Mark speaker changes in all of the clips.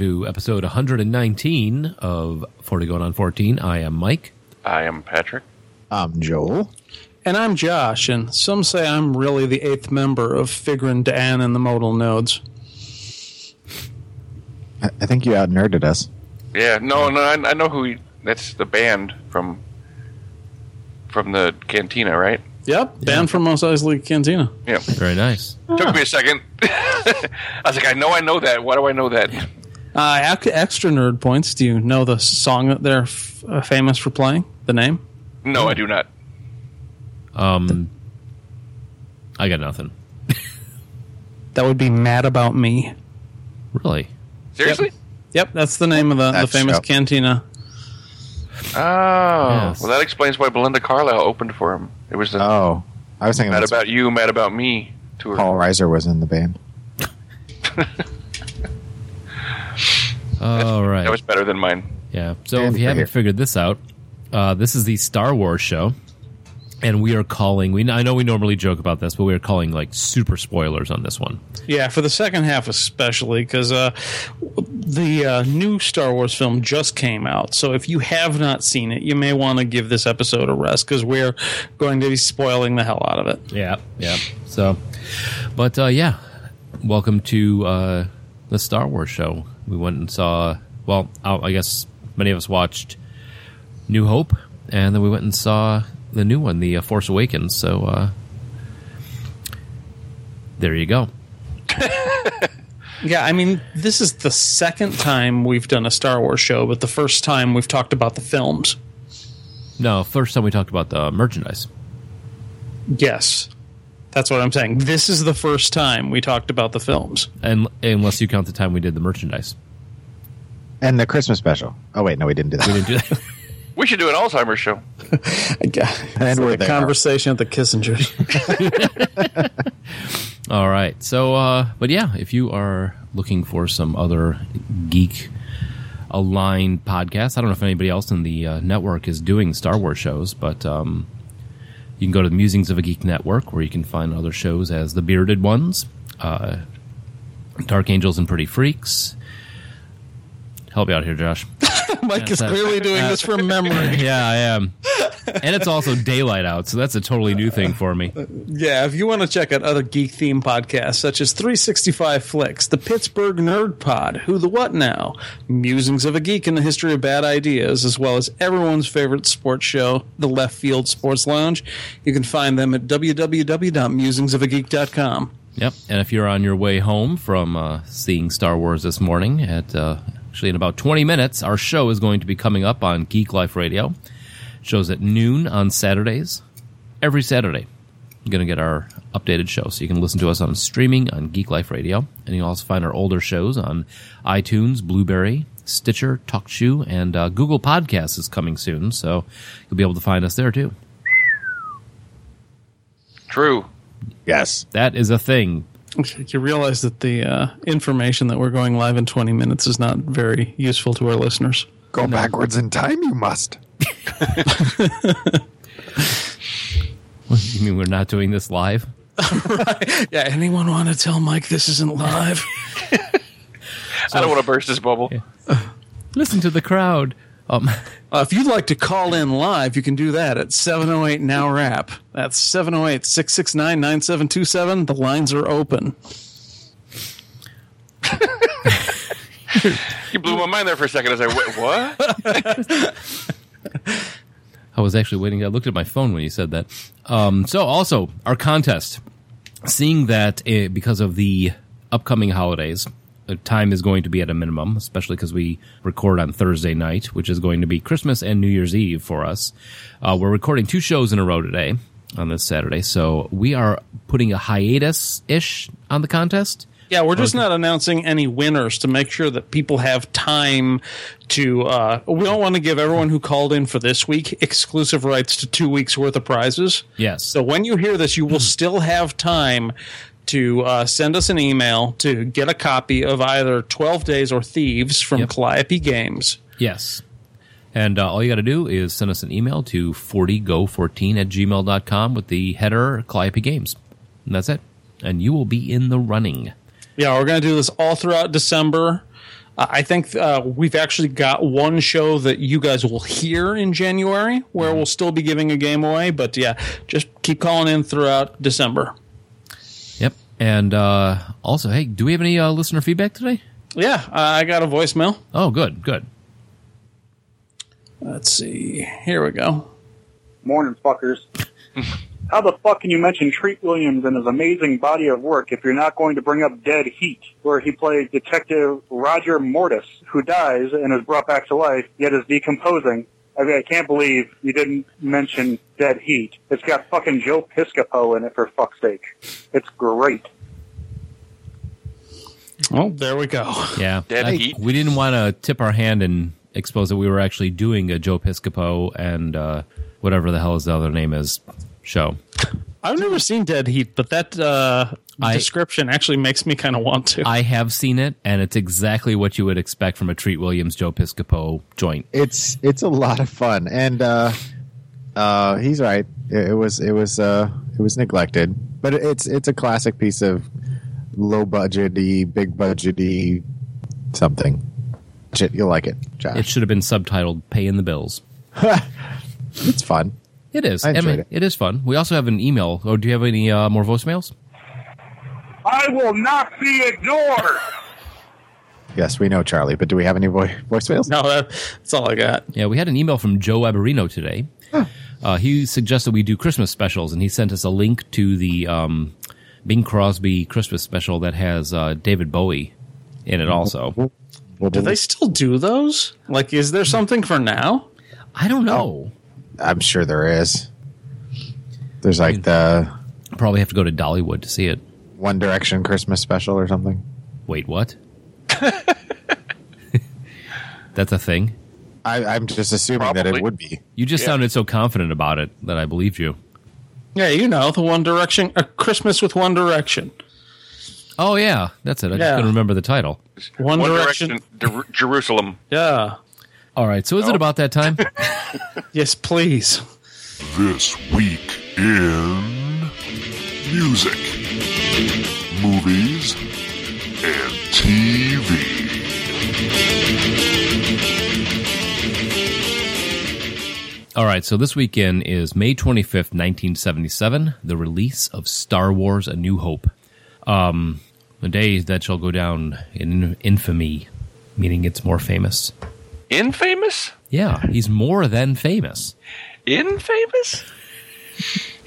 Speaker 1: To episode 119 of 40 Going on 14. I am Mike.
Speaker 2: I am Patrick.
Speaker 3: I'm Joel.
Speaker 4: And I'm Josh, and some say I'm really the eighth member of Figrin D'an and the Modal Nodes.
Speaker 3: I, I think you out nerded us.
Speaker 2: Yeah, no, no, I, I know who. He, that's the band from from the Cantina, right?
Speaker 4: Yep, banned from Mos Eisley Cantina.
Speaker 2: Yeah.
Speaker 1: Very nice.
Speaker 2: Took me a second. I was like, I know, I know that. Why do I know that?
Speaker 4: Uh, ac- extra nerd points. Do you know the song that they're f- uh, famous for playing? The name?
Speaker 2: No, I do not.
Speaker 1: Um, I got nothing.
Speaker 4: That would be Mad About Me.
Speaker 1: Really?
Speaker 2: Seriously?
Speaker 4: Yep, that's the name of the, the famous
Speaker 3: show.
Speaker 4: cantina.
Speaker 2: Oh,
Speaker 1: Yes.
Speaker 2: well, that explains why Belinda Carlisle opened for him. It was the
Speaker 3: Oh, I was thinking
Speaker 2: "Mad About You, Mad About Me" tour.
Speaker 3: Paul Reiser was in the band.
Speaker 1: All right.
Speaker 2: That was better than mine.
Speaker 1: Yeah. So
Speaker 3: And
Speaker 1: if you haven't
Speaker 3: here.
Speaker 1: figured this out, uh, this is the Star Wars show, and we are calling. We I know we normally joke about this, but we are calling like super spoilers on this one.
Speaker 4: Yeah, for the second half especially, because uh, the uh, new Star Wars film just came out. So if you have not seen it, you may want to give this episode a rest because we're going to be spoiling the hell out of it.
Speaker 1: Yeah. Yeah. So, but uh, yeah, welcome to uh, the Star Wars show. We went and saw. Well, I I guess many of us watched New Hope, and then we went and saw the new one, The uh, Force Awakens. So uh, there you go.
Speaker 4: Yeah, I mean, this is the second time we've done a Star Wars show, but the first time we've talked about the films.
Speaker 1: No, first time we talked about the merchandise.
Speaker 4: Yes. That's what I'm saying. This is the first time we talked about the films.
Speaker 1: And unless you count the time we did the merchandise,
Speaker 3: And the Christmas special. Oh, wait, no, we didn't do that.
Speaker 1: we didn't do that.
Speaker 2: We should do an Alzheimer's show.
Speaker 4: I guess.
Speaker 3: And
Speaker 4: It's
Speaker 3: we're
Speaker 4: like a conversation at the Kissingers.
Speaker 1: All right. So, uh, but yeah, if you are looking for some other geek aligned podcasts, I don't know if anybody else in the uh, network is doing Star Wars shows, but um, you can go to the Musings of a Geek Network where you can find other shows as The Bearded Ones, uh, Dark Angels and Pretty Freaks. Help me out here, Josh.
Speaker 4: Mike is
Speaker 1: that-
Speaker 4: clearly doing this from memory.
Speaker 1: yeah, I am. And it's also daylight out, so that's a totally new thing for me.
Speaker 4: Yeah, if you want to check out other geek themed podcasts such as 365 Flicks, the Pittsburgh Nerd Pod, Who the What Now, Musings of a Geek in the History of Bad Ideas, as well as everyone's favorite sports show, The Left Field Sports Lounge, you can find them at www.musingsofageek.com.
Speaker 1: Yep. And if you're on your way home from uh, seeing Star Wars this morning, at uh, actually in about 20 minutes, our show is going to be coming up on Geek Life Radio. Shows at noon on Saturdays. Every Saturday, you're going to get our updated show. So you can listen to us on streaming on Geek Life Radio. And you'll also find our older shows on iTunes, Blubrry, Stitcher, TalkShoe, and uh, Google Podcasts is coming soon. So you'll be able to find us there too.
Speaker 2: True.
Speaker 3: yes.
Speaker 1: That is a thing.
Speaker 4: You realize that the uh, information that we're going live in 20 minutes is not very useful to our listeners.
Speaker 3: Go backwards in time, you must.
Speaker 1: You mean we're not doing this live?
Speaker 4: Yeah, anyone want to tell Mike this isn't live?
Speaker 2: I don't want to burst this bubble.
Speaker 1: Listen to the crowd. Um,
Speaker 4: Uh, if you'd like to call in live, you can do that at 708 Now Rap. That's 708 669 9727. The lines are open.
Speaker 2: You blew my mind there for a second. I was like, "Wait, what?"
Speaker 1: I was actually waiting. I looked at my phone when you said that. Um, so, also, our contest. Seeing that uh, because of the upcoming holidays, the time is going to be at a minimum, especially because we record on Thursday night, which is going to be Christmas and New Year's Eve for us. Uh, we're recording two shows in a row today on this Saturday, so we are putting a hiatus ish on the contest.
Speaker 4: Yeah, we're just not announcing any winners to make sure that people have time to. Uh, we don't want to give everyone who called in for this week exclusive rights to two weeks worth of prizes.
Speaker 1: Yes.
Speaker 4: So when you hear this, you will still have time to uh, send us an email to get a copy of either 12 Days or Thieves from
Speaker 1: Yep.
Speaker 4: Calliope Games.
Speaker 1: Yes. And uh, all you got to do is send us an email to 40go14 at gmail.com with the header Calliope Games. And that's it. And you will be in the running.
Speaker 4: Yeah, we're going to do this all throughout December. Uh, I think uh, we've actually got one show that you guys will hear in January where we'll still be giving a game away. But yeah, just keep calling in throughout December.
Speaker 1: Yep. And uh, also, hey, do we have any uh, listener feedback today?
Speaker 4: Yeah, uh, I got a voicemail.
Speaker 1: Oh, good, good.
Speaker 4: Let's see. Here we go.
Speaker 5: Morning, fuckers. How the fuck can you mention Treat Williams and his amazing body of work if you're not going to bring up Dead Heat, where he played Detective Roger Mortis, who dies and is brought back to life, yet is decomposing? I mean, I can't believe you didn't mention Dead Heat. It's got fucking Joe Piscopo in it, for fuck's sake. It's great.
Speaker 4: Oh, there we go.
Speaker 1: Yeah.
Speaker 2: Dead
Speaker 1: I-
Speaker 2: heat.
Speaker 1: We didn't want to tip our hand and expose that we were actually doing a Joe Piscopo and uh, whatever the hell his other name is show.
Speaker 4: I've never seen Dead Heat, but that uh,
Speaker 1: I-
Speaker 4: description actually makes me kind of want to.
Speaker 1: I have seen it, and it's exactly what you would expect from a Treat Williams Joe Piscopo joint.
Speaker 3: It's it's a lot of fun, and uh, uh, he's right. It, it was it was uh, it was neglected, but it's it's a classic piece of low budgety, big budgety something. You'll like it, Josh.
Speaker 1: It should have been subtitled "Paying the Bills."
Speaker 3: it's fun.
Speaker 1: It is.
Speaker 3: I enjoyed
Speaker 1: mean,
Speaker 3: it.
Speaker 1: it is fun. We also have an email. Oh, do you have any uh, more voicemails?
Speaker 5: I will not be ignored!
Speaker 3: Yes, we know Charlie, but do we have any vo- voicemails?
Speaker 4: no, that's all I got.
Speaker 1: Yeah, we had an email from Joe Aberino today. Uh, he suggested we do Christmas specials, and he sent us a link to the um, Bing Crosby Christmas special that has uh, David Bowie in it. Also,
Speaker 4: Do they still do those? Like, is there something for now?
Speaker 1: I don't know.
Speaker 3: I'm sure there is. There's like the
Speaker 1: Probably have to go to Dollywood to see it.
Speaker 3: One Direction Christmas special or something.
Speaker 1: Wait, what? That's a thing.
Speaker 3: I, I'm just assuming that it would be.
Speaker 1: You just
Speaker 2: Yeah.
Speaker 1: sounded so confident about it that I believed you.
Speaker 4: Yeah, you know, the One Direction, a Christmas with One Direction.
Speaker 1: Oh yeah, that's it. I just
Speaker 4: Yeah.
Speaker 1: couldn't remember the title.
Speaker 4: One,
Speaker 2: One
Speaker 4: Direction.
Speaker 2: Direction, Jer- Jerusalem.
Speaker 4: Yeah.
Speaker 1: All right, so is it about that time?
Speaker 4: Yes, please.
Speaker 6: This week in music, movies, and TV.
Speaker 1: All right, so this weekend is May 25th, 1977, the release of Star Wars A New Hope. Um, a day that shall go down in infamy, meaning it's more famous.
Speaker 2: Infamous?
Speaker 1: Yeah, he's more than famous.
Speaker 2: Infamous?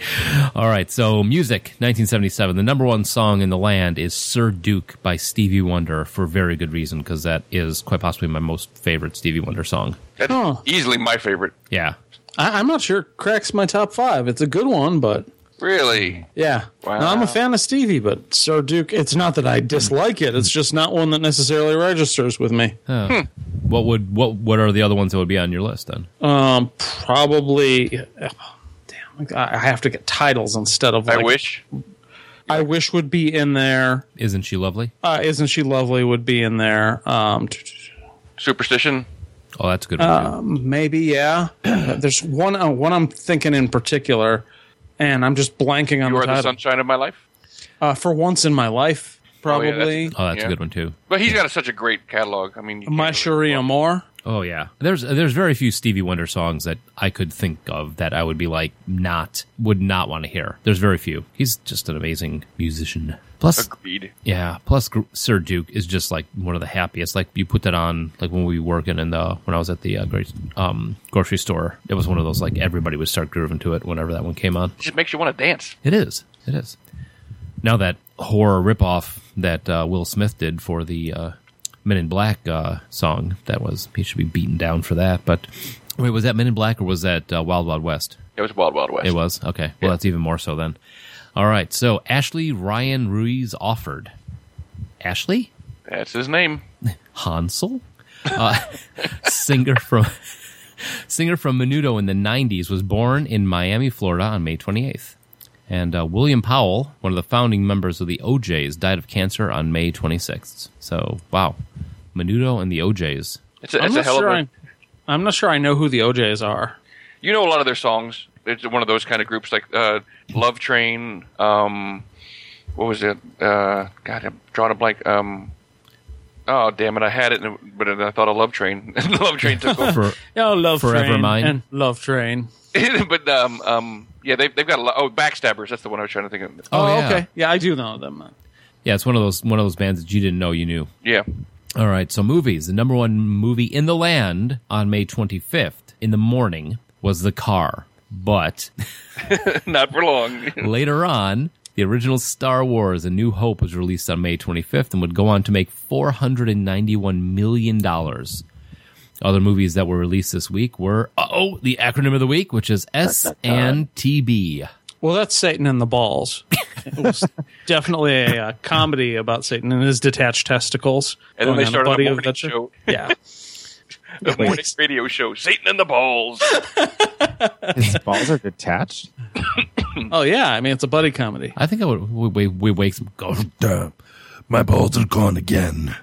Speaker 1: All right, so music, 1977. The number one song in the land is Sir Duke by Stevie Wonder for very good reason, because that is quite possibly my most favorite Stevie Wonder song.
Speaker 2: That's
Speaker 4: Huh.
Speaker 2: easily my favorite.
Speaker 1: Yeah.
Speaker 4: I, I'm not sure it cracks my top five. It's a good one, but
Speaker 2: Really?
Speaker 4: yeah.
Speaker 2: Wow.
Speaker 4: No, I'm a fan of Stevie, but Sir Duke, it's not that I dislike it. It's just not one that necessarily registers with me.
Speaker 1: What would what what are the other ones that would be on your list then?
Speaker 4: Um, probably. Damn, I I have to get titles instead of. Like,
Speaker 2: I wish.
Speaker 4: I wish would be in there.
Speaker 1: Isn't she lovely?
Speaker 4: Uh, Isn't she lovely? Would be in there. Um, t- t-
Speaker 2: Superstition.
Speaker 1: Oh, that's a good one. too.
Speaker 4: Um, maybe yeah. There's one. Uh, one I'm thinking in particular, and I'm just blanking on
Speaker 2: You
Speaker 4: the
Speaker 2: are the sunshine of my life.
Speaker 4: uh, for once in my life,
Speaker 2: Oh, yeah,
Speaker 4: probably.
Speaker 1: Oh, that's
Speaker 2: yeah.
Speaker 1: a good one too.
Speaker 2: But he's got a, such a great catalog. I mean,
Speaker 4: My
Speaker 2: can't
Speaker 4: Cherie
Speaker 2: really-
Speaker 4: Amour.
Speaker 1: Oh yeah. There's there's very few Stevie Wonder songs that I could think of that I would be like not would not want to hear. There's very few. He's just an amazing musician. Plus,
Speaker 2: Agreed.
Speaker 1: yeah. Plus, Sir Duke is just like one of the happiest. Like you put that on like when we were working in the when I was at the uh, great, um, grocery store. It was one of those like everybody would start grooving to it whenever that one came on.
Speaker 2: It just makes you want to dance.
Speaker 1: It is. It is. Now that horror ripoff that uh, Will Smith did for the uh, Men in Black uh, song. That was he should be beaten down for that. But wait, was that Men in Black or was that uh, Wild Wild West?
Speaker 2: It was Wild Wild West.
Speaker 1: It was okay. Well,
Speaker 2: Yeah.
Speaker 1: that's even more so then. All right. So Ashley Ryan Ruiz offered. Ashley
Speaker 2: That's his name.
Speaker 1: Hansel, uh, singer from singer from Menudo in the '90s, was born in Miami, Florida, on May 28th. And uh, William Powell, one of the founding members of the O'Jays, died of cancer on May 26th. So, wow, Menudo and the O'Jays.
Speaker 2: It's a,
Speaker 4: I'm
Speaker 2: it's a
Speaker 4: not
Speaker 2: hell
Speaker 4: sure.
Speaker 2: of a.
Speaker 4: I, I'm not sure I know who the OJs are.
Speaker 2: You know a lot of their songs. It's one of those kind of groups like uh, Love Train. Um, what was it? Uh, God, I'm drawing a blank. Um, oh, damn it! I had it, but I thought of Love Train. Love Train took over.
Speaker 1: For
Speaker 4: Oh, Love
Speaker 1: Forever
Speaker 4: Train
Speaker 1: Mine.
Speaker 4: and Love Train.
Speaker 2: but um, um, yeah, they've they've got a lot. Oh, Backstabbers. That's the one I was trying to think of.
Speaker 1: Oh, oh yeah.
Speaker 4: okay. Yeah, I do know them. Uh.
Speaker 1: yeah, it's one of those one of those bands that you didn't know you knew.
Speaker 2: Yeah,
Speaker 1: All right, so movies. The number one movie in the land on May 25th in the morning was The Car. But
Speaker 2: not for long.
Speaker 1: later on, the original Star Wars A New Hope was released on May 25th and would go on to make $491 million. Other movies that were released this week were, oh, the acronym of the week, which is S and TB.
Speaker 4: Well, that's Satan and the Balls. It was definitely a, uh comedy about Satan and his detached testicles.
Speaker 2: And then they
Speaker 4: on a
Speaker 2: started a
Speaker 4: buddy
Speaker 2: morning
Speaker 4: adventure.
Speaker 2: show.
Speaker 4: Yeah.
Speaker 2: A morning radio show. Satan and the Balls.
Speaker 3: His balls are detached.
Speaker 4: Oh yeah, I mean it's a buddy comedy.
Speaker 1: I think I would, we, we, we wake some, go,
Speaker 7: Damn, my balls are gone again.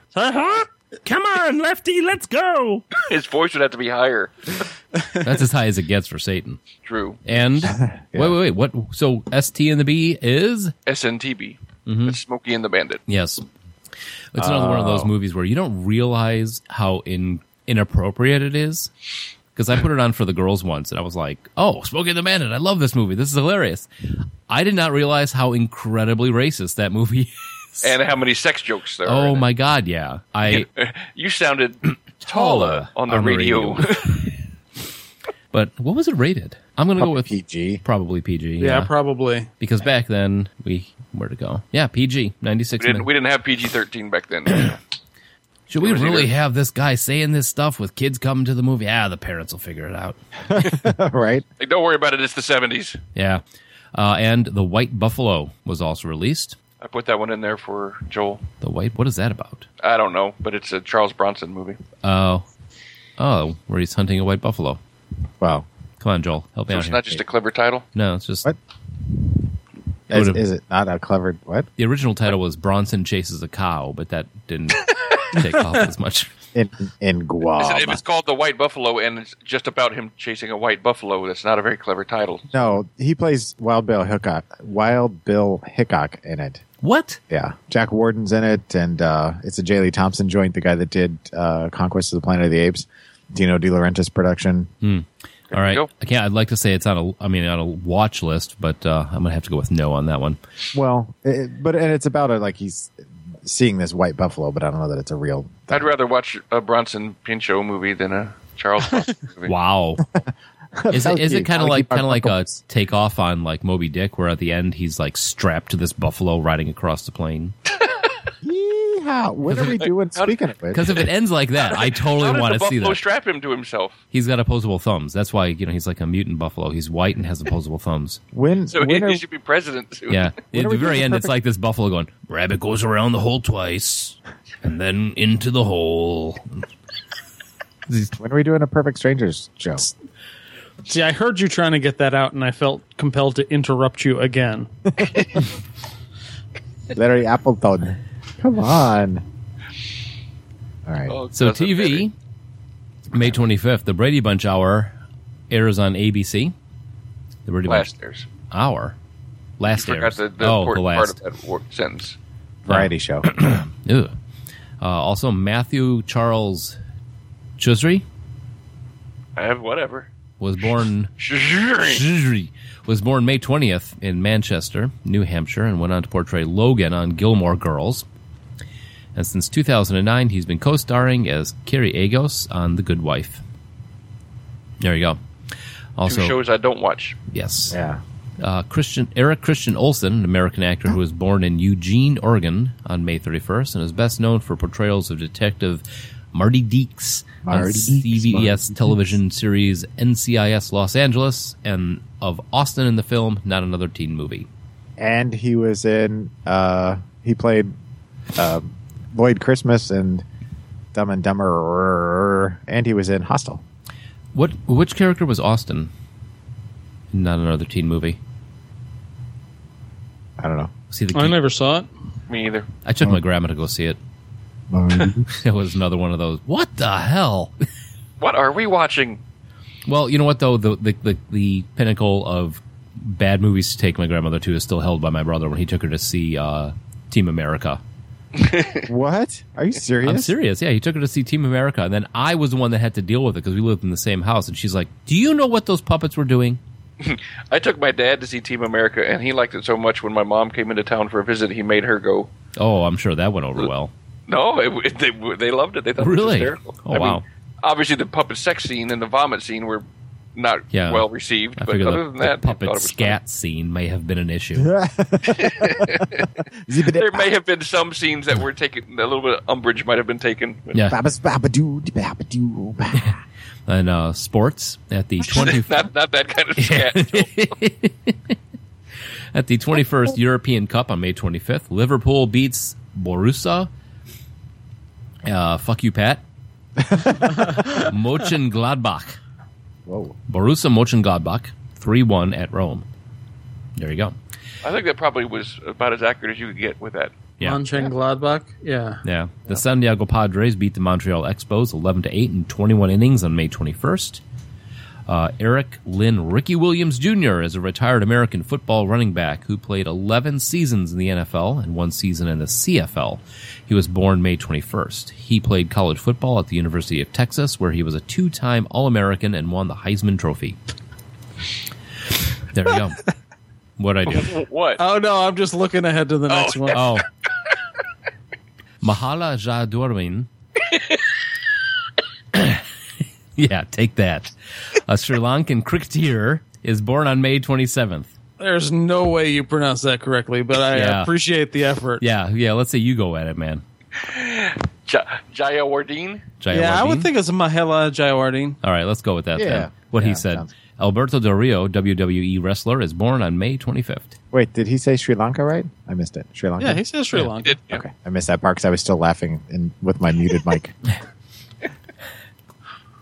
Speaker 1: Come on, Lefty, let's go.
Speaker 2: His voice would have to be higher.
Speaker 1: That's as high as it gets for Satan.
Speaker 2: True.
Speaker 1: And wait, wait, wait. What? So ST and the B is
Speaker 2: SNTB.
Speaker 1: Mm-hmm.
Speaker 2: That's Smokey and the Bandit.
Speaker 1: yes. It's another one of those movies where you don't realize how in inappropriate it is. Because I put it on for the girls once, and I was like, "Oh, Smokey and the Bandit! I love this movie. This is hilarious." I did not realize how incredibly racist that movie is.
Speaker 2: And how many sex jokes there are.
Speaker 1: oh
Speaker 2: it.
Speaker 1: my god, yeah. I
Speaker 2: You sounded taller on the
Speaker 1: On the
Speaker 2: radio.
Speaker 1: radio. but what was it rated? I'm gonna go with
Speaker 3: PG.
Speaker 1: probably PG.
Speaker 4: Yeah,
Speaker 1: Yeah,
Speaker 4: probably.
Speaker 1: because back then we where to go? Yeah, PG 96
Speaker 2: we didn't we didn't have PG thirteen back then.
Speaker 1: Should we really
Speaker 2: either-
Speaker 1: have this guy saying this stuff with kids coming to the movie? Ah, the parents will figure it out.
Speaker 3: right?
Speaker 2: like, don't worry about it. It's the seventies.
Speaker 1: Yeah. Uh, and The White Buffalo was also released.
Speaker 2: I put that one in there for Joel.
Speaker 1: The White, what is that about?
Speaker 2: I don't know, but it's a Charles Bronson movie.
Speaker 1: Oh, oh, where he's hunting a white buffalo.
Speaker 3: Wow.
Speaker 1: Come on, Joel, help me
Speaker 2: So
Speaker 1: out
Speaker 2: it's
Speaker 1: here.
Speaker 2: not just a clever title.
Speaker 1: no, it's just
Speaker 3: What? Is, is it not a clever what?
Speaker 1: the original title was Bronson chases a cow, but that didn't take off as much.
Speaker 3: In in Guam.
Speaker 2: Listen, if it's called The White Buffalo and it's just about him chasing a white buffalo, that's not a very clever title.
Speaker 3: No, he plays Wild Bill Hickok. Wild Bill Hickok in it.
Speaker 1: What?
Speaker 3: Yeah, Jack Warden's in it, and uh, it's a J. Lee Thompson joint, the guy that did uh, Conquest of the Planet of the Apes, Dino De Laurentiis production.
Speaker 1: All right,
Speaker 2: go.
Speaker 1: I can't. I'd like to say it's on a. I mean, on a watch list, but uh, I'm gonna have to go with no on that one.
Speaker 3: Well, it, but and it's about a like he's seeing this white buffalo, but I don't know that it's a real. Thing.
Speaker 2: I'd rather watch a Bronson Pinchot movie than a Charles Bronson movie.
Speaker 1: Wow. Is it, is it kind of like kind of like a
Speaker 3: buckles.
Speaker 1: takeoff on like Moby Dick, where at the end he's like strapped to this buffalo riding across the plain?
Speaker 3: Yeehaw! What are we doing?
Speaker 2: how-
Speaker 3: Speaking of it,
Speaker 1: Because if it ends like that, I totally want to see
Speaker 2: buffalo
Speaker 1: that.
Speaker 2: strap him to himself?
Speaker 1: He's got opposable thumbs. That's why you know he's like a mutant buffalo. He's white and has opposable thumbs.
Speaker 3: when
Speaker 2: So he,
Speaker 3: are,
Speaker 2: he should be president soon.
Speaker 1: Yeah.
Speaker 3: When
Speaker 1: At the very end,
Speaker 3: the
Speaker 1: it's like this buffalo going, "Rabbit goes around the hole twice, and then into the hole."
Speaker 3: when are we doing a Perfect Strangers show?
Speaker 4: See, I heard you trying to get that out, and I felt compelled to interrupt you again.
Speaker 3: Larry Appleton, come on! All right,
Speaker 2: Oh,
Speaker 1: So TV,
Speaker 2: matter.
Speaker 1: May twenty fifth, the Brady Bunch Hour airs on ABC. The Brady Bunch
Speaker 2: airs.
Speaker 1: Hour, last
Speaker 2: Forgot
Speaker 1: airs.
Speaker 2: the, the
Speaker 1: oh, the last.
Speaker 2: part of that wor- sentence.
Speaker 3: variety show.
Speaker 1: Ugh. Uh, also, Matthew Charles Czuchry
Speaker 2: I have whatever.
Speaker 1: Was born was born May 20th in Manchester, New Hampshire, and went on to portray Logan on Gilmore Girls. And since 2009, he's been co-starring as Cary Agos on The Good Wife. There you go.
Speaker 2: Two
Speaker 1: Also,
Speaker 2: shows I don't watch.
Speaker 1: yes,
Speaker 3: yeah,
Speaker 1: Uh, Christian Eric Christian Olsen, an American actor who was born in Eugene, Oregon, on May 31st, and is best known for portrayals of Detective Marty Deeks on
Speaker 3: Marty
Speaker 1: CBS television series NCIS Los Angeles, and of Austin in the film Not Another Teen Movie.
Speaker 3: and he was in. Uh, he played uh, Lloyd Christmas and Dumb and Dumber, and he was in Hostel.
Speaker 1: What? Which character was Austin? in Not Another Teen Movie.
Speaker 3: I don't know.
Speaker 1: See the
Speaker 4: I never saw it.
Speaker 2: Me either.
Speaker 1: I took my grandma to go see it. It was another one of those. What the hell?
Speaker 2: What are we watching?
Speaker 1: Well, you know what though the the the, the pinnacle of bad movies to take my grandmother to is still held by my brother when he took her to see uh, Team America.
Speaker 3: what? Are you serious?
Speaker 1: I'm serious. Yeah, he took her to see Team America, and then I was the one that had to deal with it because we lived in the same house. And she's like, "Do you know what those puppets were doing?"
Speaker 2: I took my dad to see Team America, and he liked it so much. When my mom came into town for a visit, he made her go.
Speaker 1: Oh, I'm sure that went over well.
Speaker 2: No, it, they they loved it. They thought
Speaker 1: Really?
Speaker 2: it was hysterical.
Speaker 1: Oh,
Speaker 2: I mean,
Speaker 1: wow.
Speaker 2: obviously, the puppet sex scene and the vomit scene were not
Speaker 1: Yeah.
Speaker 2: well received,
Speaker 1: I
Speaker 2: but other
Speaker 1: the,
Speaker 2: than that, they
Speaker 1: puppet
Speaker 2: thought it was
Speaker 1: scat scene may have been an issue.
Speaker 2: There may have been some scenes that were taken. A little bit of umbrage might have been taken. but
Speaker 1: yeah,
Speaker 3: Babas babadoo, babadoo,
Speaker 1: and uh, sports at the 20,
Speaker 2: not not that kind of scat.
Speaker 1: at the 21st European Cup on May 25th. Liverpool beats Borussia. Uh, fuck you, Pat. Mönchengladbach.
Speaker 3: Whoa.
Speaker 1: Borussia Mönchengladbach, 3 1 at Rome. There you go.
Speaker 2: I think that probably was about as accurate as you could get with that.
Speaker 1: Yeah.
Speaker 4: Mönchengladbach. Yeah.
Speaker 1: Yeah. The San Diego Padres beat the Montreal Expos 11 to 8 in 21 innings on May 21st. Uh, Errick Lynne Ricky Williams Jr. is a retired American football running back who played 11 seasons in the NFL and one season in the CFL. He was born May 21st. He played college football at the University of Texas, where he was a two time All American and won the Heisman Trophy. There you go. What'd I do?
Speaker 2: What?
Speaker 4: Oh no, I'm just looking ahead to the oh. next one.
Speaker 1: Oh. Mahala Jadurwin. yeah, take that. A Sri Lankan cricketer is born on May 27th.
Speaker 4: There's no way you pronounce that correctly, but I
Speaker 1: Yeah.
Speaker 4: appreciate the effort.
Speaker 1: Yeah, yeah, let's say you go at it, man.
Speaker 2: J- Jaya Wardine?
Speaker 4: Yeah, I would think it's Mahela Jayawardene.
Speaker 1: All right, let's go with that
Speaker 3: Yeah.
Speaker 1: then. What
Speaker 3: Yeah,
Speaker 1: he said.
Speaker 3: sounds-
Speaker 1: Alberto Del Rio, WWE wrestler, is born on May 25th.
Speaker 3: Wait, did he say Sri Lanka right? I missed it. Sri Lanka.
Speaker 4: Yeah, he says Sri Lanka.
Speaker 2: Did, yeah.
Speaker 3: Okay, I missed that part because I was still laughing in, with my muted mic.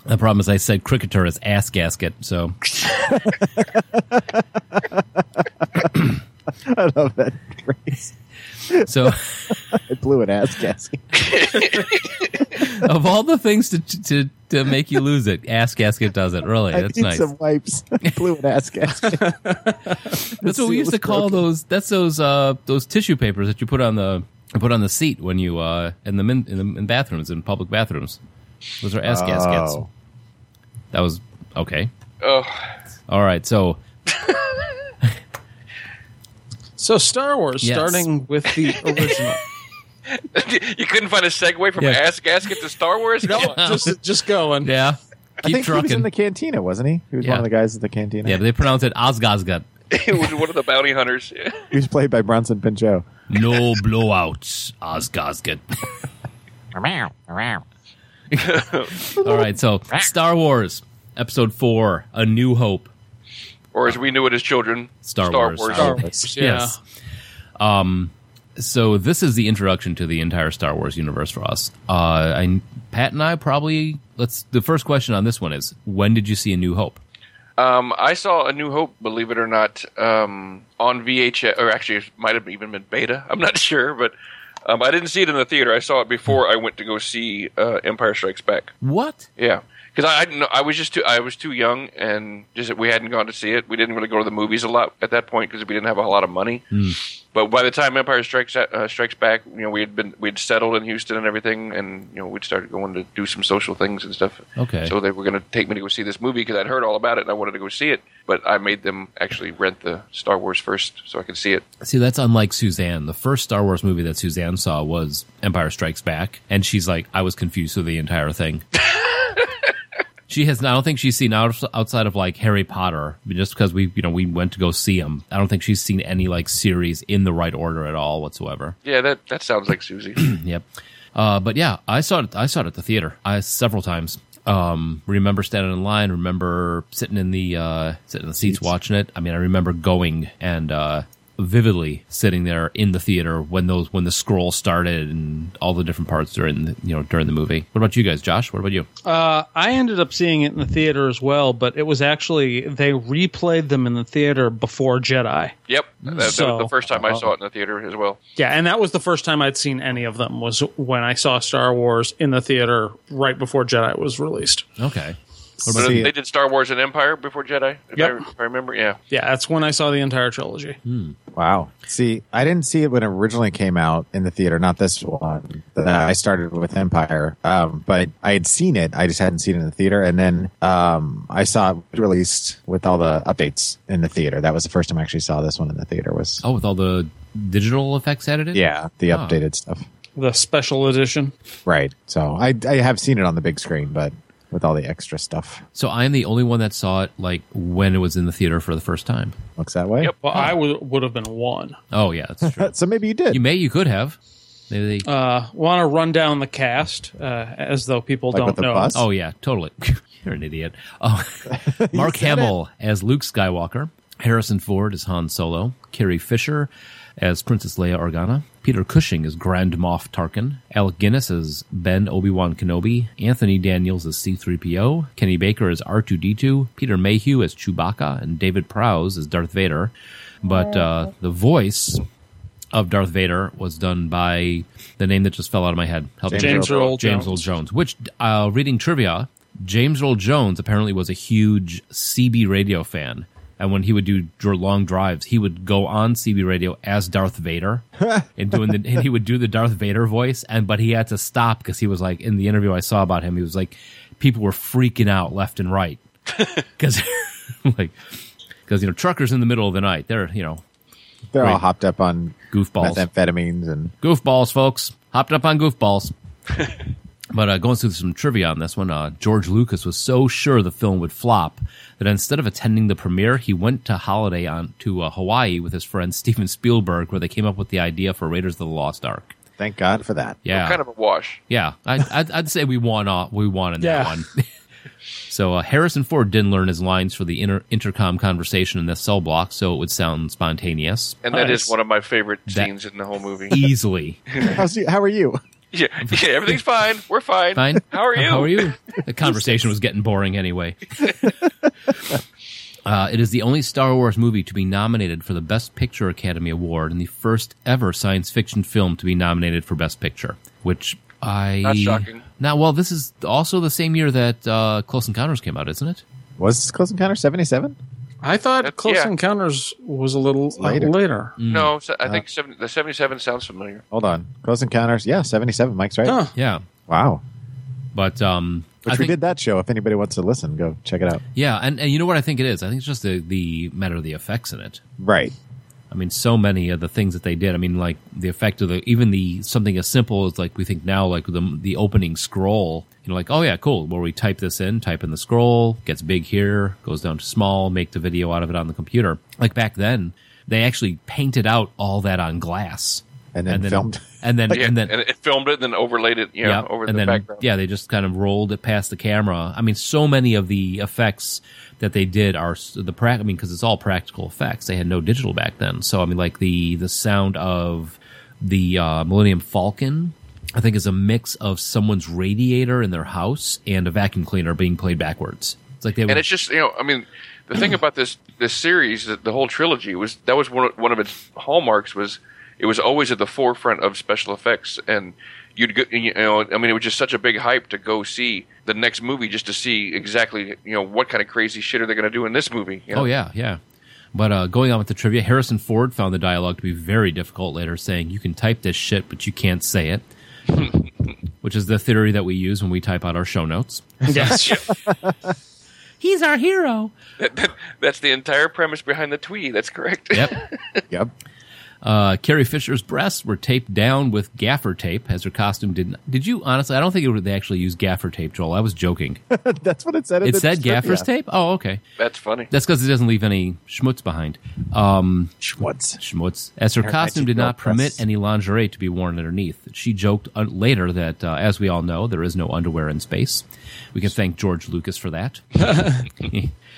Speaker 1: The problem is I said cricketer is ass gasket, so
Speaker 3: I love that phrase.
Speaker 1: so
Speaker 3: I blew an ass gasket.
Speaker 1: of all the things to to to make you lose it, ass gasket does it. Really, that's I
Speaker 3: need
Speaker 1: nice.
Speaker 3: some wipes. I blew an ass gasket.
Speaker 1: That's what we used to call those. That's those uh those tissue papers that you put on the put on the seat when you uh in the min, in the in bathrooms in public bathrooms. Those are ass gaskets. That was okay.
Speaker 2: Oh,
Speaker 1: All right, so
Speaker 4: So Star Wars,
Speaker 1: Yes.
Speaker 4: starting with the original.
Speaker 2: you couldn't find a segue from
Speaker 1: Yeah.
Speaker 2: ass gasket to Star Wars? Come
Speaker 4: no,
Speaker 2: on.
Speaker 4: just just going.
Speaker 1: yeah,
Speaker 3: I
Speaker 1: keep
Speaker 3: think he was in the cantina, wasn't he? He was
Speaker 1: Yeah.
Speaker 3: one of the guys at the cantina.
Speaker 1: yeah, but they pronounce it Osgazgat.
Speaker 2: it was one of the bounty hunters.
Speaker 3: He was played by Bronson Pinchot.
Speaker 1: No blowouts, Osgazgat. All right, so Star Wars Episode Four: A New Hope.
Speaker 2: or as we knew it as children,
Speaker 1: Star,
Speaker 2: Star
Speaker 1: Wars.
Speaker 2: Wars.
Speaker 4: Star Wars, yeah.
Speaker 1: Yes. Um, so this is the introduction to the entire Star Wars universe for us. Uh, I, Pat and I probably let's. The first question on this one is: When did you see A New Hope?
Speaker 2: Um, I saw A New Hope, believe it or not, um, on VHS, or actually, it might have even been beta. I'm not sure, but um, I didn't see it in the theater. I saw it before I went to go see uh, Empire Strikes Back.
Speaker 1: What?
Speaker 2: Yeah, because I, I didn't know, I was just too I was too young, and just we hadn't gone to see it. We didn't really go to the movies a lot at that point because we didn't have a lot of money. But by the time Empire Strikes uh, Strikes Back, you know, we had been we'd settled in Houston and everything, and you know, we'd started going to do some social things and stuff.
Speaker 1: Okay.
Speaker 2: So they were going to take me to go see this movie because I'd heard all about it and I wanted to go see it. But I made them actually rent the Star Wars first so I could see it.
Speaker 1: See, that's unlike Suzanne. The first Star Wars movie that Suzanne saw was Empire Strikes Back, and she's like, I was confused with the entire thing. She has. I don't think she's seen out, outside of like Harry Potter, just because we, you know, we went to go see him. I don't think she's seen any like series in the right order at all whatsoever.
Speaker 2: Yeah, that that sounds like Susie.
Speaker 1: Yep. Uh, but yeah, I saw it. I saw it at the theater. I several times. Um, remember standing in line. Remember sitting in the uh, sitting in the seats watching it. I mean, I remember going and uh, vividly sitting there in the theater when those when the scroll started and all the different parts during the, you know during the movie. What about you guys, Josh? What about you?
Speaker 4: Uh, I ended up seeing it in the theater as well, but it was actually they replayed them in the theater before Jedi.
Speaker 2: Yep, that, that
Speaker 4: So-
Speaker 2: was the first time I saw it in the theater as well.
Speaker 4: Yeah, and that was the first time I'd seen any of them was when I saw Star Wars in the theater right before Jedi was released.
Speaker 1: Okay.
Speaker 2: But
Speaker 3: See-
Speaker 2: they did Star Wars and Empire before Jedi. If,
Speaker 4: Yep.
Speaker 2: I, if I remember, yeah.
Speaker 4: Yeah, that's when I saw the entire trilogy.
Speaker 3: Wow. See, I didn't see it when it originally came out in the theater, not this one. Uh, I started with Empire, um, but I had seen it. I just hadn't seen it in the theater. And then um, I saw it released with all the updates in the theater. That was the first time I actually saw this one in the theater. Was
Speaker 1: Oh, with all the digital effects added in.
Speaker 3: yeah, the
Speaker 1: Oh.
Speaker 3: updated stuff.
Speaker 4: The special edition.
Speaker 3: Right. So I I have seen it on the big screen, but with all the extra stuff,
Speaker 1: So I am the only one that saw it like when it was in the theater for the first time.
Speaker 3: looks that way.
Speaker 2: Yep.
Speaker 4: Well, I would would have been one.
Speaker 1: Oh yeah, that's true.
Speaker 3: So maybe you did.
Speaker 1: you may, you could have. Maybe they.
Speaker 4: Uh, Want to run down the cast uh, as though people
Speaker 3: Like
Speaker 4: don't
Speaker 3: with the
Speaker 4: know.
Speaker 3: bus?
Speaker 1: Oh yeah, totally. You're an idiot. Oh, Mark Hamill as Luke Skywalker, Harrison Ford as Han Solo, Carrie Fisher as Princess Leia Organa, Peter Cushing as Grand Moff Tarkin, Alec Guinness as Ben Obi Wan Kenobi, Anthony Daniels as C-3PO, Kenny Baker as R2D2, Peter Mayhew as Chewbacca, and David Prowse as Darth Vader. But uh, the voice of Darth Vader was done by the name that just fell out of my head. Help me.
Speaker 4: James Earl
Speaker 1: James Earl
Speaker 4: Jones.
Speaker 1: Jones. Which, uh, reading trivia, James Earl Jones apparently was a huge CB radio fan. And when he would do long drives, he would go on CB radio as Darth Vader and doing the, and he would do the Darth Vader voice. And, but he had to stop because he was like, in the interview I saw about him, he was like, people were freaking out left and right. Cause like, cause, you know, truckers in the middle of the night, they're, you know,
Speaker 3: They're all hopped up on
Speaker 1: goofballs.
Speaker 3: methamphetamines and
Speaker 1: goofballs, folks. Hopped up on goofballs. But uh, going through some trivia on this one, uh, George Lucas was so sure the film would flop that instead of attending the premiere, he went to holiday on to uh, Hawaii with his friend Steven Spielberg, where they came up with the idea for Raiders of the Lost Ark.
Speaker 3: thank God for that.
Speaker 1: Yeah,
Speaker 2: Kind of a wash.
Speaker 1: yeah. I, I'd, I'd say we won. Uh, we won in
Speaker 4: Yeah.
Speaker 1: that one. so uh, Harrison Ford didn't learn his lines for the inter- intercom conversation in the cell block, so it would sound spontaneous.
Speaker 2: And that is
Speaker 4: Nice.
Speaker 2: one of my favorite
Speaker 1: That-
Speaker 2: scenes in the whole movie.
Speaker 1: Easily.
Speaker 3: How's you, how are you?
Speaker 2: Yeah, yeah, everything's fine. We're fine.
Speaker 1: Fine.
Speaker 2: How are you?
Speaker 1: How are you? The conversation was getting boring anyway. Uh, it is the only Star Wars movie to be nominated for the Best Picture Academy Award and the first ever science fiction film to be nominated for Best Picture. Which I
Speaker 2: Not shocking.
Speaker 1: Now, well, this is also the same year that uh, Close Encounters came out, isn't it?
Speaker 3: Was this Close Encounter seventy seven?
Speaker 4: I thought
Speaker 2: That's-
Speaker 4: Close
Speaker 2: yeah.
Speaker 4: Encounters was a little
Speaker 3: later.
Speaker 4: later.
Speaker 2: No, so I think 70, the 77 sounds familiar.
Speaker 3: Hold on, Close Encounters. Yeah, seventy seven. Mike's right.
Speaker 4: Huh.
Speaker 1: Yeah,
Speaker 3: Wow.
Speaker 1: but um, I
Speaker 3: Which we
Speaker 1: think-
Speaker 3: did that show. If anybody wants to listen, go check it out.
Speaker 1: Yeah, and, and you know what I think it is? I think it's just the the matter of the effects in it.
Speaker 3: Right.
Speaker 1: I mean, so many of the things that they did. I mean, like the effect of the even the something as simple as like we think now, like the the opening scroll. You know, like oh yeah, cool. Where we type this in, type in the scroll, gets big here, goes down to small, make the video out of it on the computer. Like back then, they actually painted out all that on glass,
Speaker 3: And then filmed.
Speaker 1: and then
Speaker 2: Yeah,
Speaker 1: and then
Speaker 2: and it filmed it and then overlaid it, you know,
Speaker 1: yeah,
Speaker 2: over
Speaker 1: and
Speaker 2: the
Speaker 1: then
Speaker 2: background.
Speaker 1: yeah, they just kind of rolled it past the camera. I mean, so many of the effects that they did are the pra- I mean, because it's all practical effects. They had no digital back then, so I mean, like the the sound of the uh, Millennium Falcon. I think is a mix of someone's radiator in their house and a vacuum cleaner being played backwards. It's like they would,
Speaker 2: and it's just you know i mean the thing about this this series the, the whole trilogy was that was one of, one of its hallmarks was it was always at the forefront of special effects and you'd go, you know i mean it was just such a big hype to go see the next movie just to see exactly you know what kind of crazy shit are they going to do in this movie you know?
Speaker 1: Oh yeah, yeah. But uh, going on with the trivia, Harrison Ford found the dialogue to be very difficult later, saying, "You can type this shit, but you can't say it," which is the theory that we use when we type out our show notes.
Speaker 4: Yes.
Speaker 1: He's our hero.
Speaker 2: that's the entire premise behind the tweet that's correct
Speaker 1: Yep.
Speaker 3: Yep.
Speaker 1: Uh, Carrie Fisher's breasts were taped down with gaffer tape, as her costume did. not Did you honestly? I don't think it would, they actually used gaffer tape, Joel. I was joking.
Speaker 3: That's what it said.
Speaker 1: It said gaffer's
Speaker 3: trivia.
Speaker 1: tape. Oh, okay.
Speaker 2: That's funny.
Speaker 1: That's because it doesn't leave any schmutz behind. Um,
Speaker 3: Schmutz.
Speaker 1: schmutz. As her
Speaker 3: Her
Speaker 1: costume did not
Speaker 3: 19-year-old
Speaker 1: permit
Speaker 3: breasts.
Speaker 1: any lingerie to be worn underneath. She joked uh, later that, uh, as we all know, there is no underwear in space. We can thank George Lucas for that.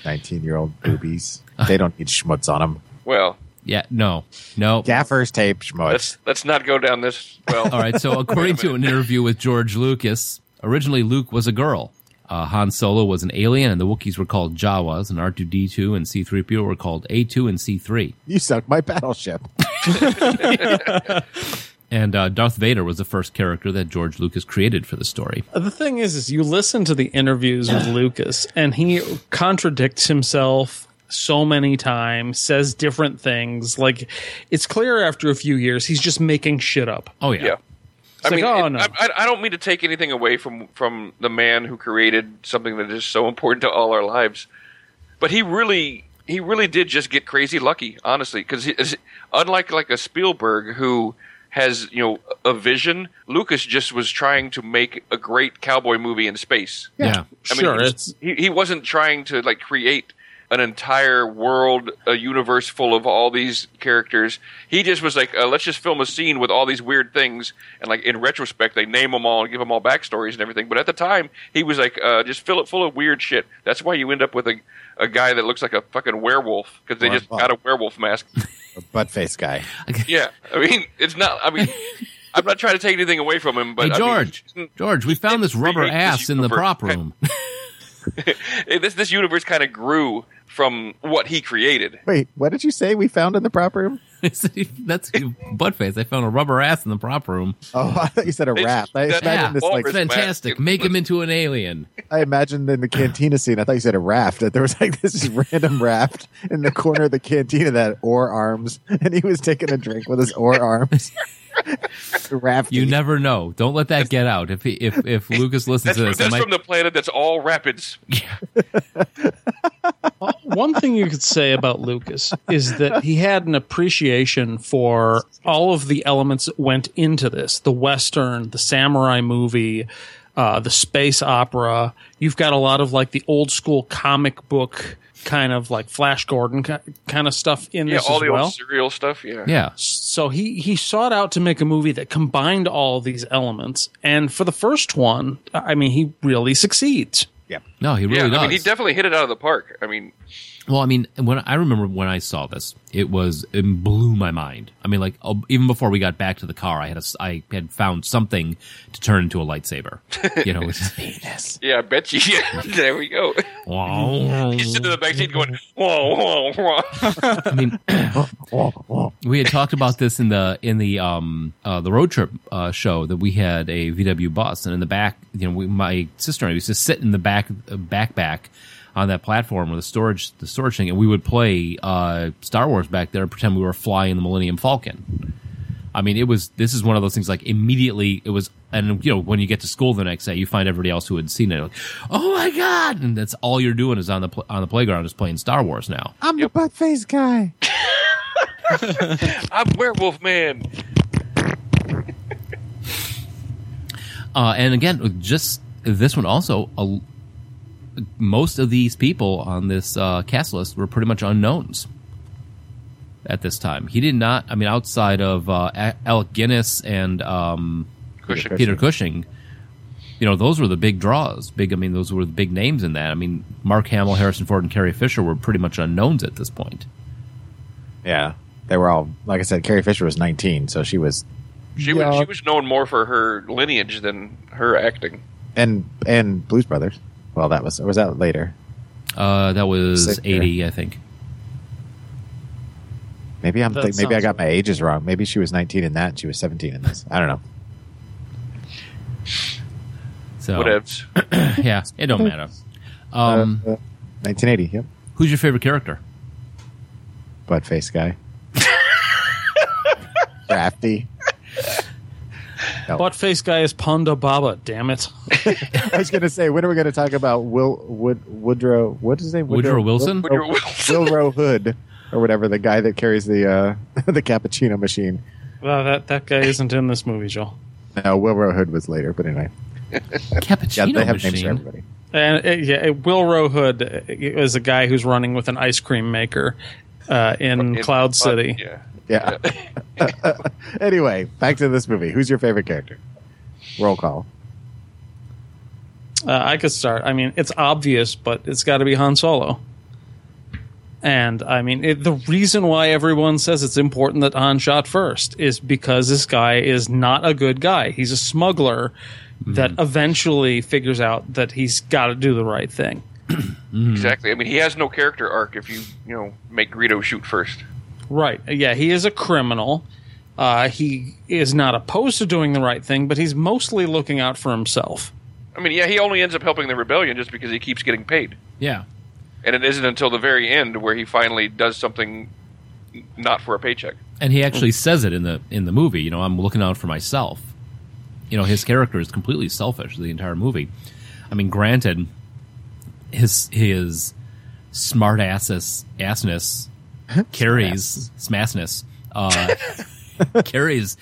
Speaker 3: 19 year old boobies. They don't need schmutz on them.
Speaker 2: Well,
Speaker 1: yeah, no, no.
Speaker 3: Gaffers tape schmutz.
Speaker 2: let's let's not go down this. Well,
Speaker 1: All right. So, according to an interview with George Lucas, originally Luke was a girl. Uh, Han Solo was an alien, and the Wookiees were called Jawas, and R2D2 and C3PO were called A2 and C3.
Speaker 3: you suck my battleship.
Speaker 1: And uh, Darth Vader was the first character that George Lucas created for the story.
Speaker 4: The thing is, is you listen to the interviews with Lucas, and he contradicts himself so many times, says different things. Like it's clear after a few years, he's just making shit up.
Speaker 1: Oh yeah.
Speaker 2: yeah. I
Speaker 4: like,
Speaker 2: mean,
Speaker 4: oh,
Speaker 2: it-
Speaker 4: no.
Speaker 2: I, I- I don't mean to take anything away from from the man who created something that is so important to all our lives, but he really he really did just get crazy lucky, honestly. Because unlike like a Spielberg who has you know a vision, Lucas just was trying to make a great cowboy movie in space.
Speaker 1: Yeah.
Speaker 2: I mean,
Speaker 4: sure,
Speaker 2: he was-
Speaker 4: it's
Speaker 2: he, he wasn't trying to like create an entire world, a universe full of all these characters. He just was like, uh, let's just film a scene with all these weird things, and like in retrospect, they name them all and give them all backstories and everything. But at the time, he was like, uh, just fill it full of weird shit. That's why you end up with a a guy that looks like a fucking werewolf because they
Speaker 3: Well,
Speaker 2: just
Speaker 3: well.
Speaker 2: got a werewolf mask.
Speaker 3: A butt face guy.
Speaker 2: yeah, I mean, it's not. I mean. I'm not trying to take anything away from him, but
Speaker 1: Hey
Speaker 2: I mean,
Speaker 1: George, George, we found this rubber ass in the prop room.
Speaker 2: Hey, this this universe kind of grew from what he created.
Speaker 3: Wait, what did you say we found in the prop room?
Speaker 1: That's butt face. I found a rubber ass in the prop room.
Speaker 3: Oh, I thought you said a
Speaker 2: It's-
Speaker 3: raft. I
Speaker 2: that-
Speaker 3: imagined
Speaker 1: Yeah,
Speaker 3: this like
Speaker 1: fantastic.
Speaker 2: man.
Speaker 1: Make him into an alien.
Speaker 3: I imagined in the cantina scene. I thought you said a raft. That there was like this random raft in the corner of the cantina that had oar arms, and he was taking a drink with his oar arms. Raft.
Speaker 1: You never know. Don't let that get out. If he, if if Lucas listens
Speaker 2: That's,
Speaker 1: to
Speaker 2: from,
Speaker 1: this,
Speaker 2: that's
Speaker 1: might,
Speaker 2: from the planet that's all rapids.
Speaker 4: One thing you could say about Lucas is that he had an appreciation for all of the elements that went into this the Western, the samurai movie, uh, the space opera. You've got a lot of like the old school comic book kind of like Flash Gordon kind of stuff in
Speaker 2: Yeah,
Speaker 4: this
Speaker 2: all
Speaker 4: as
Speaker 2: the
Speaker 4: well.
Speaker 2: old serial stuff. Yeah.
Speaker 1: yeah.
Speaker 4: So he he sought out to make a movie that combined all of these elements, and for the first one, I mean, he really succeeds.
Speaker 1: Yeah, no, he really
Speaker 2: Yeah,
Speaker 1: does.
Speaker 2: I mean, he definitely hit it out of the park. I mean,
Speaker 1: Well, I mean, when I remember when I saw this, it was it blew my mind. I mean, like uh, even before we got back to the car, I had a, I had found something to turn into a lightsaber. You know, which is
Speaker 2: yeah, I bet you. Yeah, there we go.
Speaker 1: wow.
Speaker 2: He's sitting in the back seat going, whoa, whoa, whoa.
Speaker 1: I mean, we had talked about this in the in the um uh, the road trip uh, show that we had a VW bus, and in the back, you know, we, my sister and I used to sit in the back uh, backpack on that platform with the storage the storage thing, and we would play uh, Star Wars back there and pretend we were flying the Millennium Falcon. I mean, it was this is one of those things like immediately it was, and you know, when you get to school the next day, you find everybody else who had seen it, like, oh my god, and that's all you're doing is on the pl- on the playground is playing Star Wars now.
Speaker 3: I'm the butt face guy.
Speaker 2: I'm werewolf man.
Speaker 1: Uh, and again, just this one also, uh, most of these people on this uh, cast list were pretty much unknowns at this time. He did not, I mean, outside of uh, Alec Guinness and um,
Speaker 2: Cushing.
Speaker 1: Peter Cushing, you know, those were the big draws. Big, I mean, those were the big names in that. I mean, Mark Hamill, Harrison Ford, and Carrie Fisher were pretty much unknowns at this point.
Speaker 3: Yeah, they were all like I said. Carrie Fisher was 19, so she was
Speaker 2: She
Speaker 3: Yeah.
Speaker 2: was she was known more for her lineage than her acting.
Speaker 3: and and Blues Brothers. Well, that was or was that later?
Speaker 1: Uh, that was
Speaker 3: Sick there.
Speaker 1: 80, I think.
Speaker 3: Maybe I'm
Speaker 4: That
Speaker 3: think, maybe I
Speaker 4: sounds
Speaker 3: got my ages wrong. Maybe she was 19 in that, and she was 17 in this. I don't know.
Speaker 1: So,
Speaker 2: Whatevs.
Speaker 1: yeah, it don't matter. Um,
Speaker 3: Uh, uh, 1980. Yep,
Speaker 1: who's your favorite character?
Speaker 3: butt face guy. Crafty. No.
Speaker 4: Butt face guy is Ponda Baba. Damn it!
Speaker 3: I was going to say, when are we going to talk about Will Wood Woodrow? What is his name?
Speaker 1: Woodrow Wilson?
Speaker 2: Woodrow Wilson.
Speaker 3: Wilrow Hood. or whatever the guy that carries the uh, the cappuccino machine.
Speaker 4: Well, that that guy isn't in this movie, Joel.
Speaker 3: No, Wilbur Hood was later, but anyway, yeah,
Speaker 1: Cappuccino
Speaker 3: they have names for everybody.
Speaker 4: And uh, yeah, uh, Will Hood uh, is a guy who's running with an ice cream maker uh, in
Speaker 2: In-
Speaker 4: Cloud City.
Speaker 2: Yeah.
Speaker 3: Yeah. anyway, back to this movie. Who's your favorite character? Roll call.
Speaker 4: Uh, I could start. I mean, it's obvious, but it's got to be Han Solo. And I mean, it, the reason why everyone says it's important that Han shot first is because this guy is not a good guy. He's a smuggler that eventually figures out that he's got to do the right thing.
Speaker 2: Exactly. I mean, he has no character arc if you you know make Greedo shoot first.
Speaker 4: Right. Yeah, he is a criminal. Uh, he is not opposed to doing the right thing, but he's mostly looking out for himself.
Speaker 2: I mean, yeah, he only ends up helping the rebellion just because he keeps getting paid,
Speaker 1: Yeah.
Speaker 2: and it isn't until the very end where he finally does something not for a paycheck.
Speaker 1: And he actually says it in the in the movie. You know, I'm looking out for myself. You know, his character is completely selfish the entire movie. I mean, granted, his his smart asses assness carries smassness uh, carries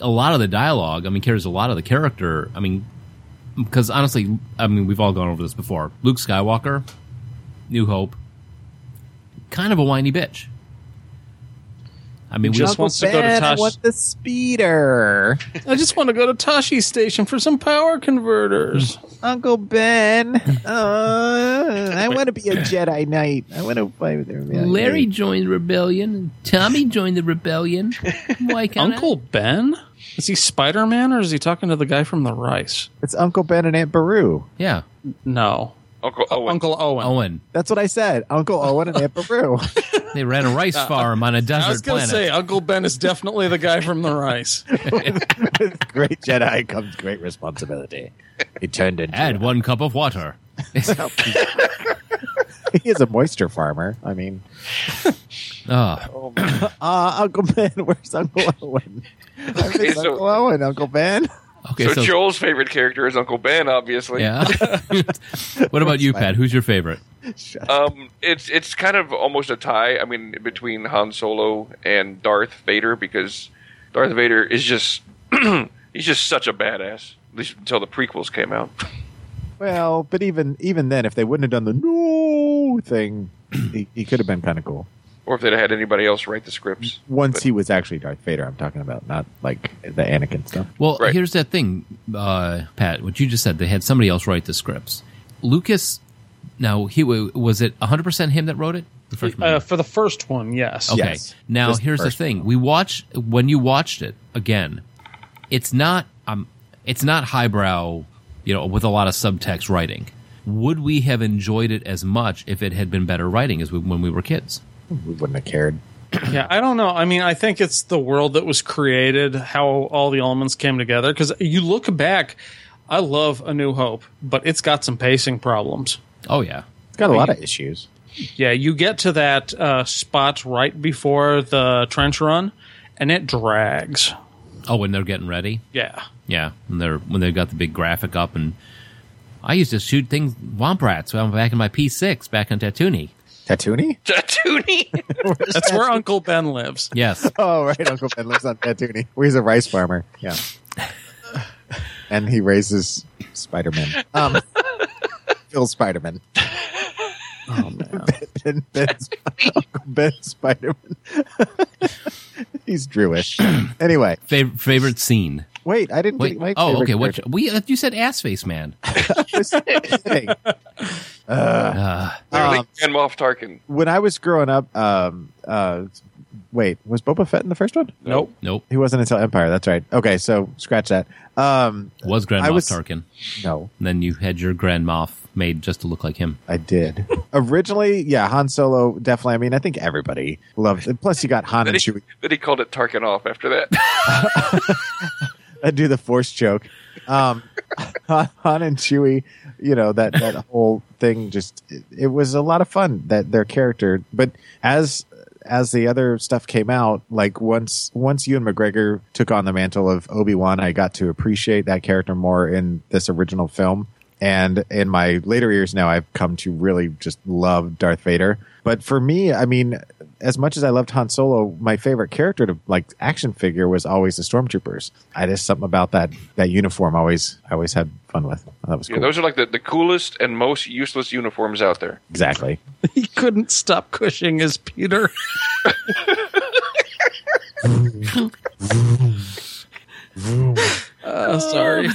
Speaker 1: a lot of the dialogue. I mean, carries a lot of the character. I mean, because honestly, I mean, we've all gone over this before. Luke Skywalker, New Hope, kind of a whiny bitch. I mean, we
Speaker 4: Just wants to go to
Speaker 3: Ben, I
Speaker 4: Tosh-
Speaker 3: want the speeder.
Speaker 4: I just want to go to Tosche Station for some power converters.
Speaker 3: Uncle Ben. Uh, I want to be a Jedi Knight. I want to fight with everybody.
Speaker 1: Larry joined the rebellion. Tommy joined the rebellion. Why can't
Speaker 4: Uncle Ben? Is he Spider Man or is he talking to the guy from the Rice?
Speaker 3: It's Uncle Ben and Aunt Beru.
Speaker 1: Yeah,
Speaker 4: No.
Speaker 2: Uncle uh, Owen.
Speaker 4: Uncle Owen.
Speaker 1: Owen.
Speaker 3: That's what I said. Uncle Owen and Aunt Beru.
Speaker 1: They ran a rice uh, uh, farm on a
Speaker 4: I was
Speaker 1: desert
Speaker 4: going to
Speaker 1: planet.
Speaker 4: say, Uncle Ben is definitely the guy from the Rice.
Speaker 3: with great Jedi comes great responsibility. He turned into.
Speaker 1: Add one cup of water.
Speaker 3: he is a moisture farmer. I mean, ah.
Speaker 1: Oh,
Speaker 3: uh, Uncle Ben, where's Uncle Owen? I
Speaker 2: Okay, so-
Speaker 3: Uncle Owen, Uncle Ben.
Speaker 1: Okay.
Speaker 2: so,
Speaker 1: So,
Speaker 2: Joel's favorite character is Uncle Ben, obviously.
Speaker 1: yeah. what about you, Pat? Who's your favorite?
Speaker 2: Um, it's it's kind of almost a tie. I mean, between Han Solo and Darth Vader because Darth Vader is just he's just such a badass. At least until the prequels came out.
Speaker 3: Well, but even even then, if they wouldn't have done the no thing, he, he could have been kind of cool.
Speaker 2: Or if they'd had anybody else write the scripts.
Speaker 3: Once
Speaker 2: But-
Speaker 3: he was actually Darth Vader, I'm talking about, not like the Anakin stuff.
Speaker 1: Well,
Speaker 2: Right.
Speaker 1: here's that thing, uh, Pat. What you just said. They had somebody else write the scripts. Lucas. Now, he was it 100 percent him that wrote it. The first?
Speaker 4: Uh, for the first one, yes.
Speaker 1: Okay.
Speaker 3: Yes.
Speaker 1: Now
Speaker 3: Just
Speaker 1: here's the
Speaker 3: first
Speaker 1: thing:
Speaker 3: one.
Speaker 1: we watch when you watched it again. It's not um, it's not highbrow, you know, with a lot of subtext writing. Would we have enjoyed it as much if it had been better writing as we, when we were kids?
Speaker 3: We wouldn't have cared.
Speaker 4: Yeah, I don't know. I mean, I think it's the world that was created, how all the elements came together. Because you look back, I love A New Hope, but it's got some pacing problems.
Speaker 1: Oh yeah,
Speaker 3: It's got a lot of issues.
Speaker 4: Yeah, you get to that uh, spot right before the trench run, and it drags.
Speaker 1: Oh, when they're getting ready.
Speaker 4: Yeah.
Speaker 1: Yeah, when they're when they got the big graphic up, and I used to shoot things womp rats when I'm back in my P6 back in Tatooine.
Speaker 3: Tatooine?
Speaker 2: Tatooine.
Speaker 4: That's where Uncle Ben lives.
Speaker 1: Yes,
Speaker 3: Oh, right. Uncle Ben lives on Tatooine. Where he's a rice farmer. Yeah. and he raises Spider Man. Um, Phil Spider Man.
Speaker 4: Oh man.
Speaker 3: Ben, Ben's, Uncle Ben Spider Man. he's Drewish. Anyway,
Speaker 1: Fav- favorite scene.
Speaker 3: Wait, I didn't
Speaker 1: Wait,
Speaker 3: get my
Speaker 1: oh, okay. What we uh, you said ass face man.
Speaker 3: Just kidding.
Speaker 1: Uh,
Speaker 2: Literally,
Speaker 3: Um,
Speaker 2: Grand Moff Tarkin.
Speaker 3: when I was growing up, um, uh, wait, was Boba Fett in the first one?
Speaker 4: Nope.
Speaker 1: nope,
Speaker 3: He wasn't until Empire. That's right. Okay, so scratch that. Um,
Speaker 1: was Grand Moff
Speaker 3: was-
Speaker 1: Tarkin.
Speaker 3: no,
Speaker 1: And then you had your Grand Moff made just to look like him.
Speaker 3: I did. Originally, yeah, Han Solo definitely. I mean, I think everybody loved. It. Plus, you got Han
Speaker 2: Then
Speaker 3: and
Speaker 2: he,
Speaker 3: Chewie.
Speaker 2: then he called it Tarkin off after that.
Speaker 3: I do the Force joke. Um, Han, Han and Chewie, you know that that whole thing. Just it, it was a lot of fun. That their character, but as as the other stuff came out, like once once Ewan McGregor took on the mantle of Obi Wan, I got to appreciate that character more in this original film. And in my later years now, I've come to really just love Darth Vader. But for me, I mean, as much as I loved Han Solo, my favorite character to like action figure was always the Stormtroopers. I just something about that that uniform always I always had fun with. That was
Speaker 2: Yeah,
Speaker 3: cool.
Speaker 2: those are like the, the coolest and most useless uniforms out there.
Speaker 3: exactly.
Speaker 4: He couldn't stop Cushing his Peter. oh, sorry.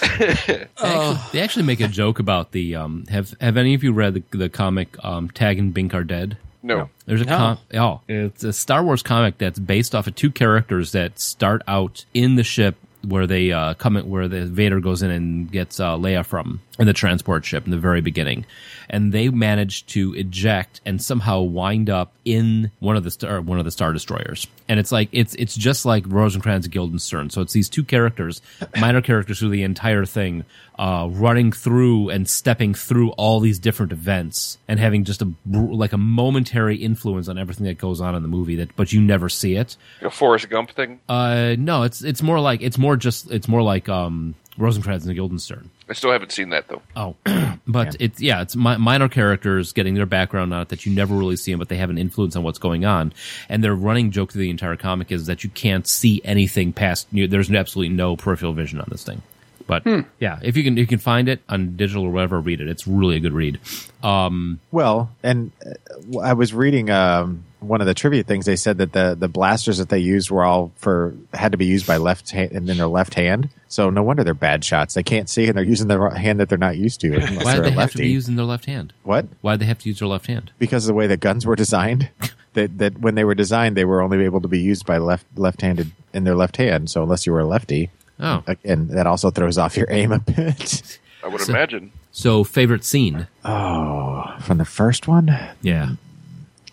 Speaker 1: They actually, they actually make a joke about the. Um, have Have any of you read the, the comic um, Tag and Bink are dead?
Speaker 2: No.
Speaker 1: There's a com- oh, it's a Star Wars comic that's based off of two characters that start out in the ship where they uh, come in, where the Vader goes in and gets uh, Leia from in the transport ship in the very beginning, and they manage to eject and somehow wind up in one of the star one of the star destroyers, and it's like it's it's just like Rosencrantz and Guildenstern. So it's these two characters, minor characters through the entire thing, uh, running through and stepping through all these different events and having just a like a momentary influence on everything that goes on in the movie that but you never see it
Speaker 2: A Forrest Gump thing.
Speaker 1: uh no it's it's more like it's more just it's more like um rosencrantz and guildenstern.
Speaker 2: I still haven't seen that though.
Speaker 1: oh but it's yeah it's mi- minor characters getting their background on it that you never really see them but they have an influence on what's going on. And their running joke through the entire comic is that you can't see anything past you, there's absolutely no peripheral vision on this thing. But yeah if you can you can find it on digital or whatever read it. It's really a good read. Um
Speaker 3: Well, and uh, I was reading um, one of the trivia things. They said that the the blasters that they used were all for had to be used by left hand and in their left hand. So no wonder they're bad shots. They can't see and they're using the hand that they're not used to unless
Speaker 1: why
Speaker 3: they're
Speaker 1: do
Speaker 3: a
Speaker 1: they have to
Speaker 3: lefty.
Speaker 1: be using their left hand
Speaker 3: what?
Speaker 1: why do they have to use their left hand
Speaker 3: Because of the way the guns were designed. that that when they were designed, they were only able to be used by left left handed in their left hand. So unless you were a lefty,
Speaker 1: oh uh,
Speaker 3: again, that also throws off your aim a bit.
Speaker 2: I would imagine.
Speaker 1: so favorite scene
Speaker 3: Oh, from the first one.
Speaker 1: yeah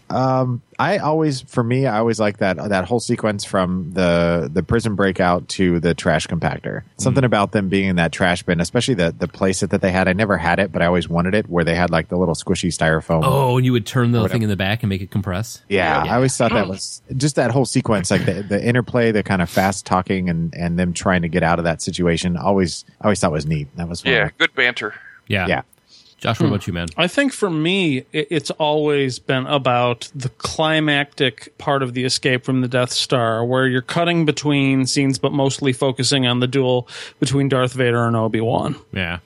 Speaker 1: Um,
Speaker 3: I always, for me, I always like that that whole sequence from the the prison breakout to the trash compactor. Something mm-hmm. about them being in that trash bin, especially the the playset that they had. I never had it, but I always wanted it, where they had like the little squishy styrofoam.
Speaker 1: Oh, and you would turn the thing in the back and make it compress.
Speaker 3: Yeah, I always thought that was oh. just that whole sequence, like the, the interplay, the kind of fast talking, and and them trying to get out of that situation. Always, I always thought was neat. That was fun.
Speaker 2: Yeah, good banter.
Speaker 1: Yeah,
Speaker 3: yeah.
Speaker 1: Josh, hmm. what about you, man?
Speaker 4: I think for me, it, it's always been about the climactic part of the escape from the Death Star, where you're cutting between scenes, but mostly focusing on the duel between Darth Vader and Obi Wan.
Speaker 1: Yeah,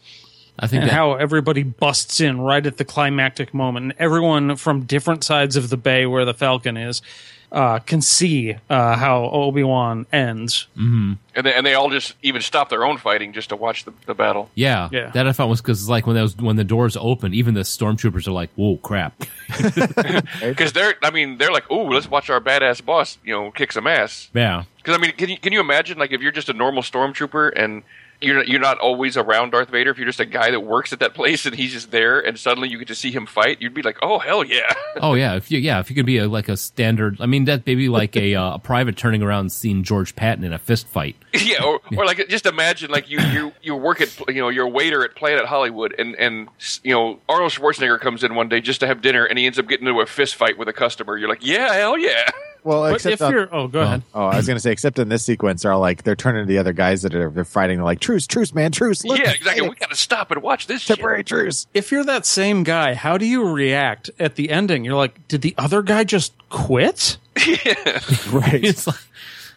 Speaker 1: I think
Speaker 4: And
Speaker 1: that,
Speaker 4: how everybody busts in right at the climactic moment. And everyone from different sides of the bay where the Falcon is uh, can see uh, how Obi Wan ends.
Speaker 2: And they, and they all just even stop their own fighting just to watch the, the battle.
Speaker 1: yeah,
Speaker 4: Yeah.
Speaker 1: that I found was because like when those when the doors open, even the stormtroopers are like, "Whoa, crap!"
Speaker 2: Because they're, I mean, they're like, "Ooh, let's watch our badass boss, you know, kick some ass."
Speaker 1: yeah,
Speaker 2: Because I mean, can you can you imagine like if you're just a normal stormtrooper and you're you're not always around Darth Vader, if you're just a guy that works at that place and he's just there, and suddenly you get to see him fight, you'd be like, "Oh hell yeah!"
Speaker 1: oh yeah, if you yeah, if you could be a, like a standard, I mean, that maybe like a uh, a private turning around seeing George Patton in a fist fight.
Speaker 2: yeah, or, or like just imagine like you you you work at you know you're a waiter at Planet Hollywood, and and you know Arnold Schwarzenegger comes in one day just to have dinner, and he ends up getting into a fist fight with a customer. You're like, "Yeah, hell yeah!"
Speaker 3: Well,
Speaker 4: But
Speaker 3: except
Speaker 4: if
Speaker 3: on-
Speaker 4: you're, oh, go ahead.
Speaker 3: Oh, I was going to say, except in this sequence, they're all like they're turning to the other guys that are they're fighting. They're like, "Truce, truce, man, truce!" Look,
Speaker 2: yeah, exactly. We got to stop and watch this. Shit.
Speaker 3: temporary truce.
Speaker 4: If you're that same guy, how do you react at the ending? You're like, did the other guy just quit? yeah.
Speaker 3: Right.
Speaker 1: It's like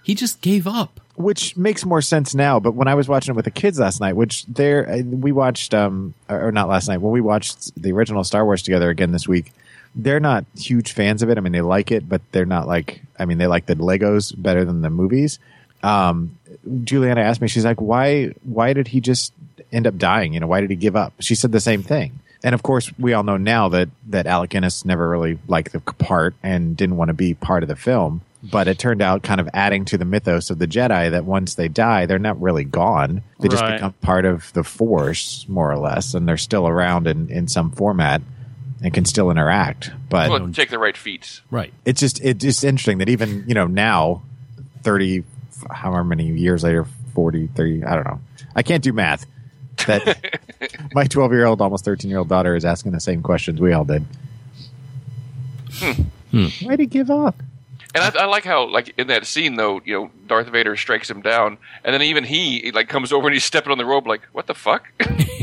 Speaker 1: he just gave up.
Speaker 3: which makes more sense now. But when I was watching it with the kids last night, which there uh, we watched, um, or or not last night, when we watched the original Star Wars together again this week, they're not huge fans of it. I mean, they like it, but they're not like. I mean, they like the Legos better than the movies. Um, Juliana asked me, she's like, "Why? Why did he just end up dying? You know, why did he give up?" She said the same thing. And of course, we all know now that that Alec Guinness never really liked the part and didn't want to be part of the film. But it turned out kind of adding to the mythos of the Jedi that once they die, they're not really gone. They just
Speaker 4: Right.
Speaker 3: become part of the Force, more or less, and they're still around in, in some format and can still interact. But
Speaker 2: Well, take the right feats.
Speaker 1: Right.
Speaker 3: it's just it's just interesting that even you know now 30 however many years later 40 30 i don't know i can't do math that my 12 year old almost 13 year old daughter is asking the same questions we all did hmm. hmm. why'd he give up
Speaker 2: And I, I like how, like in that scene, though, you know, Darth Vader strikes him down, and then even he like comes over and he's stepping on the rope, like, "What the fuck?"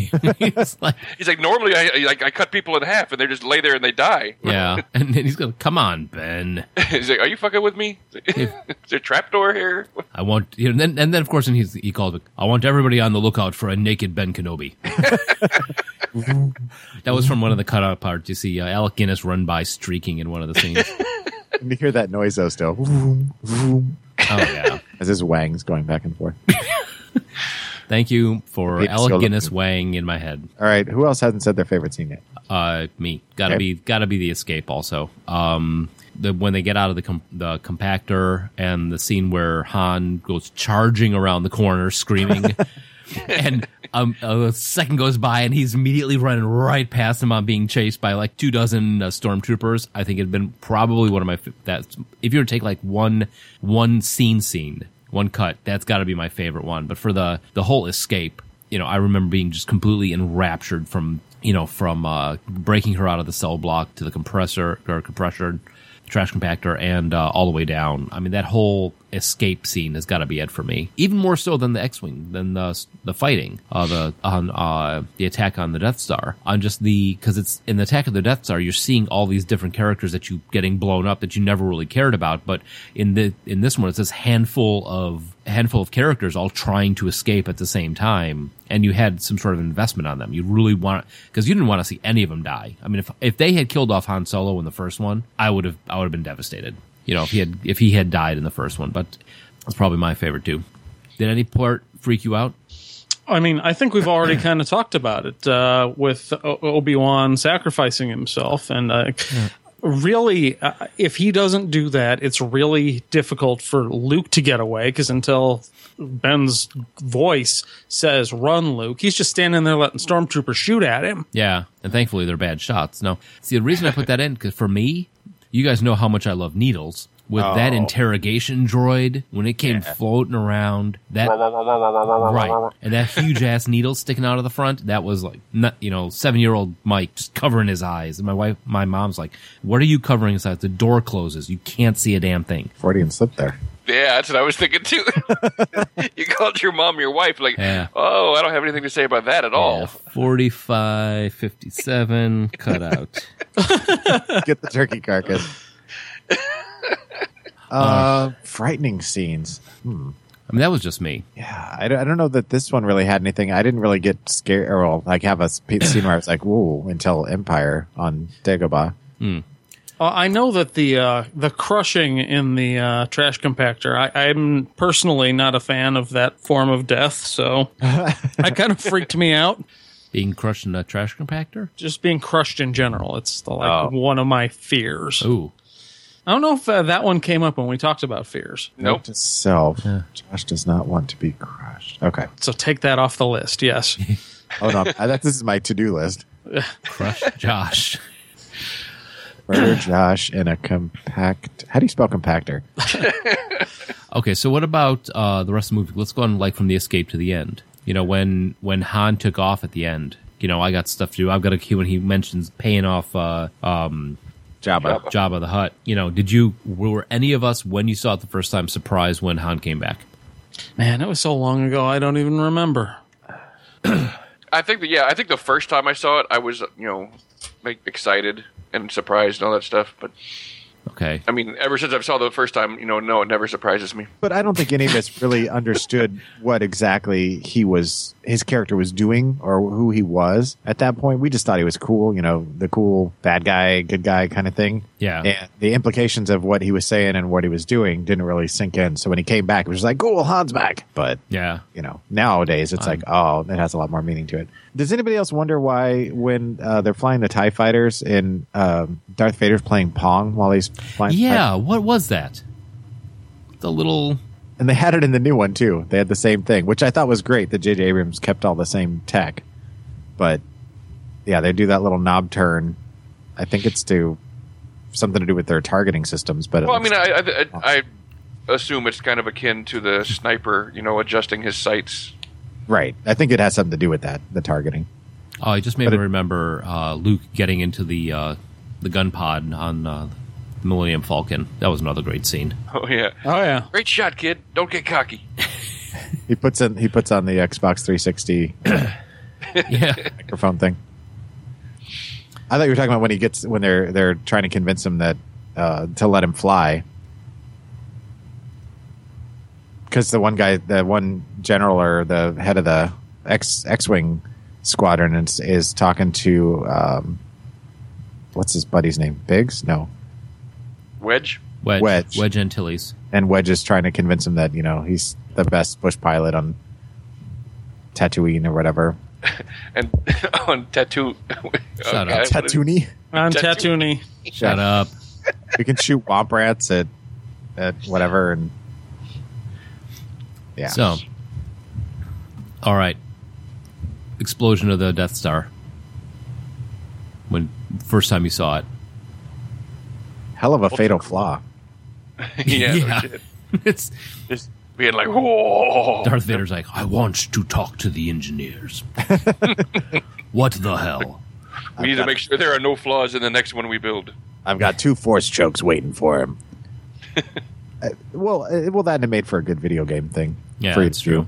Speaker 1: He's like,
Speaker 2: he's like, "Normally, I, like I cut people in half, and they just lay there and they die."
Speaker 1: yeah, and then he's going, "Come on, Ben,
Speaker 2: he's like, "Are you fucking with me? Is there a trapdoor here?"
Speaker 1: I want." You know, and then, and then of course, and he's, he called "I want everybody on the lookout for a naked Ben Kenobi." that was from one of the cutout parts. You see uh, Alec Guinness run by streaking in one of the scenes.
Speaker 3: You hear that noise though still. Vroom, vroom,
Speaker 1: oh yeah.
Speaker 3: as his wang's going back and forth.
Speaker 1: Thank you for
Speaker 3: It's
Speaker 1: Alec Guinness weighing in my head.
Speaker 3: All right, who else hasn't said their favorite scene yet?
Speaker 1: Uh, me gotta
Speaker 3: Okay.
Speaker 1: be gotta be the escape also. Um, the when they get out of the com- the compactor and the scene where Han goes charging around the corner screaming, and a second goes by and he's immediately running right past him on being chased by like two dozen uh, stormtroopers. I think it'd been probably one of my that's if you were to take like one one scene scene one cut that's got to be my favorite one. But for the the whole escape, you know, I remember being just completely enraptured from you know from uh, breaking her out of the cell block to the compressor or compressor trash compactor and uh, all the way down. I mean, that whole escape scene has got to be it for me. Even more so than the X-wing, than the the fighting, uh, the on uh, the attack on the Death Star. On just the because it's in the attack of the Death Star, you're seeing all these different characters that you getting blown up that you never really cared about. But in the in this one, it's this handful of handful of characters all trying to escape at the same time and you had some sort of investment on them you really want because you didn't want to see any of them die i mean if if they had killed off han solo in the first one i would have i would have been devastated you know if he had if he had died in the first one but that's probably my favorite too did any part freak you out
Speaker 4: I mean, I think we've already kind of talked about it uh, with Obi Wan sacrificing himself, and uh, really, uh, if he doesn't do that, it's really difficult for Luke to get away because until Ben's voice says "Run, Luke," he's just standing there letting stormtroopers shoot at him.
Speaker 1: Yeah, and thankfully they're bad shots. No, see the reason I put that in because for me, you guys know how much I love needles. With that oh. interrogation droid, when it came floating around, that right, and that huge ass needle sticking out of the front, that was like, not, you know, seven year old Mike just covering his eyes. And my wife, my mom's like, "What are you covering his eyes? The door closes. You can't see a damn thing."
Speaker 3: Freudian slip there.
Speaker 2: Yeah, that's what I was thinking too. you called your mom your wife, like,
Speaker 1: Yeah.
Speaker 2: oh, I don't have anything to say about that at all.
Speaker 1: Yeah, 45, 57, cut out.
Speaker 3: Get the turkey carcass. Uh, uh, frightening scenes. Hmm.
Speaker 1: I mean, that was just me.
Speaker 3: Yeah, I don't, I don't know that this one really had anything. I didn't really get scared or well, like have a scene where I was like, "Whoa!" until Empire on Dagobah. Hmm.
Speaker 4: Uh, I know that the uh, the crushing in the uh, trash compactor. I, I'm personally not a fan of that form of death, so that kind of freaked me out.
Speaker 1: Being crushed in a trash compactor?
Speaker 4: Just being crushed in general, it's the, like
Speaker 2: Oh.
Speaker 4: one of my fears.
Speaker 1: Ooh.
Speaker 4: I don't know if uh, that one came up when we talked about fears.
Speaker 2: Nope.
Speaker 3: Note to self: Josh does not want to be crushed. Okay.
Speaker 4: So take that off the list. Yes.
Speaker 3: Oh no, I, that, this is my to-do list.
Speaker 1: Crush Josh.
Speaker 3: Murder Josh in a compact. How do you spell compactor?
Speaker 1: Okay, so what about uh, the rest of the movie? Let's go on like from the escape to the end. You know, when when Han took off at the end. You know, I got stuff to do. I've got a cue when he mentions paying off uh, um,
Speaker 3: Jabba.
Speaker 1: Jabba the Hutt. You know, did you were any of us when you saw it the first time surprised when Han came back?
Speaker 4: Man, it was so long ago. I don't even remember.
Speaker 2: I think that yeah, I think the first time I saw it, I was you know like excited and surprised and all that stuff. But
Speaker 1: Okay,
Speaker 2: I mean, ever since I saw the first time, you know, no, it never surprises me.
Speaker 3: But I don't think any of us really understood what exactly he was, his character was doing, or who he was at that point. We just thought he was cool, you know, the cool bad guy, good guy kind of thing.
Speaker 1: Yeah.
Speaker 3: And the implications of what he was saying and what he was doing didn't really sink in. So when he came back, it was just like, cool, Han's back. But
Speaker 1: yeah.
Speaker 3: you know, nowadays it's like, oh, it has a lot more meaning to it. Does anybody else wonder why when uh, they're flying the Tie Fighters and um, Darth Vader's playing Pong while he's flying? the TIE
Speaker 1: Yeah, what was that? The little
Speaker 3: And they had it in the new one too. They had the same thing, which I thought was great that J.J. Abrams kept all the same tech. But yeah, they do that little knob turn. I think it's to something to do with their targeting systems. But
Speaker 2: Well, I mean, I, I, I assume it's kind of akin to the sniper, you know, adjusting his sights.
Speaker 3: right. I think it has something to do with that, the targeting.
Speaker 1: Oh, it just made
Speaker 3: But
Speaker 1: me
Speaker 3: it-
Speaker 1: remember uh, Luke getting into the uh, the gun pod on uh, Millennium Falcon. That was another great scene.
Speaker 2: Oh yeah,
Speaker 4: Oh yeah.
Speaker 2: great shot, kid. Don't get cocky.
Speaker 3: He puts in he puts on the Xbox 360
Speaker 1: Yeah.
Speaker 3: microphone thing. I thought you were talking about when he gets when they're they're trying to convince him that uh, to let him fly. Because the one guy, the one general or the head of the X X wing squadron is, is talking to um, what's his buddy's name? Biggs? No,
Speaker 2: Wedge.
Speaker 1: Wedge.
Speaker 3: Wedge.
Speaker 1: Wedge Antilles.
Speaker 3: and Wedge is trying to convince him that you know he's the best bush pilot on Tatooine or whatever.
Speaker 2: and on tattoo.
Speaker 1: Shut up.
Speaker 3: Tatooine.
Speaker 4: On
Speaker 2: Tattoo-
Speaker 4: Tatooine.
Speaker 1: Shut up.
Speaker 3: we can shoot womp rats at at whatever and yeah.
Speaker 1: So, all right. Explosion of the Death Star. When first time you saw it.
Speaker 3: Hell of a fatal flaw.
Speaker 2: yeah,
Speaker 1: Yeah. it's
Speaker 2: just being like, whoa.
Speaker 1: Darth Vader's like, I want to talk to the engineers. what the hell?
Speaker 2: We need to make sure there are no flaws in the next one we build.
Speaker 3: I've got two force chokes waiting for him. Uh, well, uh, well, that made for a good video game thing.
Speaker 1: Yeah,
Speaker 3: for you
Speaker 1: that's true.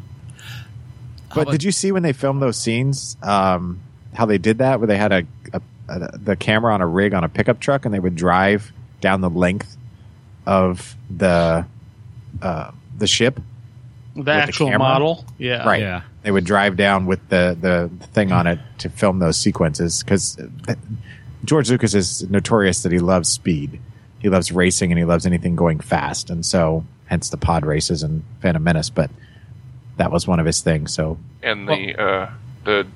Speaker 3: But
Speaker 1: about-
Speaker 3: did you see when they filmed those scenes? Um, how they did that, where they had a, a, a the camera on a rig on a pickup truck, and they would drive down the length of the uh, the ship.
Speaker 4: The
Speaker 3: the
Speaker 4: actual
Speaker 3: camera?
Speaker 4: model. Yeah.
Speaker 3: Right.
Speaker 1: Yeah.
Speaker 3: They would drive down with the the thing on it to film those sequences because George Lucas is notorious that he loves speed. He loves racing and he loves anything going fast, and so hence the pod races and Phantom Menace. But that was one of his things. So
Speaker 2: And the uh, the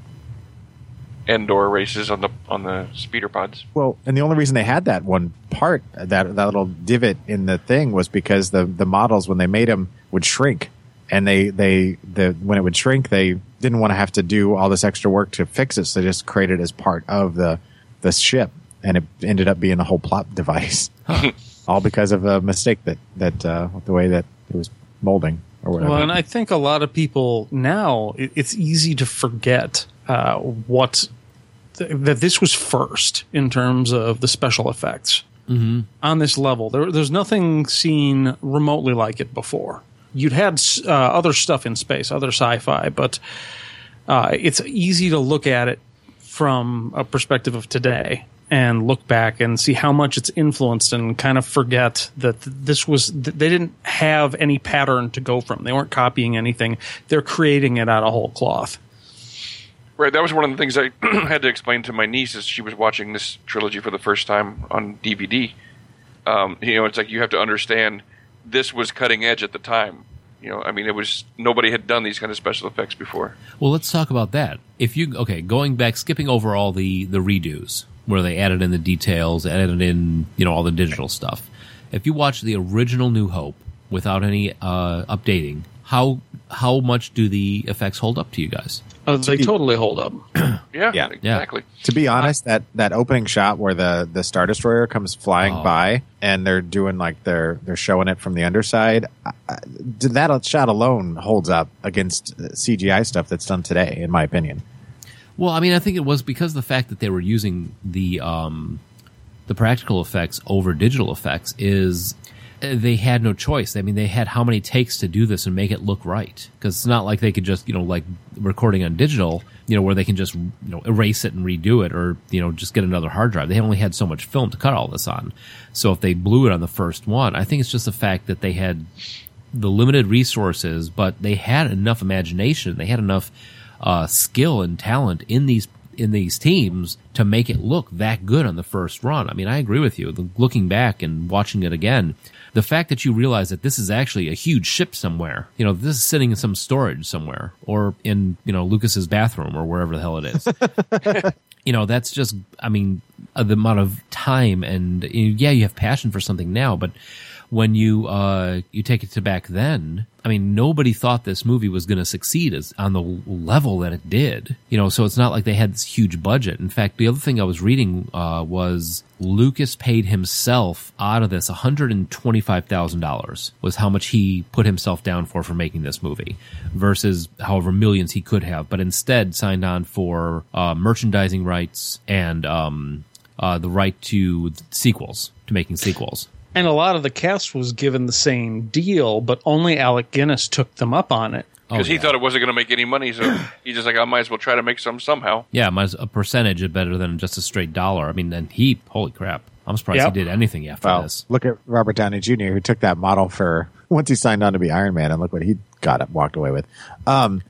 Speaker 2: Endor races on the on the speeder pods.
Speaker 3: Well, and the only reason they had that one part, that that little divot in the thing, was because the the models when they made them would shrink, and they they the when it would shrink, they didn't want to have to do all this extra work to fix it, so they just created it as part of the the ship, and it ended up being a whole plot device, all because of a mistake that that uh, the way that it was molding or whatever.
Speaker 4: Well, and I think a lot of people now, it, it's easy to forget uh, what th- that this was first in terms of the special effects mm-hmm. on this level. There, there's nothing seen remotely like it before. You'd had uh, other stuff in space, other sci-fi, but uh, it's easy to look at it from a perspective of today and look back and see how much it's influenced and kind of forget that this was they didn't have any pattern to go from they weren't copying anything they're creating it out of whole cloth
Speaker 2: Right, that was one of the things I had to explain to my niece as she was watching this trilogy for the first time on DVD. Um, you know, it's like you have to understand this was cutting edge at the time. You know, I mean, it was nobody had done these kind of special effects before.
Speaker 1: Well, let's talk about that. If you okay, going back, skipping over all the the redos where they added in the details, added in you know all the digital stuff. If you watch the original New Hope without any uh, updating, how how much do the effects hold up to you guys?
Speaker 4: uh, they totally hold up
Speaker 2: Yeah,
Speaker 3: Yeah.
Speaker 2: exactly.
Speaker 3: To be honest, that that opening shot where the the star destroyer comes flying
Speaker 1: Oh.
Speaker 3: by and they're doing like they're they're showing it from the underside, I- I- that shot alone holds up against CGI stuff that's done today, in my opinion.
Speaker 1: Well, I mean, I think it was because of the fact that they were using the um, the practical effects over digital effects is they had no choice. I mean, they had how many takes to do this and make it look right? Because it's not like they could just you know like recording on digital, you know, where they can just you know erase it and redo it, or you know just get another hard drive. They only had so much film to cut all this on. So if they blew it on the first one, I think it's just the fact that they had the limited resources, but they had enough imagination. They had enough uh, skill and talent in these in these teams to make it look that good on the first run. I mean, I agree with you. Looking back and watching it again, the fact that you realize that this is actually a huge ship somewhere, you know, this is sitting in some storage somewhere, or in you know Lucas's bathroom or wherever the hell it is. you know, that's just, I mean, uh, the amount of time and yeah, you have passion for something now, but when you uh, you take it to back then, I mean, nobody thought this movie was going to succeed as on the level that it did. You know, so it's not like they had this huge budget. In fact, the other thing I was reading uh, was Lucas paid himself out of this one hundred and twenty five thousand dollars was how much he put himself down for for making this movie, versus however millions he could have, but instead signed on for uh, merchandising rights and um, uh, the right to sequels, to making sequels.
Speaker 4: And a lot of the cast was given the same deal, but only Alec Guinness took them up on it.
Speaker 2: because
Speaker 1: Oh,
Speaker 2: he
Speaker 1: yeah.
Speaker 2: thought it wasn't going to make any money, so he's just like, I might as well try to make some somehow.
Speaker 1: Yeah, might as- a percentage is better than just a straight dollar. I mean, and he, holy crap, I'm surprised
Speaker 4: Yep.
Speaker 1: he did anything after
Speaker 3: Well,
Speaker 1: this.
Speaker 3: look at Robert Downey Jr., who took that model for once he signed on to be Iron Man, and look what he got up, walked away with. Um,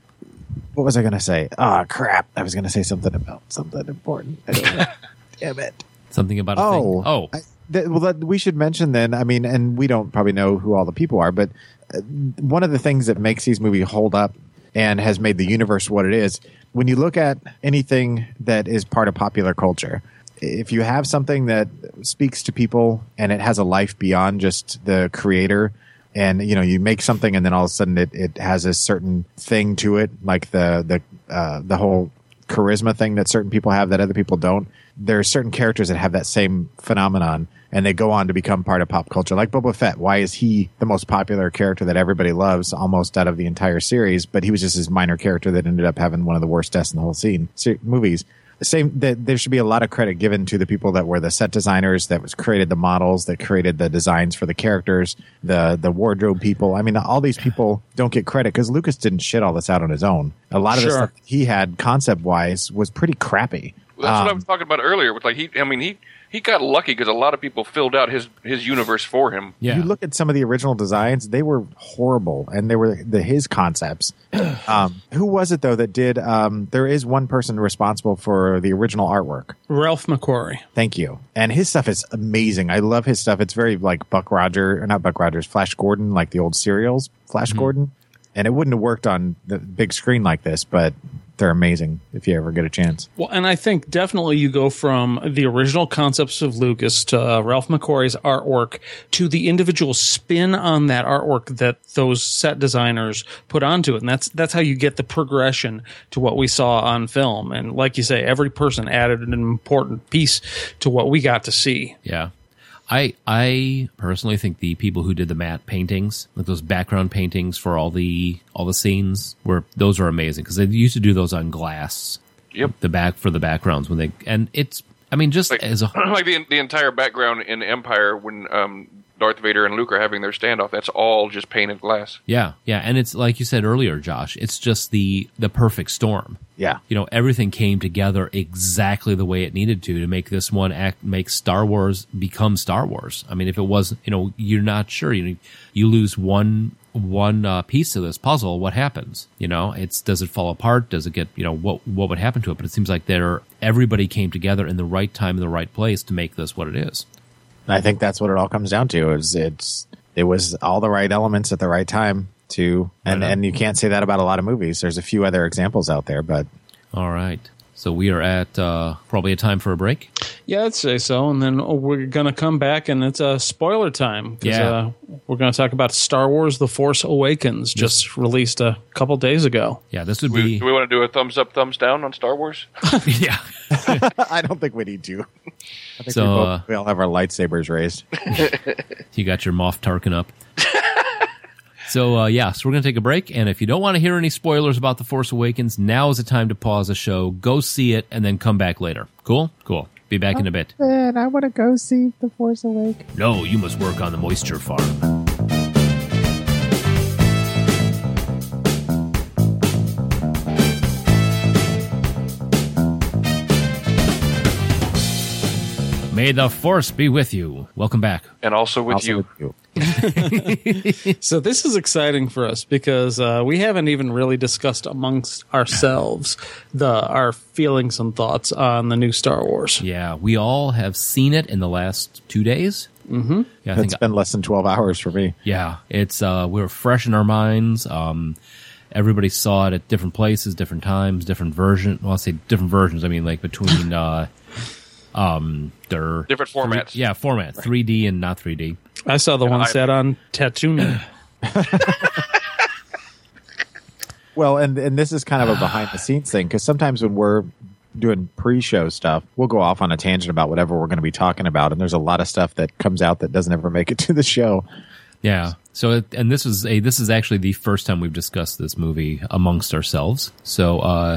Speaker 3: what was I going to say? Oh crap! I was going to say something about something important. I don't know. Damn it!
Speaker 1: Something about a
Speaker 3: Oh,
Speaker 1: thing. Oh,
Speaker 3: I, th- well, that, we should mention then. I mean, and we don't probably know who all the people are, but uh, one of the things that makes these movies hold up and has made the universe what it is, when you look at anything that is part of popular culture, if you have something that speaks to people and it has a life beyond just the creator, and you know you make something and then all of a sudden it, it has a certain thing to it, like the the uh, the whole charisma thing that certain people have that other people don't. There are certain characters that have that same phenomenon and they go on to become part of pop culture. Like Boba Fett. Why is he the most popular character that everybody loves almost out of the entire series? But he was just this minor character that ended up having one of the worst deaths in the whole scene movies. Same that there should be a lot of credit given to the people that were the set designers that was created the models that created the designs for the characters the the wardrobe people. I mean all these people don't get credit because lucas didn't shit all this out on his own. A lot of the stuff he had concept wise was pretty crappy.
Speaker 2: Well, that's what I
Speaker 3: Um,
Speaker 2: was talking about earlier. With like he, I mean, he he got lucky because a lot of people filled out his his universe for him.
Speaker 1: yeah.
Speaker 3: you look at some of the original designs they were horrible and they were the his concepts um, who was it though that did um, there is one person responsible for the original artwork
Speaker 4: Ralph McQuarrie.
Speaker 3: Thank you. And his stuff is amazing. I love his stuff. It's very like Buck Roger, or not Buck Rogers, Flash Gordon, like the old serials, Flash Gordon. And it wouldn't have worked on the big screen like this, but they're amazing if you ever get a chance.
Speaker 4: Well, and I think definitely you go from the original concepts of Lucas to uh, Ralph McQuarrie's artwork to the individual spin on that artwork that those set designers put onto it, and that's that's how you get the progression to what we saw on film. And like you say, every person added an important piece to what we got to see.
Speaker 1: Yeah. I I personally think the people who did the matte paintings, like those background paintings for all the all the scenes, were those are amazing because they used to do those on glass.
Speaker 2: Yep.
Speaker 1: The back for the backgrounds when they and it's I mean just
Speaker 2: Like,
Speaker 1: as a
Speaker 2: like the the entire background in Empire when um, Darth Vader and Luke are having their standoff. That's all just painted glass.
Speaker 1: yeah yeah and it's like you said earlier, Josh. It's just the the perfect storm.
Speaker 3: Yeah.
Speaker 1: you know everything came together exactly the way it needed to to make this one act make Star Wars become Star Wars. I mean, if it was, you know, you're not sure. You you lose one one uh, piece of this puzzle, what happens? You know, it's does it fall apart? Does it get you know what what would happen to it? But it seems like there everybody came together in the right time in the right place to make this what it is.
Speaker 3: And I think that's what it all comes down to is it's it was all the right elements at the right time to and and you can't say that about a lot of movies. There's a few other examples out there, but
Speaker 1: All right. So we are at uh, probably a time for a break.
Speaker 4: Yeah, I'd say so. And then we're going to come back and it's a uh, spoiler time. 'cause,
Speaker 1: Yeah.
Speaker 4: Uh, we're going to talk about Star Wars The Force Awakens, just released a couple days ago.
Speaker 1: Yeah, this would
Speaker 2: We,
Speaker 1: be
Speaker 2: do we want to do a thumbs up, thumbs down on Star Wars?
Speaker 1: yeah.
Speaker 3: I don't think we need to. I think
Speaker 1: So,
Speaker 3: we, both,
Speaker 1: uh,
Speaker 3: we all have our lightsabers raised.
Speaker 1: You got your Moff Tarkin up. So, uh, yeah, so we're going to take a break. And if you don't want to hear any spoilers about The Force Awakens, now is the time to pause the show, go see it, and then come back later. Cool? Cool. Be back in a bit.
Speaker 3: Man, I want to go see The Force Awakens.
Speaker 1: No, you must work on the moisture farm. May the Force be with you. Welcome back.
Speaker 2: And also with
Speaker 3: Also
Speaker 2: you.
Speaker 3: with you.
Speaker 4: So this is exciting for us because uh, we haven't even really discussed amongst ourselves the our feelings and thoughts on the new Star Wars.
Speaker 1: Yeah, we all have seen it in the last two days. Mm-hmm. Yeah, I think
Speaker 3: It's been less than 12 hours for me.
Speaker 1: Yeah, it's uh, we were fresh in our minds. Um, everybody saw it at different places, different times, different version. Well, I say different versions. I mean, like between uh, um, their
Speaker 2: Different formats.
Speaker 1: yeah, format three D and not three D.
Speaker 4: I saw the one
Speaker 2: I-
Speaker 4: set on Tatooine.
Speaker 3: Well, and and this is kind of a behind the scenes thing because sometimes when we're doing pre-show stuff, we'll go off on a tangent about whatever we're going to be talking about, and there's a lot of stuff that comes out that doesn't ever make it to the show.
Speaker 1: Yeah. So, it, and this is a this is actually the first time we've discussed this movie amongst ourselves. So, uh,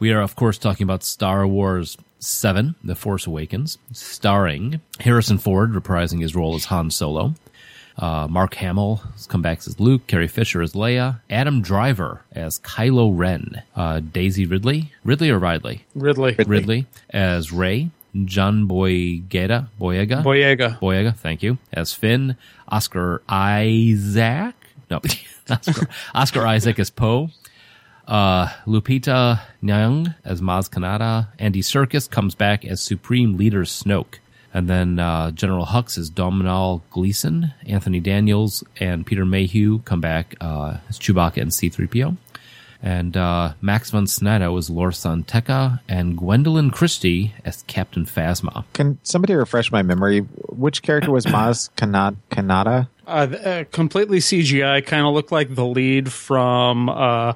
Speaker 1: we are of course talking about Star Wars Seven, The Force Awakens, starring Harrison Ford reprising his role as Han Solo. Uh, Mark Hamill comes back as Luke, Carrie Fisher as Leia, Adam Driver as Kylo Ren, uh, Daisy Ridley, Ridley or Ridley?
Speaker 4: Ridley.
Speaker 1: Ridley as Rey, John Boyega, Boyega,
Speaker 4: Boyega.
Speaker 1: Boyega, thank you, as Finn, Oscar Isaac, no, Oscar, Oscar Isaac as Poe, uh, Lupita Nyong'o as Maz Kanata, Andy Serkis comes back as Supreme Leader Snoke. And then uh, General Hux is Domhnall Gleeson, Anthony Daniels, and Peter Mayhew come back uh, as Chewbacca and C-3PO. And uh, Max von Sydow as Lor San Tekka, and Gwendoline Christie as Captain Phasma.
Speaker 3: Can somebody refresh my memory? Which character was Maz Kanata? Kanata?
Speaker 4: Uh, uh, completely CGI, kind of looked like the lead from uh,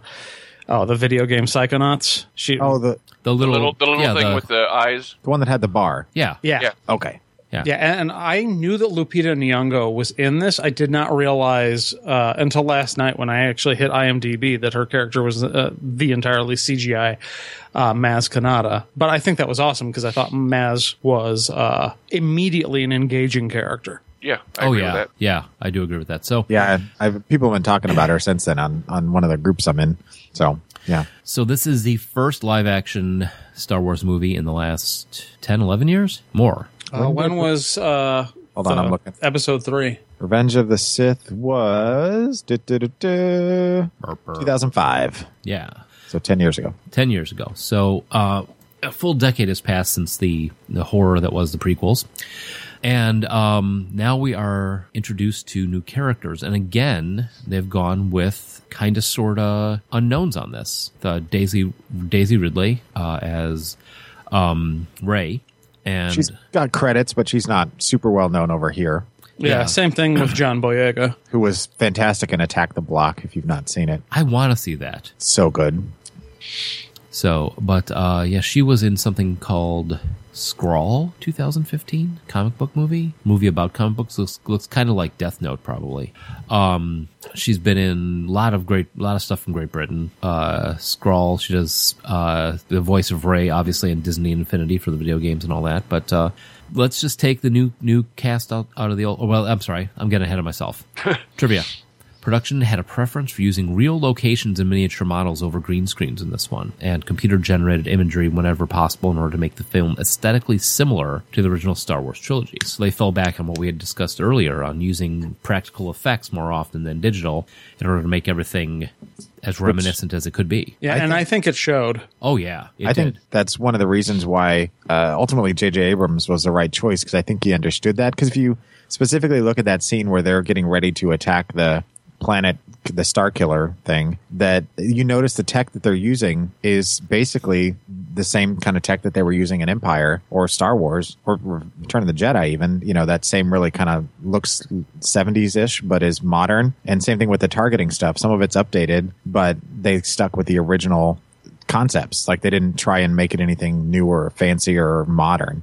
Speaker 4: oh the video game Psychonauts. She
Speaker 3: Oh, the
Speaker 1: The
Speaker 2: The
Speaker 1: little,
Speaker 2: little, the little
Speaker 1: yeah,
Speaker 2: thing
Speaker 1: the-
Speaker 2: with the eyes.
Speaker 3: the one that had the bar.
Speaker 1: yeah,
Speaker 4: yeah.
Speaker 2: Yeah.
Speaker 3: Okay.
Speaker 1: yeah,
Speaker 4: Yeah, and I knew that Lupita Nyong'o was in this. I did not realize uh, until last night when I actually hit IMDb that her character was uh, the entirely CGI uh, Maz Kanata. But I think that was awesome because I thought Maz was uh, immediately an engaging character.
Speaker 2: Yeah. I
Speaker 1: oh
Speaker 2: agree
Speaker 1: yeah,
Speaker 2: With that.
Speaker 1: yeah. I do agree with that. So,
Speaker 3: Yeah, I've people have been talking about her since then on on one of the groups I'm in. So yeah,
Speaker 1: so this is the first live action Star Wars movie in the last 10, 11 years, more.
Speaker 4: Uh, when was uh,
Speaker 3: Hold on, I'm looking.
Speaker 4: episode three?
Speaker 3: Revenge of the Sith was du- du- du- du, 2005,
Speaker 1: Yeah,
Speaker 3: so ten years ago.
Speaker 1: 10 years ago. So, uh, a full decade has passed since the, the horror that was the prequels. And um, now we are introduced to new characters. And again, they've gone with kind of sort of unknowns on this. The Daisy Daisy Ridley uh, as um, Rey. And
Speaker 3: She's got credits, but she's not super well known over here.
Speaker 4: Yeah,
Speaker 1: Yeah.
Speaker 4: same thing with John Boyega.
Speaker 3: Who was fantastic in Attack the Block? If you've not seen it,
Speaker 1: I want to see that.
Speaker 3: so good.
Speaker 1: So, but uh, yeah, she was in something called Scrawl 2015 comic book movie. Movie about comic books looks looks kind of like Death Note probably. Um, she's been in a lot of great a lot of stuff from Great Britain. Uh, Scrawl, she does uh, the voice of Rey obviously in Disney Infinity for the video games and all that. But uh, let's just take the new new cast out, out of the old. Well, I'm sorry, I'm getting ahead of myself. Trivia. Production had a preference for using real locations and miniature models over green screens in this one, and computer generated imagery whenever possible in order to make the film aesthetically similar to the original Star Wars trilogy. So they fell back on what we had discussed earlier on using practical effects more often than digital in order to make everything as reminiscent as it could be.
Speaker 4: Yeah,
Speaker 3: I
Speaker 4: and
Speaker 3: think-
Speaker 4: I think it showed.
Speaker 1: Oh, yeah. It
Speaker 3: I think that's one of the reasons why uh, ultimately J.J. Abrams was the right choice because I think he understood that. Because if you specifically look at that scene where they're getting ready to attack the planet, the Star Killer thing, that you notice the tech that they're using is basically the same kind of tech that they were using in Empire or Star Wars or Return of the Jedi. Even you know that same really kind of looks 70s ish, but is modern. And same thing with the targeting stuff. Some of it's updated, but they stuck with the original concepts. Like they didn't try and make it anything new or fancy or modern.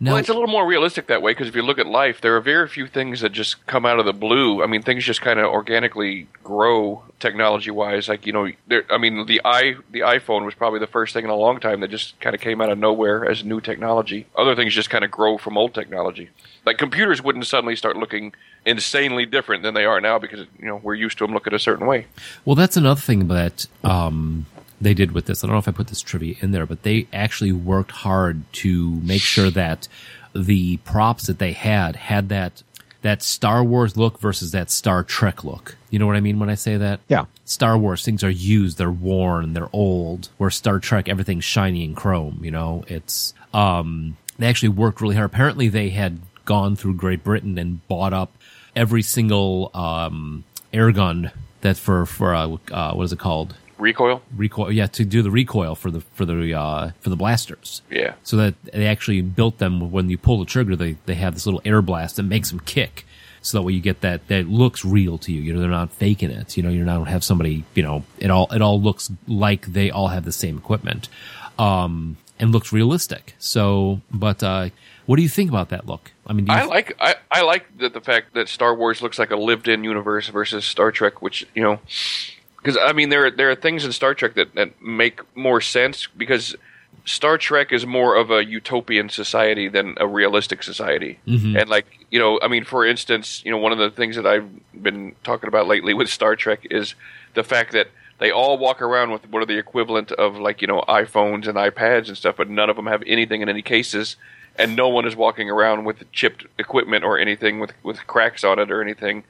Speaker 1: Now,
Speaker 2: well, it's a little more realistic that way because if you look at life, there are very few things that just come out of the blue. I mean, things just kind of organically grow technology-wise. Like you know, there, I mean, the i the iPhone was probably the first thing in a long time that just kind of came out of nowhere as new technology. Other things just kind of grow from old technology. Like computers wouldn't suddenly start looking insanely different than they are now because you know we're used to them looking a certain way.
Speaker 1: Well, that's another thing that um, they did with this. I don't know if I put this trivia in there, but they actually worked hard to make sure that the props that they had had that that Star Wars look versus that Star Trek look. You know what I mean when I say that?
Speaker 3: Yeah.
Speaker 1: Star Wars things are used, they're worn, they're old. Where Star Trek everything's shiny and chrome, you know? It's um they actually worked really hard. Apparently they had gone through Great Britain and bought up every single um air gun that for for uh, uh what is it called?
Speaker 2: Recoil,
Speaker 1: recoil yeah to do the recoil for the for the uh for the blasters.
Speaker 2: Yeah.
Speaker 1: so that they actually built them when you pull the trigger they they have this little air blast that makes them kick. So that way you get that that looks real to you. You know they're not faking it. You know you're not have somebody you know it all it all looks like they all have the same equipment um and looks realistic. So but uh what do you think about that look? I mean do you
Speaker 2: I like I, I like that the fact that Star Wars looks like a lived-in universe versus Star Trek, which you know, because I mean there are, there are things in Star Trek that, that make more sense because Star Trek is more of a utopian society than a realistic society. Mm-hmm. And like, you know, I mean, for instance, you know, one of the things that I've been talking about lately with Star Trek is the fact that they all walk around with what are the equivalent of like, you know, iPhones and iPads and stuff, but none of them have anything in any cases. And no one is walking around with chipped equipment or anything with, with cracks on it or anything.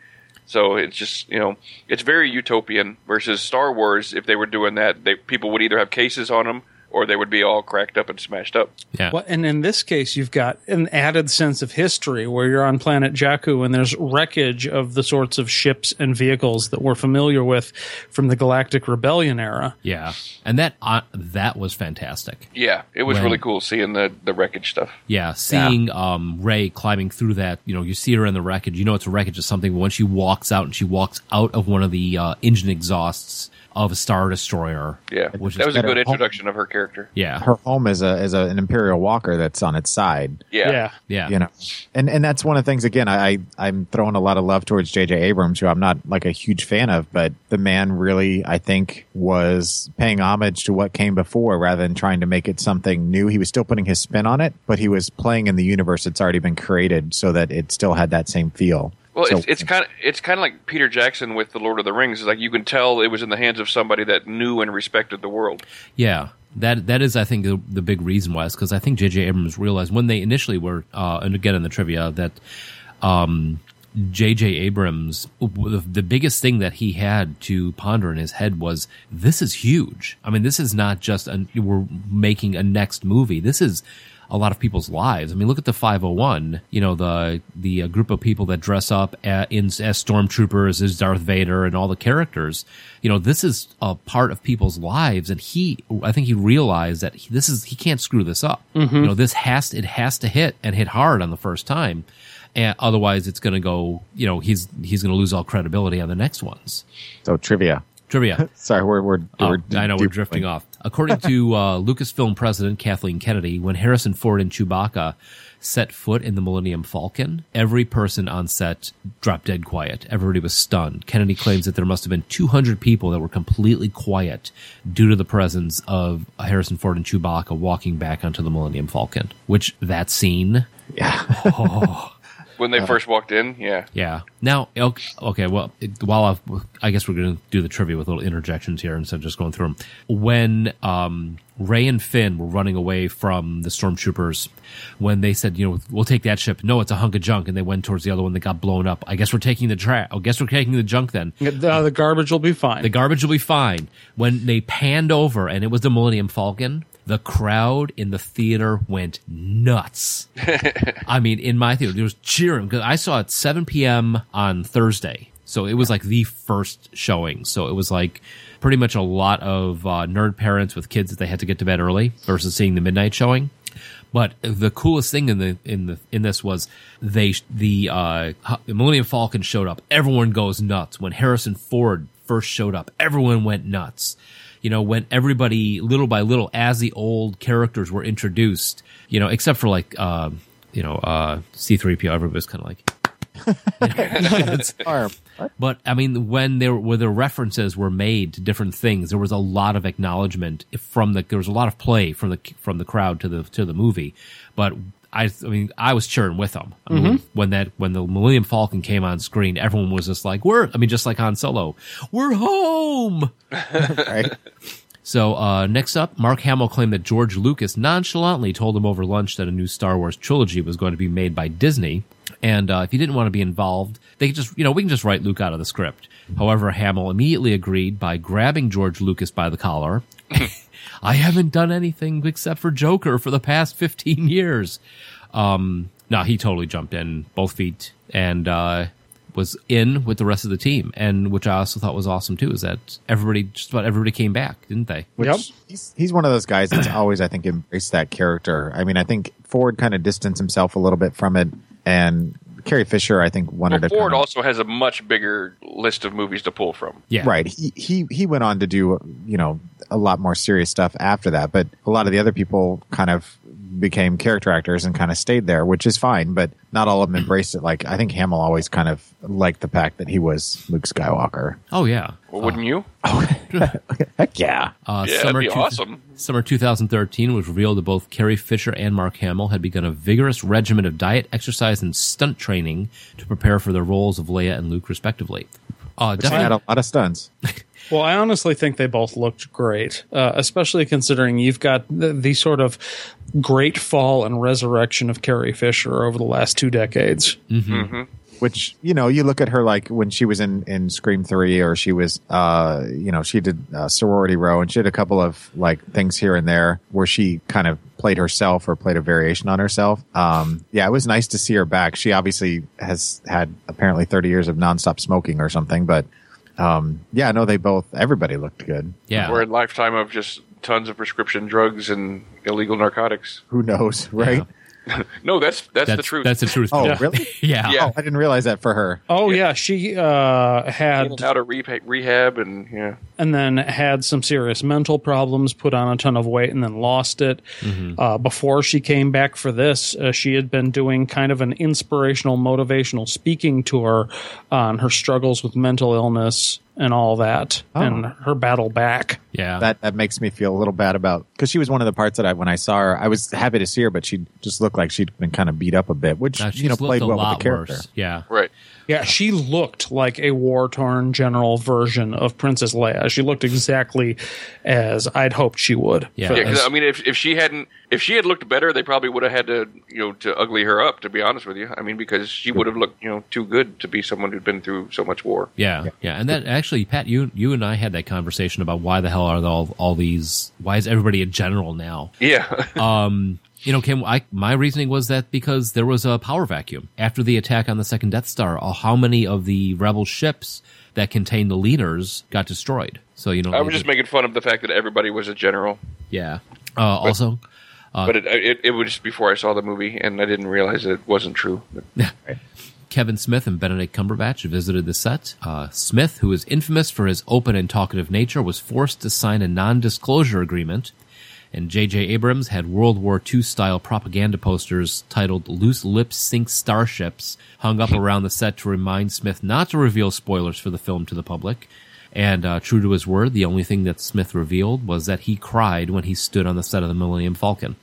Speaker 2: So it's just you know it's very utopian versus Star Wars. If they were doing that, they, people would either have cases on them or they would be all cracked up and smashed up.
Speaker 1: Yeah.
Speaker 4: Well, and in this case, you've got an added sense of history where you're on planet Jakku and there's wreckage of the sorts of ships and vehicles that we're familiar with from the Galactic Rebellion era.
Speaker 1: Yeah. And that uh, that was fantastic.
Speaker 2: Yeah, it was
Speaker 1: When-
Speaker 2: really cool seeing the the wreckage stuff.
Speaker 1: Yeah, seeing um, Rey climbing through that, you know, you see her in the wreckage. You know it's a wreckage of something. But when she walks out and she walks out of one of the uh, engine exhausts of a star destroyer,
Speaker 2: Yeah,
Speaker 1: which
Speaker 2: that
Speaker 1: is
Speaker 2: was a good
Speaker 3: better.
Speaker 2: introduction of her character.
Speaker 1: yeah,
Speaker 3: Her home is a is a, an Imperial Walker that's on its side.
Speaker 2: Yeah,
Speaker 1: yeah,
Speaker 3: you know? And and that's one of the things again I, I i'm throwing a lot of love towards jj abrams who i'm not like a huge fan of but the man really i think was paying homage to what came before rather than trying to make it something new. He was still putting his spin on it but he was playing in the universe that's already been created so that it still had that same feel
Speaker 2: Well,
Speaker 3: So-
Speaker 2: it's it's kind of it's kind of like Peter Jackson with the Lord of the Rings. It's like you can tell it was in the hands of somebody that knew and respected the world.
Speaker 1: yeah. That that is, I think, the, the big reason why is because I think J.J. Abrams realized when they initially were, uh, and again in the trivia that um, J.J. Abrams, the, the biggest thing that he had to ponder in his head was this is huge. I mean, this is not just we're making a next movie. This is a lot of people's lives. I mean, look at the 501. You know, the the uh, group of people that dress up a in, as stormtroopers, as Darth Vader, and all the characters. You know, this is a part of people's lives, and he, I think, he realized that he, this is he can't screw this up. You know, this has it has to hit and hit hard on the first time. And otherwise, it's going to go. You know, he's he's going to lose all credibility on the next ones.
Speaker 3: so trivia
Speaker 1: Trivia.
Speaker 3: sorry we're we're,
Speaker 1: Oh,
Speaker 3: we're
Speaker 1: I know we're drifting off. According to uh, Lucasfilm president Kathleen Kennedy, when Harrison Ford and Chewbacca set foot in the Millennium Falcon, every person on set dropped dead quiet. Everybody was stunned. Kennedy claims that there must have been 200 people that were completely quiet due to the presence of Harrison Ford and Chewbacca walking back onto the Millennium Falcon. Which that scene
Speaker 2: When they first walked in, yeah,
Speaker 1: yeah. Now, okay, okay well, it, while I've, I guess we're going to do the trivia with little interjections here instead of just going through them. When um, Rey and Finn were running away from the stormtroopers, when they said, you know, we'll take that ship. No, it's a hunk of junk, and they went towards the other one that got blown up. I guess we're taking the trash. I guess we're taking the junk then.
Speaker 4: Uh, the garbage will be fine.
Speaker 1: The garbage will be fine. When they panned over and it was the Millennium Falcon, the crowd in the theater went nuts. I mean, in my theater, there was cheering because I saw it 7 p.m. on Thursday. So it was like the first showing. So it was like pretty much a lot of uh, nerd parents with kids that they had to get to bed early versus seeing the midnight showing. But the coolest thing in the in the in this was they the uh, Millennium Falcon showed up. Everyone goes nuts when Harrison Ford first showed up. Everyone went nuts. You know, when everybody little by little, as the old characters were introduced, you know, except for like, uh, you know, uh, C three PO, everybody was kind of like, but I mean, when there were the references were made to different things, there was a lot of acknowledgement from the. There was a lot of play from the from the crowd to the to the movie. But I, I mean, I was cheering with them. I mean, when that when the Millennium Falcon came on screen, everyone was just like, "We're." I mean, just like Han Solo, "We're home."
Speaker 3: right
Speaker 1: So uh, next up, Mark Hamill claimed that George Lucas nonchalantly told him over lunch that a new Star Wars trilogy was going to be made by Disney, and uh, if he didn't want to be involved, they could just, you know, we can just write Luke out of the script. However, Hamill immediately agreed by grabbing George Lucas by the collar. I haven't done anything except for Joker for the past 15 years. Um, no, he totally jumped in both feet and uh, was in with the rest of the team. And which I also thought was awesome too is that everybody, just about everybody came back, didn't they?
Speaker 3: Which
Speaker 4: Yep.
Speaker 3: he's he's one of those guys that's always I think embraced that character. I mean, I think Ford kind of distanced himself a little bit from it, and Carrie Fisher I think wanted
Speaker 2: well,
Speaker 3: to
Speaker 2: Ford
Speaker 3: kinda-
Speaker 2: also has a much bigger list of movies to pull from.
Speaker 1: Yeah.
Speaker 3: right. He, he he went on to do you know a lot more serious stuff after that, but a lot of the other people kind of became character actors and kind of stayed there, which is fine, but not all of them embraced it. Like I think Hamill always kind of liked the fact that he was Luke Skywalker.
Speaker 1: Oh yeah.
Speaker 2: Well, wouldn't you?
Speaker 3: Oh, Heck yeah.
Speaker 1: Uh,
Speaker 2: Yeah, that'd be awesome.
Speaker 1: Summer 2013 was revealed that both Carrie Fisher and Mark Hamill had begun a vigorous regimen of diet, exercise, and stunt training to prepare for their roles of Leia and Luke, respectively. Uh,
Speaker 3: He had a lot of stunts.
Speaker 4: Well, I honestly think they both looked great, uh, especially considering you've got the, the sort of great fall and resurrection of Carrie Fisher over the last two decades.
Speaker 3: which you know you look at her like when she was in in scream 3 or she was uh you know she did uh, sorority row and she did a couple of like things here and there where she kind of played herself or played a variation on herself. Um yeah it was nice to see her back. She obviously has had apparently 30 years of nonstop smoking or something but um yeah no they both everybody looked good
Speaker 1: yeah.
Speaker 2: we're a lifetime of just tons of prescription drugs and illegal narcotics.
Speaker 3: who knows right
Speaker 2: No, that's that's,
Speaker 1: that's
Speaker 2: the truth.
Speaker 1: That's the truth.
Speaker 3: oh
Speaker 4: Yeah.
Speaker 3: really
Speaker 1: yeah.
Speaker 2: Yeah.
Speaker 3: oh i didn't realize that for her
Speaker 4: Oh yeah, she uh, had
Speaker 2: and out of rehab, rehab and yeah.
Speaker 4: and then had some serious mental problems, put on a ton of weight, and then lost it. Uh, before she came back for this, uh, she had been doing kind of an inspirational, motivational speaking tour on her struggles with mental illness and all that, and oh. her battle back.
Speaker 1: Yeah.
Speaker 3: that that makes me feel a little bad about because she was one of the parts that I when I saw her I was happy to see her but she just looked like she'd been kind of beat up a bit which
Speaker 1: she's
Speaker 3: you know played well with the character
Speaker 1: worse. Yeah.
Speaker 2: Right.
Speaker 4: Yeah, she looked like a war torn general version of Princess Leia. She looked exactly as I'd hoped she would.
Speaker 1: Yeah.
Speaker 4: for
Speaker 2: Yeah, 'cause,
Speaker 4: this.
Speaker 2: I mean, if if she hadn't, if she had looked better, they probably would have had to, you know, to ugly her up. To be honest with you, I mean, because she would have looked, you know, too good to be someone who'd been through so much war.
Speaker 1: Yeah, yeah, and that actually, Pat, you you and I had that conversation about why the hell are all all these? Why is everybody a general now?
Speaker 2: Yeah,
Speaker 1: Um, you know, Kim, I my reasoning was that because there was a power vacuum after the attack on the second Death Star. Uh, how many of the rebel ships that contained the leaders got destroyed? So you know,
Speaker 2: I was just making fun of the fact that everybody was a general.
Speaker 1: yeah. Uh, also,
Speaker 2: but it, it it was just before I saw the movie, and I didn't realize it wasn't true. But
Speaker 1: Kevin Smith and Benedict Cumberbatch visited the set. Uh, Smith, who is infamous for his open and talkative nature, was forced to sign a non-disclosure agreement. And J.J. Abrams had World War II style propaganda posters titled Loose Lips Sink Starships hung up around the set to remind Smith not to reveal spoilers for the film to the public. And uh, true to his word, the only thing that Smith revealed was that he cried when he stood on the set of the Millennium Falcon.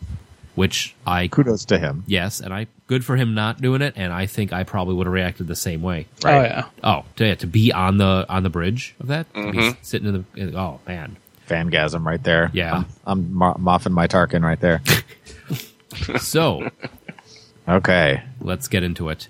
Speaker 1: Which I
Speaker 3: kudos to him
Speaker 1: Yes, and I good for him not doing it, and I think I probably would have reacted the same way.
Speaker 4: Oh yeah.
Speaker 1: Oh, to, yeah, to be on the on the bridge of that,
Speaker 2: Mm-hmm.
Speaker 1: be sitting in the oh man,
Speaker 3: fangasm right there
Speaker 1: Yeah.
Speaker 3: I'm, I'm moffing my Tarkin right there
Speaker 1: so
Speaker 3: okay
Speaker 1: let's get into it.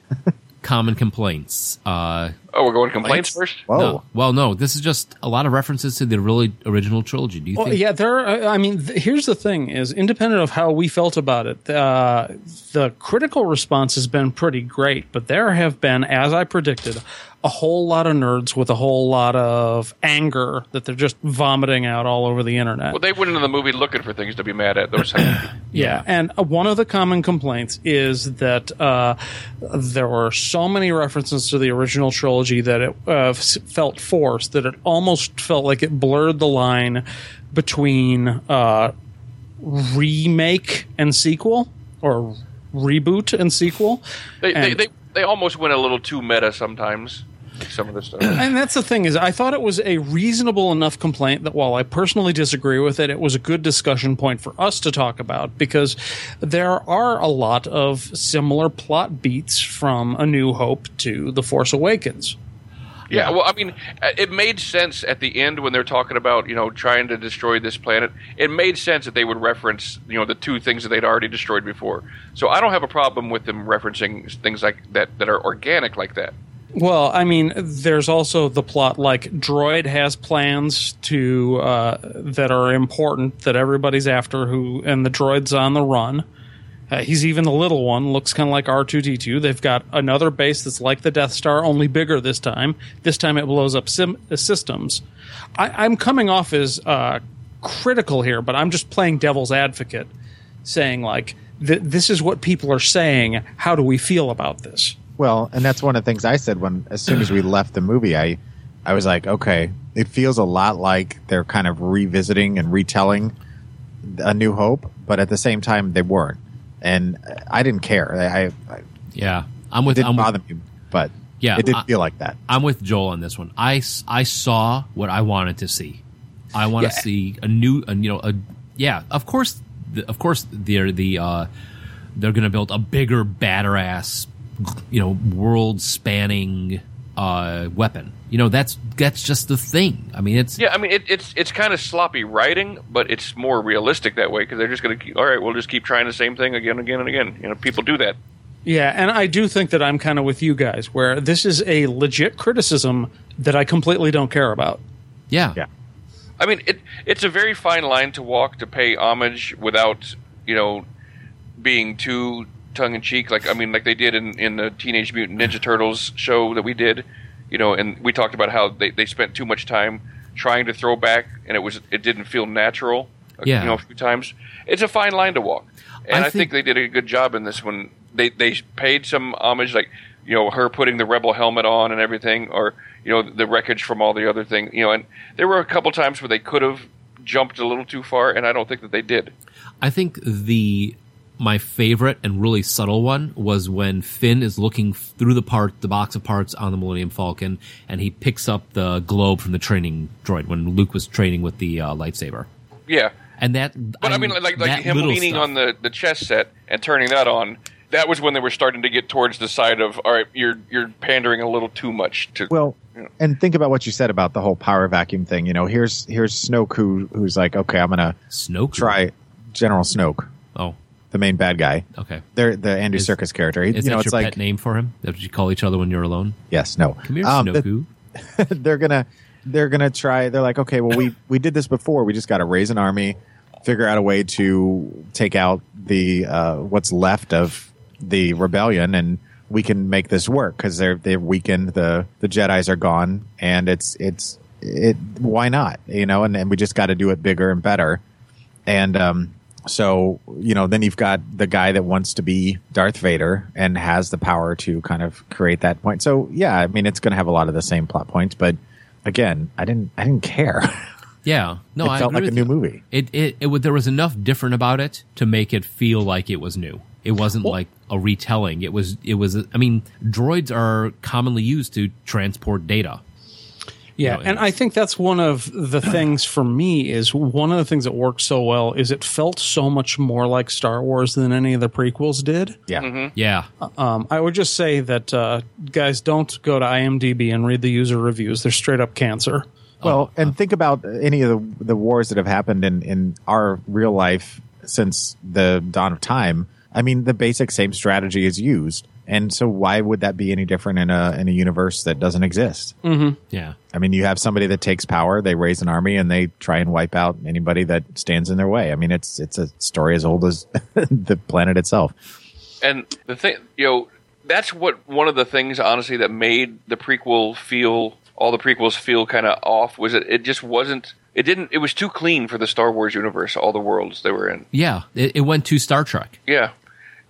Speaker 1: Common complaints. Uh,
Speaker 2: oh, we're going to complaints first.
Speaker 3: whoa
Speaker 1: no, well, no, this is just a lot of references to the really original trilogy. Do you
Speaker 4: Well,
Speaker 1: think?
Speaker 4: yeah, there. Are, I mean, th- here's the thing: is independent of how we felt about it, uh, the critical response has been pretty great. But there have been, as I predicted, a whole lot of nerds with a whole lot of anger that they're just vomiting out all over the internet.
Speaker 2: Well, they went into the movie looking for things to be mad at. Those
Speaker 4: Yeah, and uh, one of the common complaints is that uh, there were so many references to the original trilogy that it uh, felt forced, that it almost felt like it blurred the line between uh, remake and sequel, or reboot and sequel.
Speaker 2: they, they, they they almost went a little too meta sometimes. Some of the stuff.
Speaker 4: And that's the thing is, I thought it was a reasonable enough complaint that while I personally disagree with it, it was a good discussion point for us to talk about because there are a lot of similar plot beats from A New Hope to The Force Awakens.
Speaker 2: Yeah, well, I mean, uh, it made sense at the end when they're talking about you know trying to destroy this planet. It made sense that they would reference you know the two things that they'd already destroyed before. So I don't have a problem with them referencing things like that that are organic like that.
Speaker 4: Well, I mean, there's also the plot like Droid has plans to uh, that are important that everybody's after. Who and the droid's on the run. Uh, he's even the little one, looks kind of like R2D2. They've got another base that's like the Death Star, only bigger this time. This time it blows up sim- uh, systems. I, I'm coming off as uh, critical here, but I'm just playing devil's advocate, saying, like, th- this is what people are saying. How do we feel about this?
Speaker 3: Well, and that's one of the things I said when as soon as we left the movie, I I was like, okay, it feels a lot like they're kind of revisiting and retelling A New Hope, but at the same time they weren't. and I didn't care. I, I
Speaker 1: Yeah, I'm
Speaker 3: it
Speaker 1: with.
Speaker 3: didn't
Speaker 1: I'm with,
Speaker 3: bother me, but
Speaker 1: Yeah,
Speaker 3: it didn't
Speaker 1: I-
Speaker 3: feel like that.
Speaker 1: I'm with Joel on this one. I I saw what I wanted to see. I want to
Speaker 2: Yeah.
Speaker 1: see a new, a, you know, a yeah. Of course, the, of course, they're the uh, they're going to build a bigger, badder ass, you know, world spanning uh, weapon. You know, that's that's just the thing. I mean, it's
Speaker 2: Yeah, I mean it, it's it's kind of sloppy writing, but it's more realistic that way because they're just going to keep. All right, we'll just keep trying the same thing again, and again, and again. You know, people do that.
Speaker 4: Yeah, and I do think that I'm kind of with you guys, where this is a legit criticism that I completely don't care about.
Speaker 1: yeah,
Speaker 3: Yeah.
Speaker 2: I mean, it it's a very fine line to walk to pay homage without you know being too tongue in cheek. Like I mean, like they did in in the Teenage Mutant Ninja Turtles show that we did. You know, and we talked about how they, they spent too much time trying to throw back, and it was it didn't feel natural. uh,
Speaker 1: Yeah.
Speaker 2: you know, a few times. It's a fine line to walk, and
Speaker 1: I
Speaker 2: I, think,
Speaker 1: think-
Speaker 2: they did a good job in this one. They they paid some homage, like you know her putting the rebel helmet on and everything, or you know the wreckage from all the other things. You know, and there were a couple times where they could have jumped a little too far, and I don't think that they did.
Speaker 1: I think the my favorite and really subtle one was when Finn is looking through the part, the box of parts on the Millennium Falcon, and he picks up the globe from the training droid when Luke was training with the uh, lightsaber.
Speaker 2: Yeah,
Speaker 1: And that,
Speaker 2: but I, mean, like like him leaning
Speaker 1: stuff.
Speaker 2: on the the chess set and turning that on. That was when they were starting to get towards the side of all right, you're you're pandering a little too much to.
Speaker 3: Well,
Speaker 2: Yeah.
Speaker 3: and think about what you said about the whole power vacuum thing. You know, here's here's Snoke who who's like, okay, I'm gonna
Speaker 1: Snoke.
Speaker 3: try General Snoke, the main bad guy.
Speaker 1: okay.
Speaker 3: They're the Andy
Speaker 1: Is-
Speaker 3: Serkis character. He-
Speaker 1: Is
Speaker 3: you know,
Speaker 1: that
Speaker 3: it's
Speaker 1: your
Speaker 3: like
Speaker 1: pet name for him? What you call each other when you're alone.
Speaker 3: yes, no.
Speaker 1: Come here,
Speaker 3: Um, the-
Speaker 1: Snoku.
Speaker 3: they're gonna they're gonna try they're like okay well we we did this before we just got to raise an army figure out a way to take out the uh, what's left of the rebellion and we can make this work because they're they've weakened the the jedis are gone and it's it's it why not you know and, and we just got to do it bigger and better and um so you know then you've got the guy that wants to be darth vader and has the power to kind of create that point so yeah i mean it's going to have a lot of the same plot points but again i didn't i didn't care
Speaker 1: Yeah, no,
Speaker 3: it
Speaker 1: I
Speaker 3: felt like a new
Speaker 1: you.
Speaker 3: movie
Speaker 1: It, it, it would- there was enough different about it to make it feel like it was new. It wasn't like a retelling. It was it was I mean, droids are commonly used to transport data.
Speaker 4: Yeah,
Speaker 1: know,
Speaker 4: and I think that's one of the things for me is one of the things that worked so well is it felt so much more like Star Wars than any of the prequels did.
Speaker 3: yeah.
Speaker 1: Yeah.
Speaker 4: Um, I would just say that uh, guys don't go to IMDb and read the user reviews; they're straight up cancer.
Speaker 3: well and think about any of the the wars that have happened in in our real life since the dawn of time. I mean the basic same strategy is used and so why would that be any different in a in a universe that doesn't exist mm-hmm.
Speaker 1: Yeah.
Speaker 3: I mean, you have somebody that takes power, they raise an army, and they try and wipe out anybody that stands in their way. I mean, it's it's a story as old as the planet itself.
Speaker 2: And the thing, you know, that's what one of the things, honestly, that made the prequel feel all the prequels feel kind of off was it. It just wasn't. It didn't. It was too clean for the Star Wars universe. All the worlds they were in.
Speaker 1: Yeah. It, it went to Star Trek.
Speaker 2: Yeah,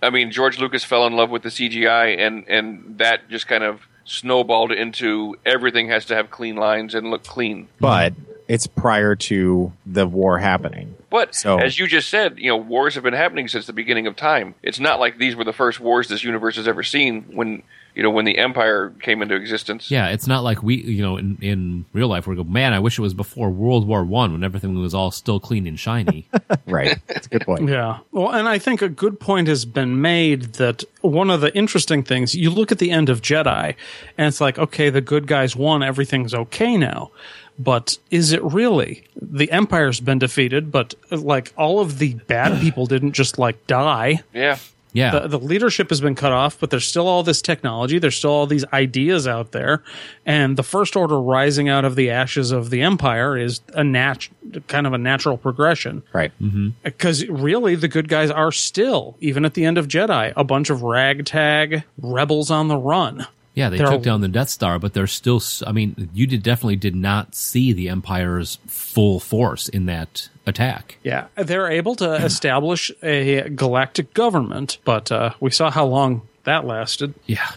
Speaker 2: I mean, George Lucas fell in love with the CGI, and and that just kind of snowballed into everything has to have clean lines and look clean.
Speaker 3: But it's prior to the war happening.
Speaker 2: But
Speaker 3: So-
Speaker 2: as you just said, you know, wars have been happening since the beginning of time. It's not like these were the first wars this universe has ever seen. When you know when the Empire came into existence.
Speaker 1: Yeah, it's not like we, you know, in, in real life, we go, man, I wish it was before World War One when everything was all still clean and shiny.
Speaker 3: Right. That's a good point.
Speaker 4: Yeah. Well, and I think a good point has been made that one of the interesting things, you look at the end of Jedi and it's like, okay, the good guys won, everything's okay now. But is it really? The Empire's been defeated, but uh, like all of the bad people didn't just like die.
Speaker 2: Yeah.
Speaker 1: Yeah.
Speaker 4: The, the leadership has been cut off, but there's still all this technology. There's still all these ideas out there. And the First Order rising out of the ashes of the Empire is a nat- kind of a natural progression
Speaker 3: Right. Mm-hmm.
Speaker 4: because really the good guys are still even at the end of jedi a bunch of ragtag rebels on the run
Speaker 1: Yeah, they took down the Death Star, but they're still. I mean, you did definitely did not see the Empire's full force in that attack.
Speaker 4: yeah they're able to establish a galactic government but uh, we saw how long that lasted
Speaker 1: Yeah.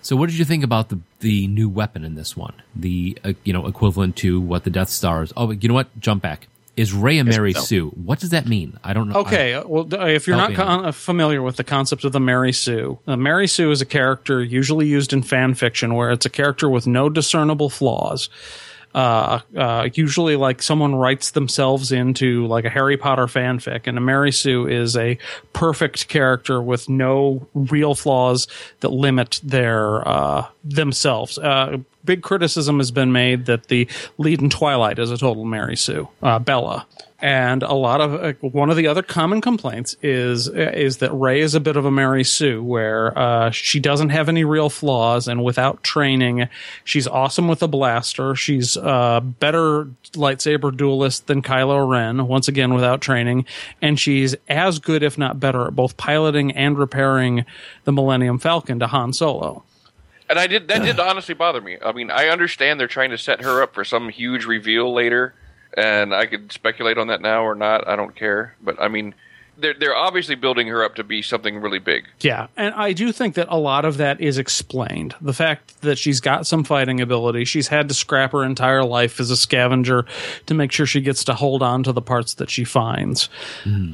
Speaker 1: So, what did you think about the the new weapon in this one? The uh, you know equivalent to what the Death Star is. Oh, you know what? Jump back. Is Rey a Mary. Sue? What does that mean? I don't know.
Speaker 4: Okay, uh, well, if you're not con- uh, familiar with the concept of the Mary Sue, uh, Mary Sue is a character usually used in fan fiction where it's a character with no discernible flaws. Uh, uh, usually, like someone writes themselves into like a Harry Potter fanfic, and a Mary Sue is a perfect character with no real flaws that limit their uh, themselves. Uh, big criticism has been made that the lead in Twilight is a total Mary Sue, uh, Bella. And a lot of uh, one of the other common complaints is is that Rey is a bit of a Mary Sue, where uh, she doesn't have any real flaws, and without training, she's awesome with a blaster. She's a better lightsaber duelist than Kylo Ren, once again without training, and she's as good, if not better, at both piloting and repairing the Millennium Falcon to Han Solo.
Speaker 2: And I did that did honestly bother me. I mean, I understand they're trying to set her up for some huge reveal later, and I could speculate on that now or not. I don't care. But I mean, they're they're obviously building her up to be something really big.
Speaker 4: Yeah, and I do think that a lot of that is explained. The fact that she's got some fighting ability, she's had to scrap her entire life as a scavenger to make sure she gets to hold on to the parts that she finds.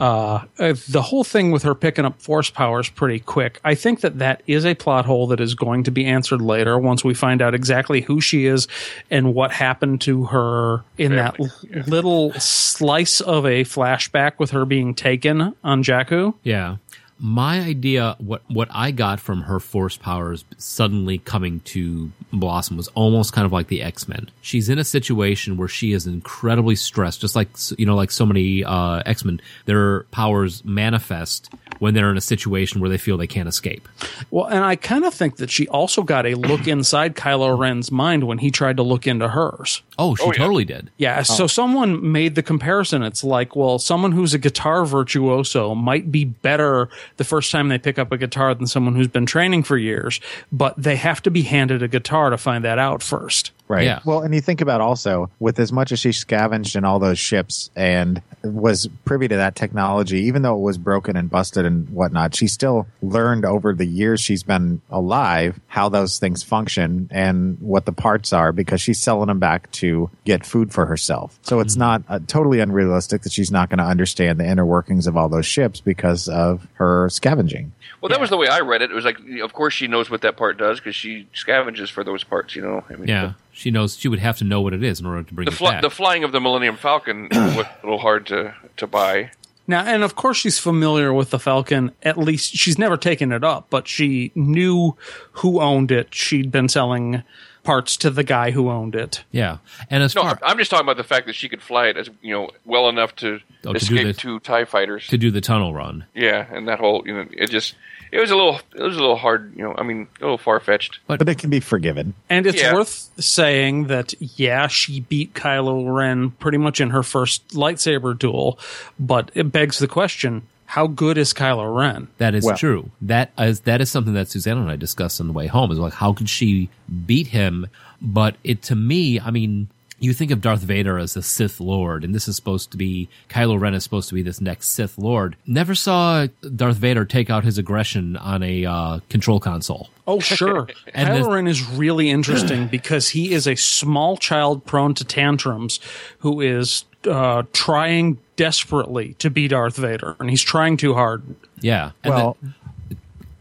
Speaker 4: Uh, uh, the whole thing with her picking up force powers pretty quick. I think that that is a plot hole that is going to be answered later once we find out exactly who she is and what happened to her in that l- little slice of a flashback with her being taken on Jakku.
Speaker 1: Yeah. My idea, what what I got from her force powers suddenly coming to Blossom was almost kind of like the X Men. She's in a situation where she is incredibly stressed, just like you know, like so many uh, X Men. Their powers manifest when they're in a situation where they feel they can't escape.
Speaker 4: Well, and I kind of think that she also got a look inside Kylo Ren's mind when he tried to look into hers.
Speaker 1: Oh, she
Speaker 2: Oh, yeah.
Speaker 1: totally did.
Speaker 4: Yeah, oh. so someone made the comparison. It's like, well, someone who's a guitar virtuoso might be better the first time they pick up a guitar than someone who's been training for years, but they have to be handed a guitar to find that out first.
Speaker 3: Right.
Speaker 1: Yeah.
Speaker 3: Well, and you think about also with as much as she scavenged in all those ships and was privy to that technology, even though it was broken and busted and whatnot, she still learned over the years she's been alive how those things function and what the parts are because she's selling them back to get food for herself. So it's not uh, totally unrealistic that she's not going to understand the inner workings of all those ships because of her scavenging.
Speaker 2: Well, that was the way I read it. It was like, of course, she knows what that part does because she scavenges for those parts. You know, I mean,
Speaker 1: Yeah, she knows she would have to know what it is in order to bring
Speaker 2: The,
Speaker 1: it back.
Speaker 2: the flying of the Millennium Falcon was a little hard to to buy.
Speaker 4: Now, and of course, she's familiar with the Falcon. At least she's never taken it up, but she knew who owned it. She'd been selling parts to the guy who owned it.
Speaker 1: yeah, and as
Speaker 2: No,
Speaker 1: far
Speaker 2: I'm just talking about the fact that she could fly it as you know well enough to
Speaker 1: Oh, to do
Speaker 2: escape
Speaker 1: the-
Speaker 2: two Tie fighters.
Speaker 1: to do the tunnel run,
Speaker 2: yeah, and that whole you know it just it was a little it was a little hard. You know, I mean, a little far fetched.
Speaker 3: But it can be forgiven.
Speaker 4: And it's
Speaker 2: Yeah.
Speaker 4: worth saying that, yeah, she beat Kylo Ren pretty much in her first lightsaber duel, but it begs the question how good is Kylo Ren?
Speaker 1: That is
Speaker 3: Well-
Speaker 1: true. That is that is something that Susanna and I discussed on the way home. Is like how could she beat him? But it to me, I mean, you think of Darth Vader as a Sith Lord, and this is supposed to be Kylo Ren is supposed to be this next Sith Lord. Never saw Darth Vader take out his aggression on a uh, control console.
Speaker 4: Oh, sure.
Speaker 1: And
Speaker 4: Kylo
Speaker 1: the-
Speaker 4: Ren is really interesting because he is a small child prone to tantrums who is uh, trying desperately to be Darth Vader, and he's trying too hard.
Speaker 1: Yeah. And
Speaker 3: well,
Speaker 1: then-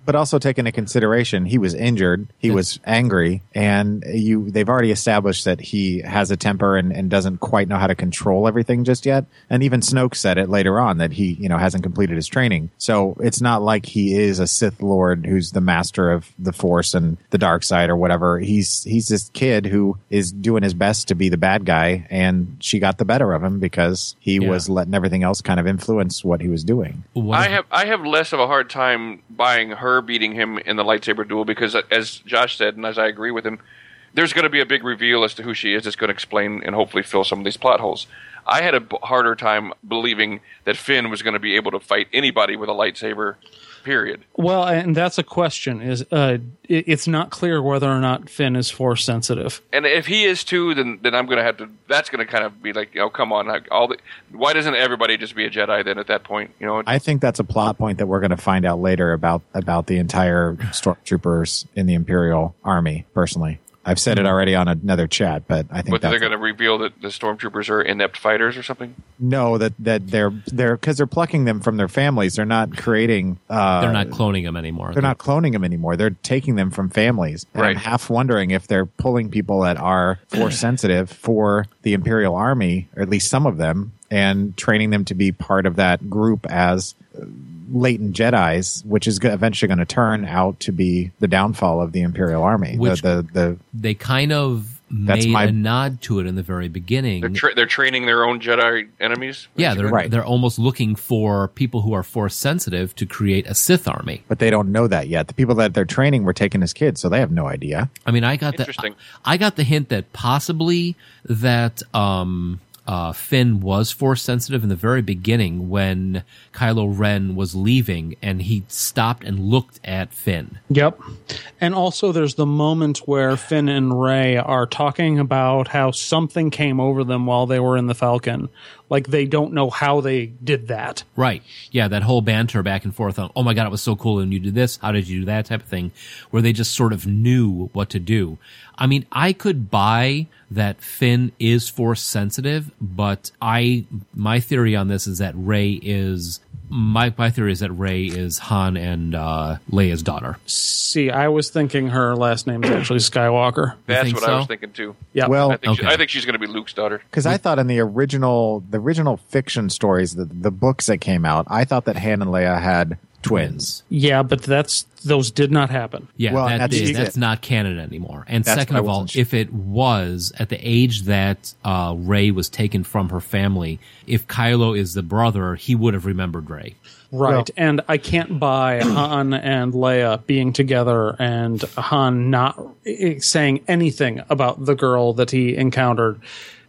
Speaker 3: but also take into consideration he was injured, he was angry, and you they've already established that he has a temper and, and doesn't quite know how to control everything just yet. And even Snoke said it later on that he, you know, hasn't completed his training. So it's not like he is a Sith Lord who's the master of the Force and the dark side or whatever. He's he's this kid who is doing his best to be the bad guy and she got the better of him because he
Speaker 1: Yeah.
Speaker 3: was letting everything else kind of influence what he was doing.
Speaker 1: what
Speaker 2: I have I have less of a hard time buying her beating him in the lightsaber duel because, uh, as Josh said, and as I agree with him, there's going to be a big reveal as to who she is. That's going to explain and hopefully fill some of these plot holes. I had a harder time believing that Finn was going to be able to fight anybody with a lightsaber. Period.
Speaker 4: Well, and that's a question. Is uh, it, it's not clear whether or not Finn is force sensitive.
Speaker 2: And if he is too, then then I'm going to have to. That's going to kind of be like, oh, come on, like, all the. Why doesn't everybody just be a Jedi then? At that point, you know,
Speaker 3: I think that's a plot point that we're going to find out later about about the entire stormtroopers in the Imperial Army. Personally, I've said it already on another chat, but I think
Speaker 2: But
Speaker 3: that's
Speaker 2: they're going to reveal that the stormtroopers are inept fighters or something.
Speaker 3: no that that they're they're because they're plucking them from their families. They're not creating. Uh,
Speaker 1: They're not cloning them anymore.
Speaker 3: They're not cloning them anymore. They're taking them from families. And I'm
Speaker 2: Right.
Speaker 3: half wondering if they're pulling people that are force sensitive for the Imperial Army, or at least some of them, and training them to be part of that group as uh, latent Jedi's, which is eventually going to turn out to be the downfall of the Imperial Army.
Speaker 1: Which-
Speaker 3: the, the, the
Speaker 1: They kind of
Speaker 3: That's
Speaker 1: made
Speaker 3: my-
Speaker 1: a nod to it in the very beginning.
Speaker 2: They're tra- they're training their own Jedi enemies.
Speaker 1: yeah, they're
Speaker 3: Right.
Speaker 1: they're almost looking for people who are force sensitive to create a Sith army.
Speaker 3: but they don't know that yet. The people that they're training were taken as kids, so they have no idea.
Speaker 1: I mean, I got the
Speaker 2: Interesting.
Speaker 1: I got the hint that possibly that um, uh, Finn was force sensitive in the very beginning when Kylo Ren was leaving, and he stopped and looked at Finn.
Speaker 4: Yep. And also, there's the moment where Finn and Rey are talking about how something came over them while they were in the Falcon. Like they don't know how they did that.
Speaker 1: Right. Yeah, that whole banter back and forth on, oh my God, it was so cool. And you did this. How did you do that type of thing where they just sort of knew what to do. I mean, I could buy that Finn is force sensitive, but I, my theory on this is that Rey is, my, my theory is that Rey is Han and, uh, Leia's daughter.
Speaker 4: See, I was thinking her last name is actually Skywalker.
Speaker 2: That's
Speaker 1: think
Speaker 2: what I was thinking too.
Speaker 4: Yeah.
Speaker 3: Well,
Speaker 2: I think, she- I think she's going to be Luke's daughter.
Speaker 3: Because I thought in the original, the original fiction stories, the, the books that came out, I thought that Han and Leia had twins.
Speaker 4: yeah, but that's those did not happen.
Speaker 1: Yeah,
Speaker 3: Well,
Speaker 1: that
Speaker 3: that's
Speaker 1: is- that's not canon anymore. And
Speaker 3: That's
Speaker 1: second of all,
Speaker 3: sure.
Speaker 1: if it was at the age that uh, Rey was taken from her family, if Kylo is the brother, he would have remembered Rey.
Speaker 4: Right.
Speaker 3: Well-
Speaker 4: and I can't buy Han and Leia being together and Han not saying anything about the girl that he encountered.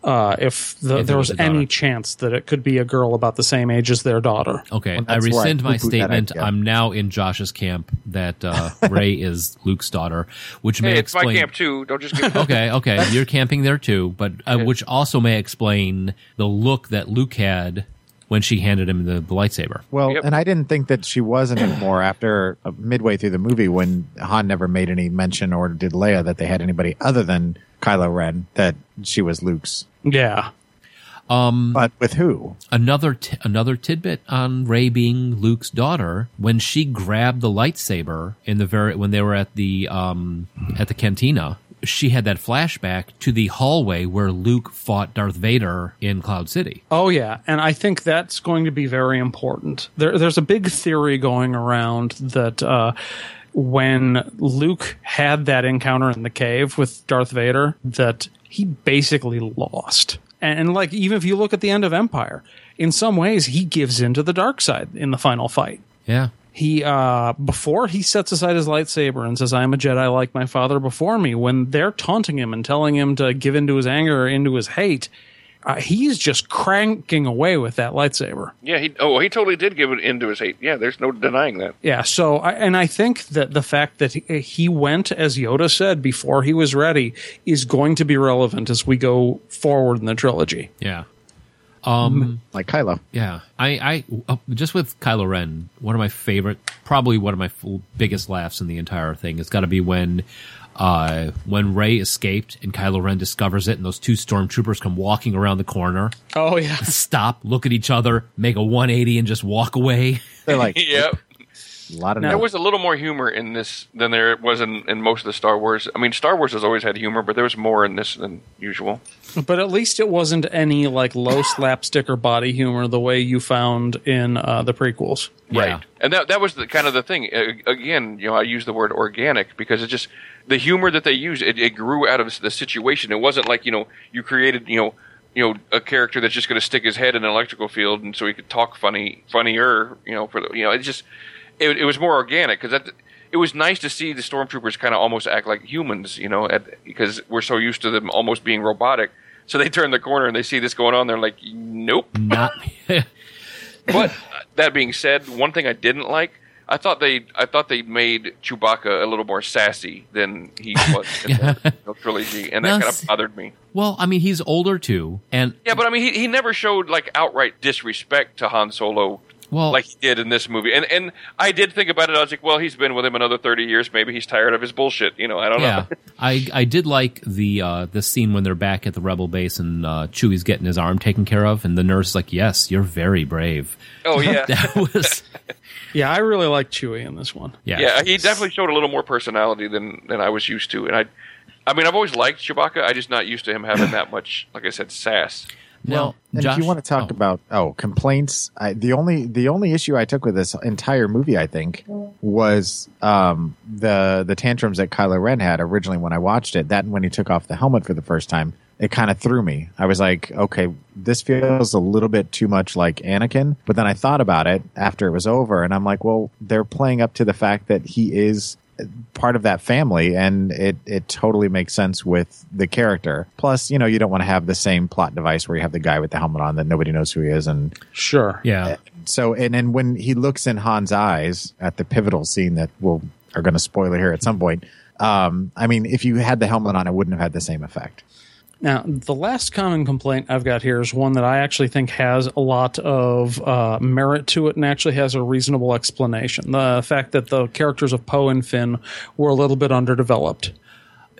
Speaker 4: Uh, if, the,
Speaker 1: If
Speaker 4: there
Speaker 1: was
Speaker 4: was any chance that it could be a girl about the same age as their daughter.
Speaker 1: Okay,
Speaker 3: Well,
Speaker 1: I
Speaker 3: that's I
Speaker 1: rescind my statement. I'm now in Josh's camp that uh, Rey is Luke's daughter, which may
Speaker 2: Hey, it's
Speaker 1: explain.
Speaker 2: my camp too. Don't just give
Speaker 1: okay, okay, you're camping there too, but uh, which also may explain the look that Luke had when she handed him the, the lightsaber.
Speaker 3: Well,
Speaker 2: Yep.
Speaker 3: and I didn't think that she wasn't anymore after uh, midway through the movie when Han never made any mention or did Leia that they had anybody other than Kylo Ren that she was Luke's.
Speaker 4: Yeah.
Speaker 3: But with who?
Speaker 1: another t- another tidbit on Rey being Luke's daughter when she grabbed the lightsaber in the very when they were at the um at the cantina she had that flashback to the hallway where Luke fought Darth Vader in Cloud City.
Speaker 4: Oh yeah, and I think that's going to be very important. There, there's a big theory going around that uh, when Luke had that encounter in the cave with Darth Vader, that he basically lost. And, and like even if you look at the end of Empire, in some ways he gives in to the dark side in the final fight.
Speaker 1: Yeah.
Speaker 4: He uh before he sets aside his lightsaber and says, "I am a Jedi like my father before me." When they're taunting him and telling him to give into his anger or into his hate, uh, he's just cranking away with that lightsaber.
Speaker 2: Yeah, he oh he totally did give it into his hate. Yeah, there's no denying that.
Speaker 4: Yeah. So, I, and I think that the fact that he, he went, as Yoda said, before he was ready, is going to be relevant as we go forward in the trilogy.
Speaker 1: Yeah. Um
Speaker 3: Like Kylo.
Speaker 1: Yeah, I, I uh, just with Kylo Ren, one of my favorite, probably one of my biggest laughs in the entire thing It's got to be when, uh, when Rey escaped and Kylo Ren discovers it, and those two stormtroopers come walking around the corner,
Speaker 4: Oh yeah.
Speaker 1: stop, look at each other, make a 180, and just walk away.
Speaker 3: They're like
Speaker 2: Yep.
Speaker 3: A lot of
Speaker 4: Now-
Speaker 2: There was a little more humor in this than there was in, in most of the Star Wars. I mean, Star Wars has always had humor, but there was more in this than usual.
Speaker 4: But at least it wasn't any like low slapstick or body humor the way you found in uh, the prequels.
Speaker 1: Yeah.
Speaker 2: And that that was the kind of the thing. Uh, again, you know, I use the word organic because it just the humor that they used it, it grew out of the situation. It wasn't like you know you created you know you know a character that's just going to stick his head in an electrical field and so he could talk funny funnier. You know, for the, you know, it just it, it was more organic because that. It was nice to see the stormtroopers kind of almost act like humans, you know, at, because we're so used to them almost being robotic. So they turn the corner and they see this going on. They're like, "Nope."
Speaker 1: Not,
Speaker 2: But that being said, one thing I didn't like, I thought they, I thought they made Chewbacca a little more sassy than he was in the original trilogy, and that
Speaker 1: No,
Speaker 2: kind of bothered me.
Speaker 1: well, I mean, he's older too, and
Speaker 2: Yeah, but I mean, he, he never showed like outright disrespect to Han Solo
Speaker 1: Well,
Speaker 2: like he did in this movie. And and I did think about it. I was like, well, he's been with him another thirty years. Maybe he's tired of his bullshit. You know, I don't
Speaker 1: yeah,
Speaker 2: know.
Speaker 1: I I did like the uh, the scene when they're back at the rebel base and uh, Chewie's getting his arm taken care of, and the nurse is like, "Yes, you're very brave."
Speaker 2: Oh yeah,
Speaker 1: That was
Speaker 4: Yeah, I really like Chewie in this one.
Speaker 1: yeah,
Speaker 2: yeah. He definitely showed a little more personality than than I was used to. And I, I mean, I've always liked Chewbacca. I just not used to him having that much, like I said, sass.
Speaker 1: Now,
Speaker 3: And
Speaker 1: Josh,
Speaker 3: if you want to talk
Speaker 1: oh,
Speaker 3: about oh complaints, I, the only the only issue I took with this entire movie, I think, was um, the the tantrums that Kylo Ren had originally when I watched it. That and when he took off the helmet for the first time, it kind of threw me. I was like, okay, this feels a little bit too much like Anakin. But then I thought about it after it was over, and I'm like, well, they're playing up to the fact that he is part of that family and it it totally makes sense with the character. Plus you know you don't want to have the same plot device where you have the guy with the helmet on that nobody knows who he is and
Speaker 4: Sure.
Speaker 1: yeah,
Speaker 3: so and and when he looks in Han's eyes at the pivotal scene that we'll are going to spoil it here at some point um i mean if you had the helmet on it wouldn't have had the same effect
Speaker 4: Now, the last common complaint I've got here is one that I actually think has a lot of uh, merit to it and actually has a reasonable explanation. The fact that the characters of Poe and Finn were a little bit underdeveloped.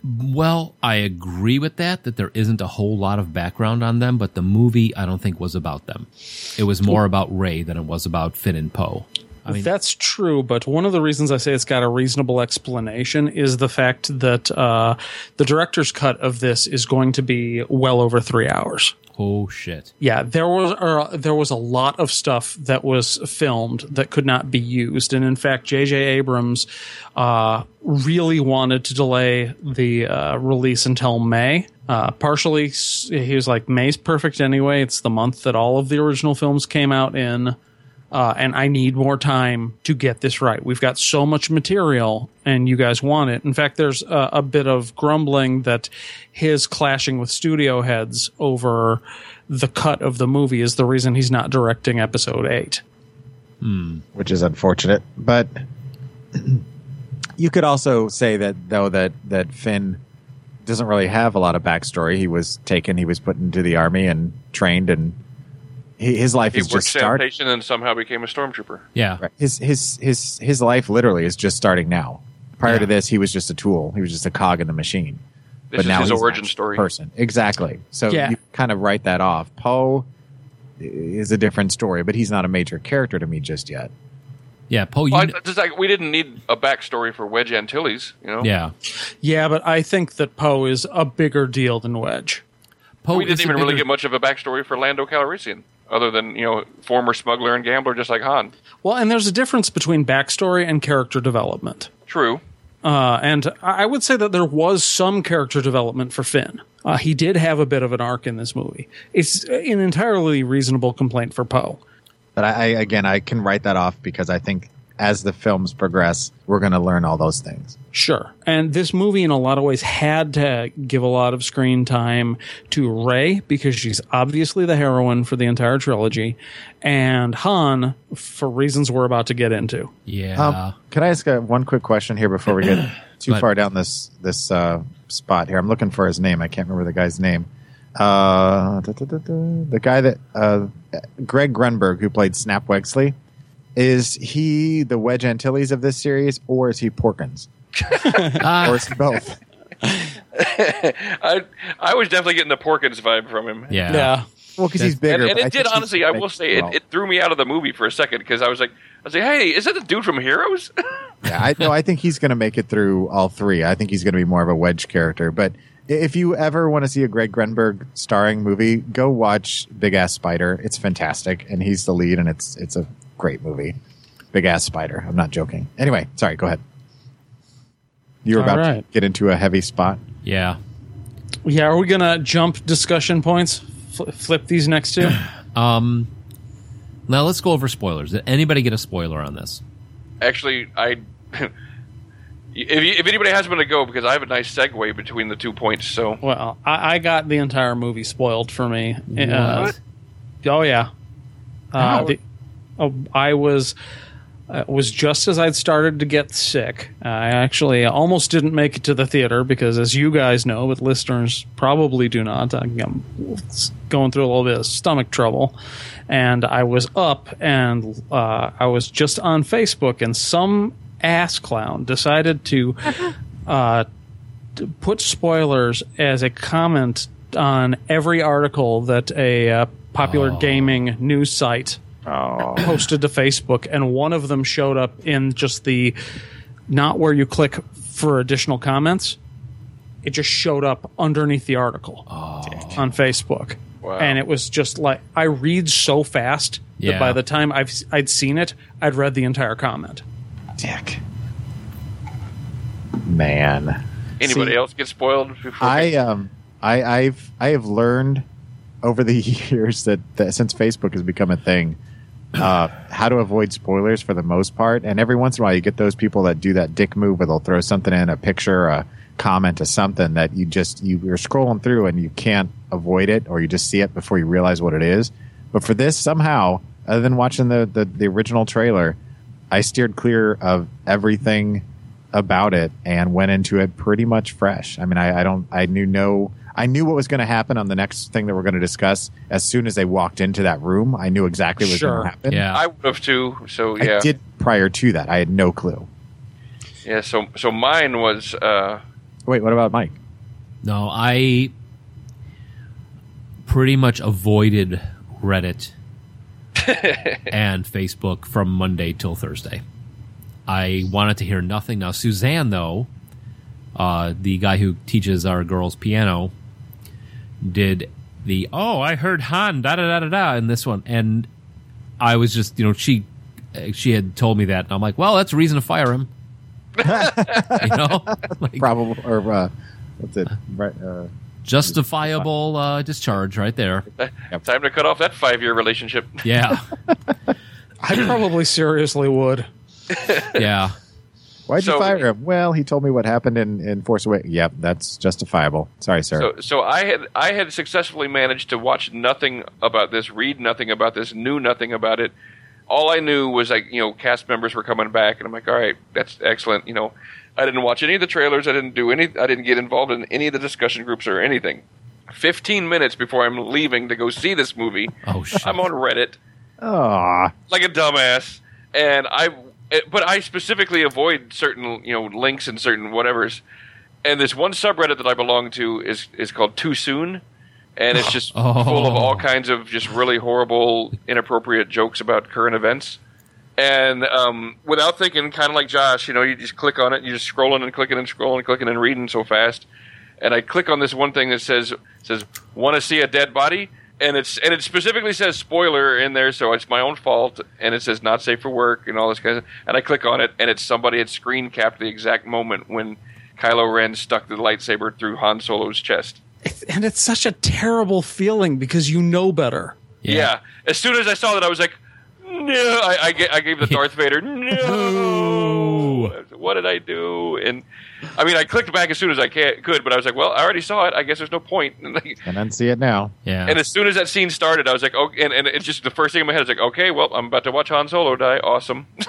Speaker 1: Well, I agree with that, that there isn't a whole lot of background on them, but the movie I don't think was about them. It was more about Ray than it was about Finn and Poe. I mean,
Speaker 4: That's true, but one of the reasons I say it's got a reasonable explanation is the fact that uh, the director's cut of this is going to be well over three hours.
Speaker 1: oh shit.
Speaker 4: Yeah, there was uh, there was a lot of stuff that was filmed that could not be used, and in fact, J.J. Abrams uh, really wanted to delay the uh, release until May. Uh, partially, he was like, "May's perfect anyway. It's the month that all of the original films came out in." Uh, and I need more time to get this right. We've got so much material, and you guys want it. In fact, there's a, a bit of grumbling that his clashing with studio heads over the cut of the movie is the reason he's not directing episode eight.
Speaker 3: which is unfortunate. But you could also say that though that that Finn doesn't really have a lot of backstory. He was taken, he was put into the army and trained, and he, his life
Speaker 2: He
Speaker 3: is
Speaker 2: worked
Speaker 3: just starting.
Speaker 2: sanitation and somehow became a stormtrooper.
Speaker 1: Yeah.
Speaker 3: Right. His his his his life literally is just starting now. Prior
Speaker 1: Yeah.
Speaker 3: to this, he was just a tool. He was just a cog in the machine.
Speaker 2: This is his
Speaker 3: he's an
Speaker 2: origin story.
Speaker 3: Person, exactly. So
Speaker 4: Yeah.
Speaker 3: you kind of write that off. Poe is a different story, but he's not a major character to me just yet.
Speaker 1: Yeah, Poe,
Speaker 2: Well,
Speaker 1: kn-
Speaker 2: just like we didn't need a backstory for Wedge Antilles, you know.
Speaker 1: yeah.
Speaker 4: Yeah, but I think that Poe is a bigger deal than Wedge.
Speaker 1: Poe
Speaker 2: we didn't
Speaker 1: a
Speaker 2: even really get much of a backstory for Lando Calrissian, other than you know former smuggler and gambler, just like Han.
Speaker 4: Well, and there's a difference between backstory and character development.
Speaker 2: True.
Speaker 4: Uh, and I I would say that there was some character development for Finn. Uh, he did have a bit of an arc in this movie. It's an entirely reasonable complaint for Poe.
Speaker 3: But I, I again, I can write that off because I think as the films progress, we're going to learn all those things.
Speaker 4: Sure. And this movie, in a lot of ways, had to give a lot of screen time to Ray because she's obviously the heroine for the entire trilogy, and Han for reasons we're about to get into.
Speaker 1: Yeah.
Speaker 3: Um, can I ask uh, one quick question here before we get too
Speaker 1: Go ahead.
Speaker 3: far down this this uh, spot here? I'm looking for his name. I can't remember the guy's name. Uh, da, da, da, da. the guy that uh, Greg Grunberg, who played Snap Wexley, is he the Wedge Antilles of this series, or is he Porkins, or is he both?
Speaker 2: I I was definitely getting the Porkins vibe from him.
Speaker 1: yeah.
Speaker 4: Yeah.
Speaker 3: Well, because he's bigger.
Speaker 2: And, and it did honestly. I will say
Speaker 3: well.
Speaker 2: it, it threw me out of the movie for a second because I was like, I was like, hey, is that the dude from Heroes?
Speaker 3: Yeah, I no, I think he's going to make it through all three. I think he's going to be more of a wedge character. But if you ever want to see a Greg Grunberg starring movie, go watch Big Ass Spider. It's fantastic, and he's the lead, and it's it's a great movie. Big Ass Spider. I'm not joking. Anyway, sorry. Go ahead. You were
Speaker 4: All
Speaker 3: about
Speaker 4: right.
Speaker 3: to get into a heavy spot.
Speaker 1: Yeah.
Speaker 4: Yeah. Are we going to jump discussion points? Fl- flip these next two?
Speaker 1: Um, now let's go over spoilers. Did anybody get a spoiler on this?
Speaker 2: Actually, I. If, you, if anybody has one to go, because I have a nice segue between the two points. So
Speaker 4: well, I, I got the entire movie spoiled for me. Uh,
Speaker 2: What?
Speaker 4: oh, yeah. Uh, the, oh, I was. Uh, was just as I'd started to get sick. I actually almost didn't make it to the theater because, as you guys know, but listeners probably do not, I'm going through a little bit of stomach trouble. And I was up and uh, I was just on Facebook, and some ass clown decided to uh, to put spoilers as a comment on every article that a uh, popular gaming news site posted to Facebook, and one of them showed up in just the not where you click for additional comments. It just showed up underneath the article on Facebook,
Speaker 2: Wow.
Speaker 4: and it was just like I read so fast
Speaker 1: Yeah.
Speaker 4: that by the time I've I'd seen it, I'd read the entire comment.
Speaker 3: Dick. Man.
Speaker 2: Anybody
Speaker 3: See,
Speaker 2: else get spoiled? Before
Speaker 3: I um I I've I have learned over the years that, that since Facebook has become a thing, uh, how to avoid spoilers for the most part. And every once in a while, you get those people that do that dick move where they'll throw something in, a picture, a comment, or something that you just you, you're scrolling through and you can't avoid it, or you just see it before you realize what it is. But for this, somehow, other than watching the the, the original trailer, I steered clear of everything about it and went into it pretty much fresh. I mean, I, I don't, I knew no, I knew what was going to happen on the next thing that we're going to discuss. As soon as they walked into that room, I knew exactly what was going to happen.
Speaker 1: Yeah.
Speaker 2: I would have too. So yeah, I
Speaker 3: did prior to that. I had no clue.
Speaker 2: yeah. So so mine was uh,
Speaker 3: Wait, what about Mike?
Speaker 1: No, I pretty much avoided Reddit and Facebook from Monday till Thursday. I wanted to hear nothing. Now, Suzanne, though, uh, the guy who teaches our girls piano, did the oh, I heard Han da da da da da in this one, and I was just you know she she had told me that, and I'm like, well, that's a reason to fire him. you know, like,
Speaker 3: Probably, or uh, what's it? Right, uh,
Speaker 1: justifiable uh, discharge right there.
Speaker 2: time to cut off that five year relationship.
Speaker 1: Yeah,
Speaker 4: I probably seriously would.
Speaker 1: yeah.
Speaker 3: Why'd you fire him? Well, he told me what happened in, in Force Awakens. Yep, that's justifiable. Sorry, sir.
Speaker 2: So so I had I had successfully managed to watch nothing about this, read nothing about this, knew nothing about it. All I knew was like you know cast members were coming back, and I'm like, all right, that's excellent. You know, I didn't watch any of the trailers. I didn't do any. I didn't get involved in any of the discussion groups or anything. Fifteen minutes before I'm leaving to go see this movie,
Speaker 1: Oh shit.
Speaker 2: I'm on Reddit
Speaker 3: Aw.
Speaker 2: like a dumbass, and I, it, but I specifically avoid certain you know links and certain whatevers. And this one subreddit that I belong to is is called Too Soon, and it's just
Speaker 1: Oh.
Speaker 2: full of all kinds of just really horrible, inappropriate jokes about current events. And um, without thinking, kind of like Josh, you know, you just click on it, you're just scrolling and clicking and scrolling and clicking and reading so fast. And I click on this one thing that says says want to see a dead body, and it's and it specifically says spoiler in there, so it's my own fault. And it says not safe for work and all this kind of. And I click on it, and it's somebody had screen capped the exact moment when Kylo Ren stuck the lightsaber through Han Solo's chest.
Speaker 4: And it's such a terrible feeling because you know better.
Speaker 2: Yeah. As soon as I saw that, I was like, no. I, I, I gave the Darth Vader, no. What did I do? And I mean, I clicked back as soon as I ca- could, but I was like, well, I already saw it. I guess there's no point. And, like,
Speaker 3: And then see it now.
Speaker 1: Yeah.
Speaker 2: and as soon as that scene started, I was like, oh, and, and it's just the first thing in my head is like, okay, well, I'm about to watch Han Solo die. Awesome.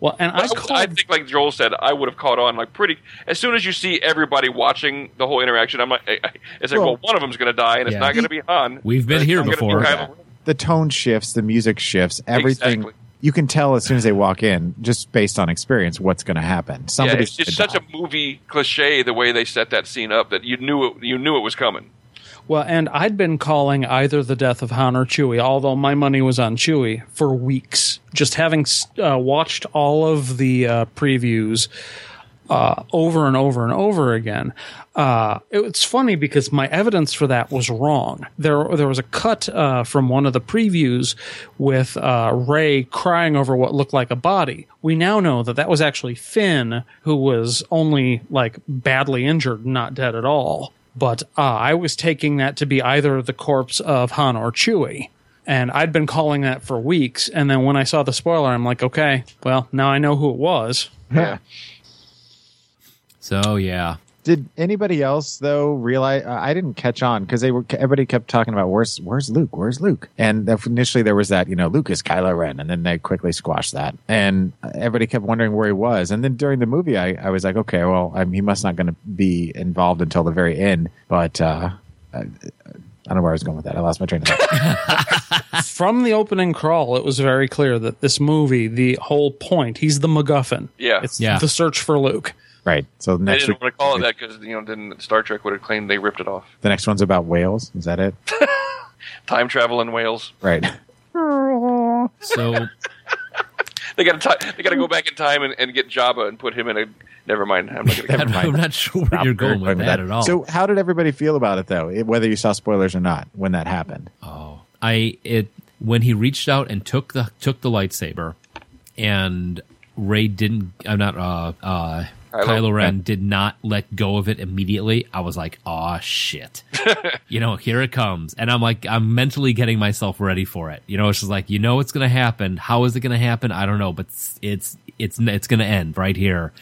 Speaker 4: Well, and I
Speaker 2: I, think, like Joel said, I would have caught on like pretty. As soon as you see everybody watching the whole interaction, I'm like, I- I- it's like,
Speaker 3: Well-
Speaker 2: well, one of them's going to die, and it's not going to be Han.
Speaker 1: We've been here
Speaker 2: not gonna be
Speaker 1: before.
Speaker 2: Kylo Ren.
Speaker 3: The tone shifts, the music shifts, everything.
Speaker 2: Exactly.
Speaker 3: You can tell as soon as they walk in, just based on experience, what's going to happen.
Speaker 2: Yeah,
Speaker 3: Somebody's
Speaker 2: it's just such
Speaker 3: die.
Speaker 2: a movie cliche the way they set that scene up that you knew it, you knew it was coming.
Speaker 4: well, and I'd been calling either the death of Han or Chewie, although my money was on Chewie for weeks. Just having uh, watched all of the uh, previews uh, over and over and over again. Uh, it's funny because my evidence for that was wrong. There, there was a cut uh, from one of the previews with uh, Rey crying over what looked like a body. We now know that that was actually Finn, who was only like badly injured, not dead at all. But uh, I was taking that to be either the corpse of Han or Chewie. And I'd been calling that for weeks. And then when I saw the spoiler, I'm like, okay, well, now I know who it was.
Speaker 2: Yeah.
Speaker 1: So yeah,
Speaker 3: Did anybody else though realize? uh, I didn't catch on because they were everybody kept talking about where's where's Luke, where's Luke, and initially there was that you know Luke is Kylo Ren, and then they quickly squashed that, and everybody kept wondering where he was, and then during the movie I, I was like, okay, well I mean, he must not going to be involved until the very end, but uh, I, I don't know where I was going with that. I lost my train of thought.
Speaker 4: From the opening crawl, it was very clear that this movie, the whole point, he's the MacGuffin.
Speaker 2: Yeah.
Speaker 4: It's
Speaker 1: Yeah.
Speaker 4: the search for Luke.
Speaker 3: Right. So
Speaker 2: They
Speaker 3: next
Speaker 2: didn't
Speaker 3: week,
Speaker 2: want to call it that because you know then Star Trek would have claimed they ripped it off.
Speaker 3: the next one's about whales. Is that it?
Speaker 2: Time travel in Wales.
Speaker 3: Right.
Speaker 1: So
Speaker 2: They got to they got to go back in time and, and get Jabba and put him in a. Never mind. I'm not going to.
Speaker 1: I'm, I'm not sure where you're going with that at all.
Speaker 3: So, how did everybody feel about it, though? It- whether you saw spoilers or not when that happened?
Speaker 1: Oh, I it when he reached out and took the took the lightsaber, and Rey didn't. I'm not. Uh, uh,
Speaker 2: Kylo.
Speaker 1: Kylo Ren did not let go of it immediately. I was like, "Oh shit!" you know, here it comes, and I'm like, I'm mentally getting myself ready for it. You know, it's just like, you know, it's gonna happen. How is it gonna happen? I don't know, but it's it's it's, it's gonna end right here.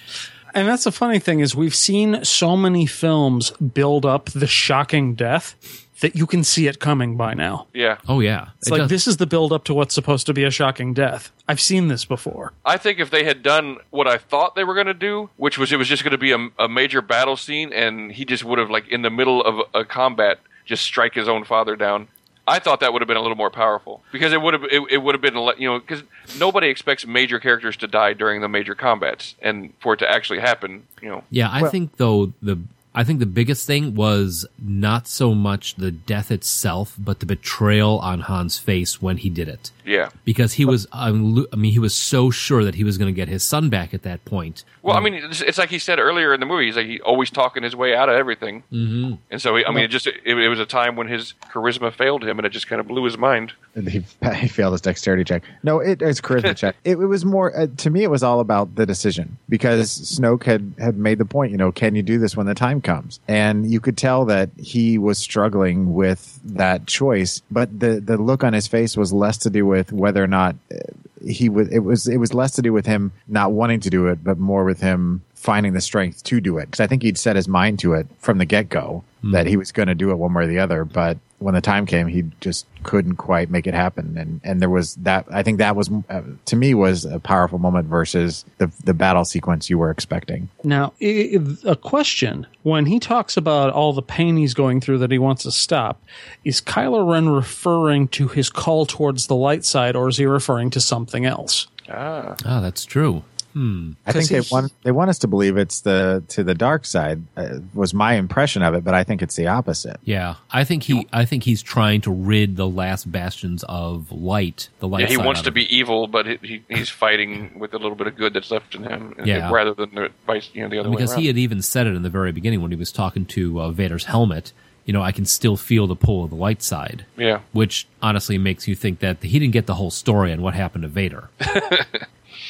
Speaker 4: And that's the funny thing is we've seen so many films build up the shocking death that you can see it coming by now.
Speaker 2: Yeah,
Speaker 1: Oh yeah,
Speaker 4: It's like this is the build up to what's supposed to be a shocking death. I've seen this before.
Speaker 2: I think if they had done what I thought they were going to do, which was it was just going to be a, a major battle scene, and he just would have like in the middle of a combat just strike his own father down. I thought that would have been a little more powerful because it would have it, it would have been le- you know because nobody expects major characters to die during the major combats, and for it to actually happen, you know,
Speaker 1: Yeah, I
Speaker 3: Well-
Speaker 1: think though the I think the biggest thing was not so much the death itself, but the betrayal on Han's face when he did it.
Speaker 2: yeah.
Speaker 1: Because he was, I mean, he was so sure that he was going to get his son back at that point.
Speaker 2: Well, I mean, it's, it's like he said earlier in the movie. He's like he always talking his way out of everything, mm-hmm. and so he, I mean, it just it, it was a time when his charisma failed him, and it just kind of blew his mind.
Speaker 3: And He, he failed his dexterity check. No, it, it's charisma check. It, it was more uh, to me. It was all about the decision because Snoke had had made the point. You know, can you do this when the time comes? And you could tell that he was struggling with that choice. But the the look on his face was less to do with whether or not uh, he was. It was it was less to do with him not wanting to do it, but more with him finding the strength to do it. Because I think he'd set his mind to it from the get go that he was going to do it one way or the other. But when the time came, he just couldn't quite make it happen. And and there was that. I think that was uh, to me was a powerful moment versus the the battle sequence you were expecting.
Speaker 4: Now, a question: When he talks about all the pain he's going through that he wants to stop, is Kylo Ren referring to his call towards the light side, or is he referring to something else?
Speaker 2: Ah,
Speaker 1: Oh, that's true.
Speaker 3: I think they
Speaker 4: he-
Speaker 3: want they want us to believe it's the to the dark side uh, was my impression of it, but I think it's the opposite.
Speaker 1: Yeah, I think he, I think he's trying to rid the last bastions of light, the light.
Speaker 2: yeah. He
Speaker 1: side
Speaker 2: wants to
Speaker 1: of
Speaker 2: be evil, but he, he, he's fighting with a little bit of good that's left in him,
Speaker 1: Yeah.
Speaker 2: rather than the vice, you know, the other way
Speaker 1: because
Speaker 2: around.
Speaker 1: he had even said it in the very beginning when he was talking to uh, Vader's helmet. You know, I can still feel the pull of the light side.
Speaker 2: yeah,
Speaker 1: which honestly makes you think that he didn't get the whole story on what happened to Vader.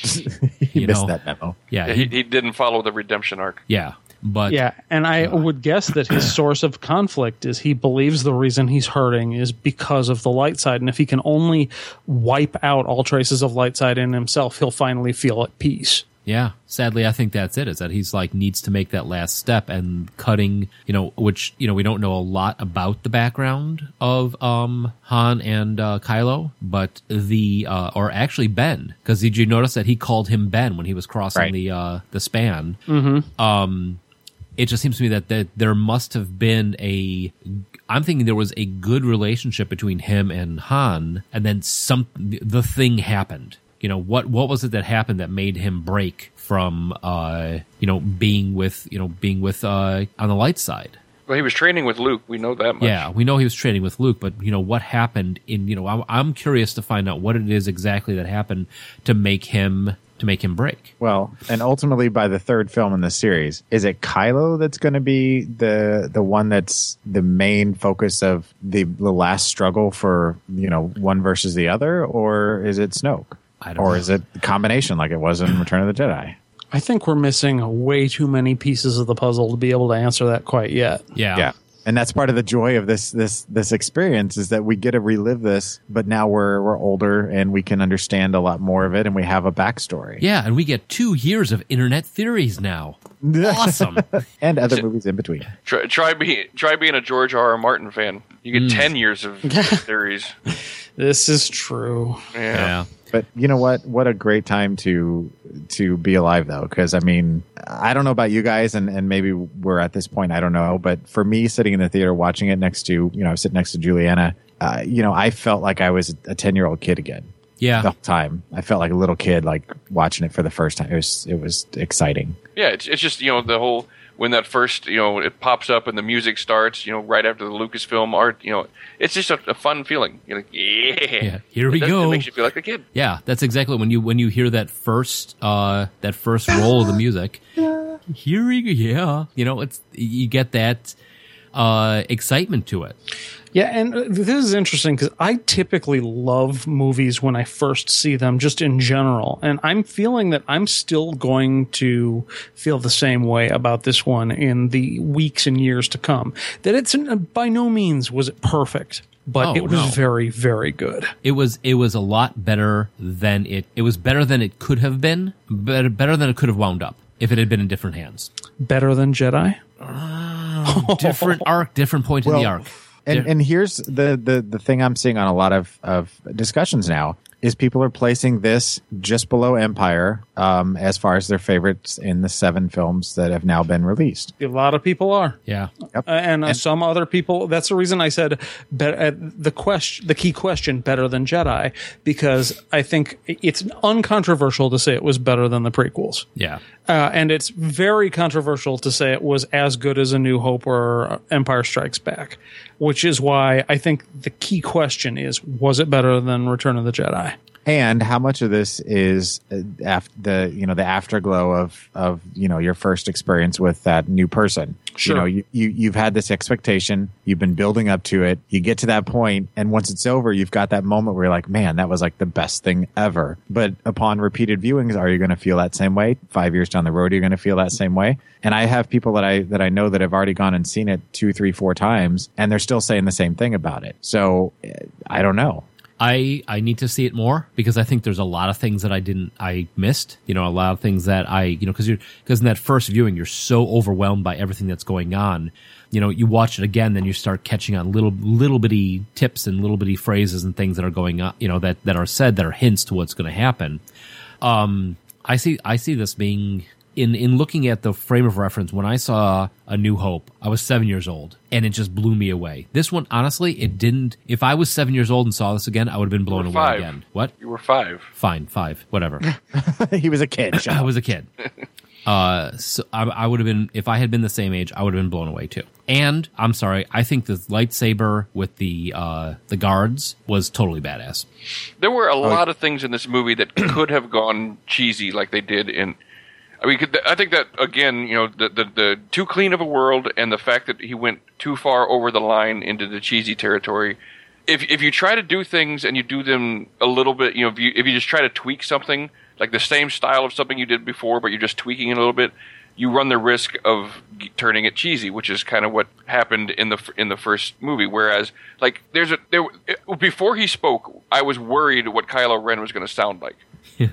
Speaker 3: He
Speaker 1: You
Speaker 3: missed
Speaker 1: know.
Speaker 3: that memo.
Speaker 1: Yeah,
Speaker 2: yeah
Speaker 1: he,
Speaker 2: he, he didn't follow the redemption arc.
Speaker 1: yeah, but
Speaker 4: Yeah, and I uh, would guess that his source of conflict is he believes the reason he's hurting is because of the light side, and if he can only wipe out all traces of light side in himself, he'll finally feel at peace.
Speaker 1: Yeah. Sadly, I think that's it. Is that he's like needs to make that last step and cutting. You know, which you know we don't know a lot about the background of um Han and uh, Kylo, but the uh, or actually Ben, because did you notice that he called him Ben when he was crossing
Speaker 3: Right.
Speaker 1: the uh, the span? Um, it just seems to me that, that there must have been a i'm thinking there was a good relationship between him and han and then some the thing happened you know what what was it that happened that made him break from uh you know being with you know being with uh on the light side
Speaker 2: Well, he was training with Luke. We know that much.
Speaker 1: yeah we know he was training with luke but you know what happened in you know i'm, I'm curious to find out what it is exactly that happened to make him to make him break
Speaker 3: Well, and ultimately by the third film in the series, is it Kylo that's going to be the the one that's the main focus of the the last struggle for you know one versus the other, or is it Snoke,
Speaker 1: I don't
Speaker 3: or
Speaker 1: know.
Speaker 3: is it a combination like it was in Return of the Jedi?
Speaker 4: I think we're missing way too many pieces of the puzzle to be able to answer that quite yet.
Speaker 1: yeah
Speaker 3: Yeah. And that's part of the joy of this this this experience is that we get to relive this, but now we're we're older and we can understand a lot more of it, and we have a backstory.
Speaker 1: Yeah, and we get two years of internet theories now. Awesome.
Speaker 3: and other movies in between.
Speaker 2: Try, try being try being a George R. R. Martin fan. You get mm. ten years of theories.
Speaker 4: This is true.
Speaker 2: Yeah.
Speaker 1: yeah.
Speaker 3: But you know what? What a great time to to be alive, though. Because I mean, I don't know about you guys, and and maybe we're at this point. I don't know. But for me, sitting in the theater watching it next to you know, I was sitting next to Juliana. Uh, you know, I felt like I was a ten year old kid again. The
Speaker 1: Yeah.
Speaker 3: whole time, I felt like a little kid, like watching it for the first time. It was it was exciting.
Speaker 2: Yeah, it's, it's just you know the whole when that first you know it pops up and the music starts you know right after the Lucasfilm art you know it's just a, a fun feeling you're like yeah,
Speaker 1: Yeah, here we
Speaker 2: It does-
Speaker 1: go.
Speaker 2: it makes you feel like a kid
Speaker 1: Yeah, that's exactly when you when you hear that first uh that first roll of the music. Here we go. Yeah, you know, it's you get that uh excitement to it.
Speaker 4: Yeah, and uh, this is interesting because I typically love movies when I first see them, just in general. And I'm feeling that I'm still going to feel the same way about this one in the weeks and years to come. That it's uh, by no means was it perfect, but
Speaker 1: Oh,
Speaker 4: it was
Speaker 1: no.
Speaker 4: very, very good.
Speaker 1: It was it was a lot better than it it was better than it could have been, better better than it could have wound up if it had been in different hands.
Speaker 4: Better than Jedi.
Speaker 1: Different arc, different point in the arc.
Speaker 3: And
Speaker 1: Di-
Speaker 3: and here's the, the the thing I'm seeing on a lot of of discussions now is people are placing this just below Empire um, as far as their favorites in the seven films that have now been released.
Speaker 4: A lot of people are.
Speaker 1: yeah.
Speaker 4: Uh, and, uh, some other people. That's the reason I said be- uh, the question, the key question, better than Jedi, because I think it's uncontroversial to say it was better than the prequels,
Speaker 1: Yeah.
Speaker 4: Uh, and it's very controversial to say it was as good as A New Hope or Empire Strikes Back, which is why I think the key question is: was it better than Return of the Jedi?
Speaker 3: And how much of this is uh, af- the you know the afterglow of of you know your first experience with that new person?
Speaker 4: Sure.
Speaker 3: You know you, you you've had this expectation, you've been building up to it. You get to that point, and once it's over, you've got that moment where you're like, man, that was like the best thing ever. But upon repeated viewings, are you going to feel that same way? Five years down the road, are you're going to feel that same way. And I have people that I that I know that have already gone and seen it two, three, four times, and they're still saying the same thing about it. So uh, I don't know.
Speaker 1: I I need to see it more because I think there's a lot of things that I didn't I missed. You know, a lot of things that I you know because you're because in that first viewing you're so overwhelmed by everything that's going on. You know, you watch it again, then you start catching on little little bitty tips and little bitty phrases and things that are going on. You know that that are said that are hints to what's going to happen. Um, I see I see this being in in looking at the frame of reference when I saw A New Hope, I was seven years old, and it just blew me away. This one, honestly, it didn't. If I was seven years old and saw this again, I would have been blown away again. What?
Speaker 2: you were five
Speaker 1: Fine, five, whatever.
Speaker 3: he was a kid.
Speaker 1: I was a kid. Uh, so I, I would have been if I had been the same age, I would have been blown away too. And I'm sorry, I think the lightsaber with the uh the guards was totally badass.
Speaker 2: there were a
Speaker 1: Oh.
Speaker 2: lot of things in this movie that could have gone cheesy like they did in I mean, I think that again, you know, the, the the too clean of a world and the fact that he went too far over the line into the cheesy territory. If if you try to do things and you do them a little bit, you know, if you if you just try to tweak something like the same style of something you did before, but you're just tweaking it a little bit, you run the risk of g- turning it cheesy, which is kind of what happened in the f- in the first movie. Whereas, like, there's a there before he spoke, I was worried what Kylo Ren was going to sound like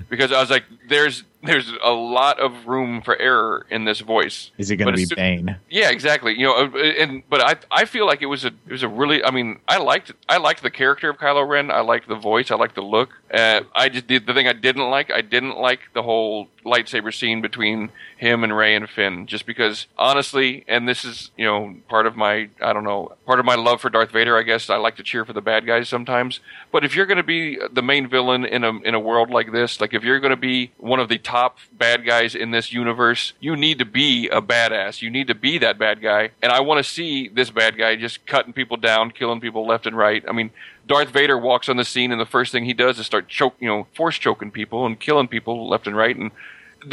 Speaker 2: because I was like, there's there's a lot of room for error in this voice.
Speaker 3: Is it going to be Bane?
Speaker 2: yeah, exactly. You know, uh, and but I I feel like it was a it was a really I mean I liked I liked the character of Kylo Ren. I liked the voice. I liked the look. Uh, I just did the thing I didn't like. I didn't like the whole lightsaber scene between him and Rey and Finn. Just because honestly, and this is you know part of my I don't know part of my love for Darth Vader. I guess I like to cheer for the bad guys sometimes. But if you're going to be the main villain in a in a world like this, like if you're going to be one of the top bad guys in this universe, you need to be a badass. You need to be that bad guy. And I want to see this bad guy just cutting people down, killing people left and right. I mean, Darth Vader walks on the scene, and the first thing he does is start choke, you know, force choking people and killing people left and right. And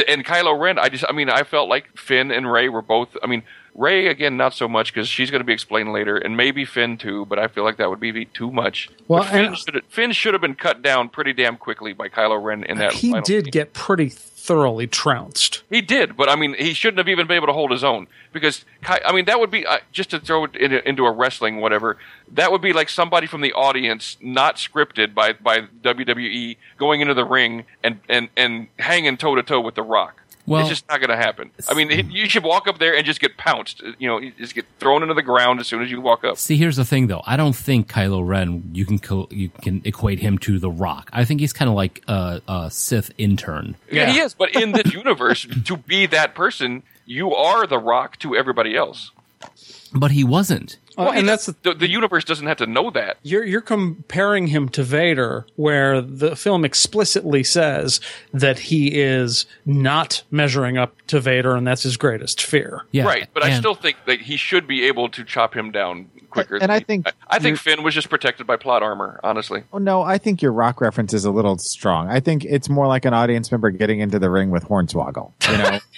Speaker 2: and Kylo Ren, I just, I mean, I felt like Finn and Rey were both. I mean, Rey again, not so much because she's going to be explained later, and maybe Finn too. But I feel like that would be too much.
Speaker 4: Well,
Speaker 2: But Finn
Speaker 4: and-
Speaker 2: should Finn should have been cut down pretty damn quickly by Kylo Ren in that.
Speaker 4: he did
Speaker 2: scene.
Speaker 4: get pretty thoroughly trounced.
Speaker 2: He did, but I mean, he shouldn't have even been able to hold his own because Ky- I mean, that would be uh, just to throw it in, into a wrestling whatever. That would be like somebody from the audience, not scripted by by WWE, going into the ring and and and hanging toe to toe with The Rock.
Speaker 1: Well-
Speaker 2: it's just not going to happen. I mean, you should walk up there and just get pounced. You know, you just get thrown into the ground as soon as you walk up.
Speaker 1: See, here's the thing, though. I don't think Kylo Ren. You can co- you can equate him to the Rock. I think he's kind of like a, a Sith intern.
Speaker 2: Yeah, he is. But in this universe, to be that person, you are The Rock to everybody else.
Speaker 1: But he wasn't.
Speaker 4: Well,
Speaker 2: he
Speaker 4: and that's the,
Speaker 2: the, the universe doesn't have to know that.
Speaker 4: you're you're comparing him to Vader, where the film explicitly says that he is not measuring up to Vader, and that's his greatest fear.
Speaker 1: Yeah,
Speaker 2: right, but I still think that he should be able to chop him down quicker.
Speaker 3: And
Speaker 2: than
Speaker 3: I
Speaker 2: he-
Speaker 3: think
Speaker 2: I, I think Finn was just protected by plot armor. Honestly,
Speaker 3: Oh no, I think your rock reference is a little strong. I think it's more like an audience member getting into the ring with Hornswoggle. You know.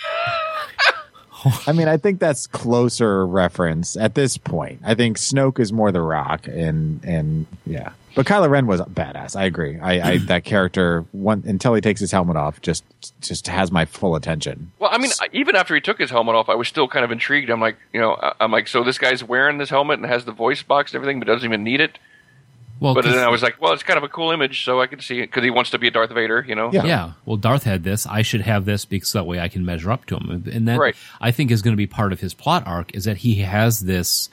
Speaker 3: I mean, I think that's closer reference at this point. I think Snoke is more the Rock, and and yeah, but Kylo Ren was badass. I agree. I, I that character one until he takes his helmet off, just just has my full attention.
Speaker 2: well, I mean, even after he took his helmet off, I was still kind of intrigued. I'm like, you know, I'm like, so this guy's wearing this helmet and has the voice box and everything, but doesn't even need it.
Speaker 1: Well,
Speaker 2: But
Speaker 1: 'cause-
Speaker 2: then I was like, well, it's kind of a cool image, so I can see it because he wants to be a Darth Vader, you know.
Speaker 3: Yeah.
Speaker 1: yeah. Well, Darth had this. I should have this because that way I can measure up to him. And that
Speaker 2: Right.
Speaker 1: I think is going to be part of his plot arc is that he has this,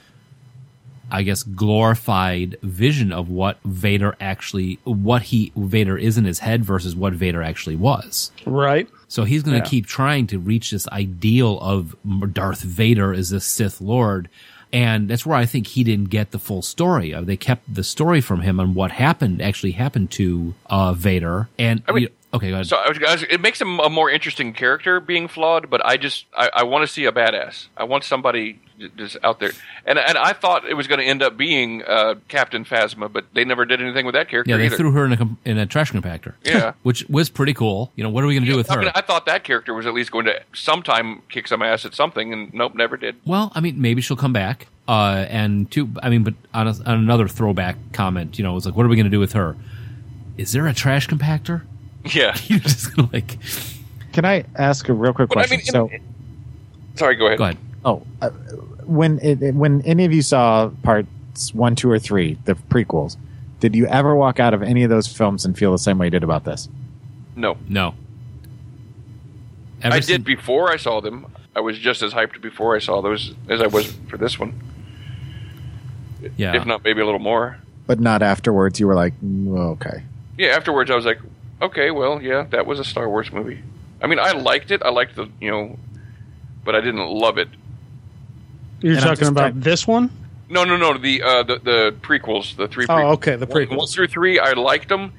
Speaker 1: I guess, glorified vision of what Vader actually, what he Vader is in his head versus what Vader actually was.
Speaker 4: Right.
Speaker 1: So he's going to
Speaker 4: Yeah.
Speaker 1: keep trying to reach this ideal of Darth Vader as this Sith Lord. And that's where I think he didn't get the full story. They kept the story from him on what happened, actually happened to uh, Vader. And
Speaker 2: I mean-
Speaker 1: we- okay, go ahead.
Speaker 2: So I was, I was, it makes him a more interesting character being flawed, but I just I, I want to see a badass. I want somebody just out there, and and I thought it was going to end up being uh, Captain Phasma, but they never did anything with that character
Speaker 1: yeah, they
Speaker 2: either.
Speaker 1: threw her in a com- in a trash compactor.
Speaker 2: Yeah.
Speaker 1: which was pretty cool. You know, what are we going to do with
Speaker 2: I,
Speaker 1: her?
Speaker 2: mean, I thought that character was at least going to sometime kick some ass at something, and nope, never did.
Speaker 1: Well, I mean, maybe she'll come back. Uh, and two, I mean, but on, a, on another throwback comment, you know, it's like, what are we going to do with her? Is there a trash compactor?
Speaker 2: Yeah,
Speaker 1: You're just like,
Speaker 3: Can I ask a real quick
Speaker 2: but I
Speaker 3: question?
Speaker 2: mean,
Speaker 3: so,
Speaker 2: sorry, go ahead.
Speaker 1: go ahead.
Speaker 3: Oh, uh, when it, it- when any of you saw parts one, two, or three, the prequels, did you ever walk out of any of those films and feel the same way you did about this?
Speaker 2: No,
Speaker 1: No. Ever
Speaker 2: I
Speaker 1: sin-
Speaker 2: did before I saw them. I was just as hyped before I saw those as I was for this one,
Speaker 1: Yeah.
Speaker 2: if not maybe a little more.
Speaker 3: But not afterwards. You were like, "Mm, okay.
Speaker 2: yeah, afterwards I was like, okay, well, yeah, that was a Star Wars movie. I mean, I liked it. I liked the, you know, but I didn't love it.
Speaker 4: You're
Speaker 3: And
Speaker 4: talking about
Speaker 3: trying-
Speaker 4: this one?
Speaker 2: No, no, no. The uh, the the prequels, the three.
Speaker 4: Oh, okay, the prequels.
Speaker 2: One through three, I liked them,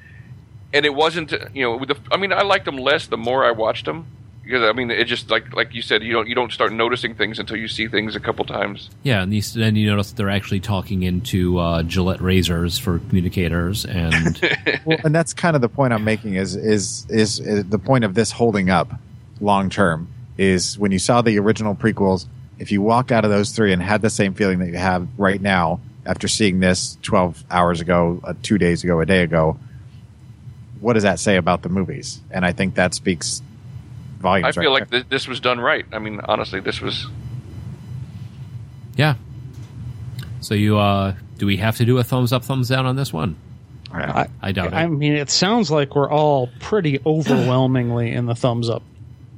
Speaker 2: and it wasn't, you know, with the. I mean, I liked them less the more I watched them because I mean, it just like like you said, you don't you don't start noticing things until you see things a couple times.
Speaker 1: Yeah, and you, then you notice they're actually talking into uh, Gillette razors for communicators, and
Speaker 3: well, and that's kind of the point I'm making is, is is is the point of this holding up long term is when you saw the original prequels. If you walked out of those three and had the same feeling that you have right now after seeing this 12 hours ago, uh, two days ago, a day ago, what does that say about the movies? And I think that speaks volumes.
Speaker 2: I feel
Speaker 3: right
Speaker 2: like th- this was done right. I mean, honestly, this was.
Speaker 1: yeah. So you, uh, do we have to do a thumbs up, thumbs down on this one?
Speaker 4: I,
Speaker 1: I doubt it.
Speaker 4: I mean, it sounds like we're all pretty overwhelmingly in the thumbs up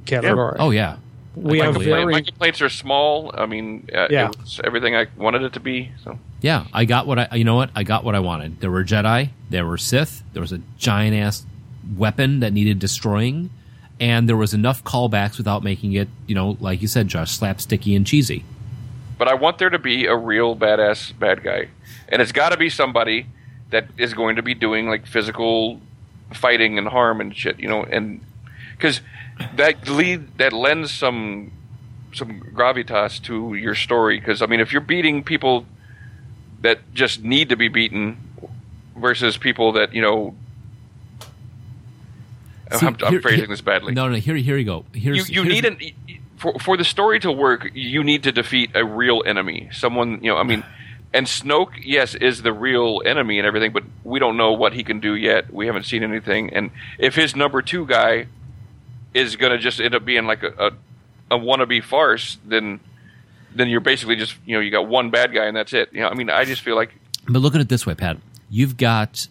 Speaker 4: category.
Speaker 1: Oh yeah,
Speaker 4: we have.
Speaker 2: My,
Speaker 4: very
Speaker 2: my complaints are small. I mean, uh,
Speaker 4: Yeah.
Speaker 2: it everything I wanted it to be. So
Speaker 1: yeah. I got what I. You know what? I got what I wanted. There were Jedi. There were Sith. There was a giant ass weapon that needed destroying, and there was enough callbacks without making it, you know, like you said, Josh, slapsticky and cheesy.
Speaker 2: but I want there to be a real badass bad guy, and it's got to be somebody that is going to be doing like physical fighting and harm and shit, you know, and because that lead that lends some some gravitas to your story. Because I mean, if you're beating people that just need to be beaten versus people that you know.
Speaker 1: See,
Speaker 2: I'm, I'm
Speaker 1: here-
Speaker 2: phrasing
Speaker 1: here-
Speaker 2: this badly
Speaker 1: No, no. Here, here you go.
Speaker 2: you,
Speaker 1: Here's,
Speaker 2: you
Speaker 1: here's-
Speaker 2: need an for for the story to work. You need to defeat a real enemy, someone you know. I mean, and Snoke, yes, is the real enemy and everything, but we don't know what he can do yet. We haven't seen anything, and if his number two guy is going to just end up being like a, a, a wannabe farce, then then you're basically just you know you got one bad guy and that's it. You know, I mean, I just feel like
Speaker 1: But look at it this way, Pat. You've got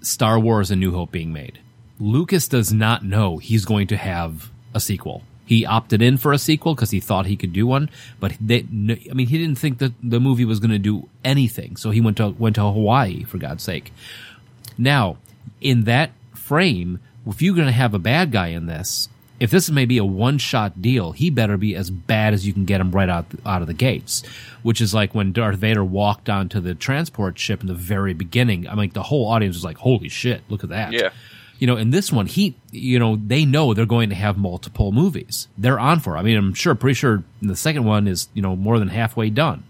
Speaker 1: Star Wars: A New Hope being made. Lucas does not know he's going to have a sequel. He opted in for a sequel because he thought he could do one, but they, I mean, he didn't think that the movie was going to do anything. So he went to went to Hawaii for God's sake. Now, in that frame, if you're going to have a bad guy in this, if this may be a one shot deal, he better be as bad as you can get him right out out of the gates. Which is like when Darth Vader walked onto the transport ship in the very beginning. I mean, the whole audience was like, "Holy shit! Look at that!"
Speaker 2: Yeah.
Speaker 1: You know, in this one, he, you know, they know they're going to have multiple movies. They're on for. it. I mean, I'm sure, pretty sure the second one is, you know, more than halfway done.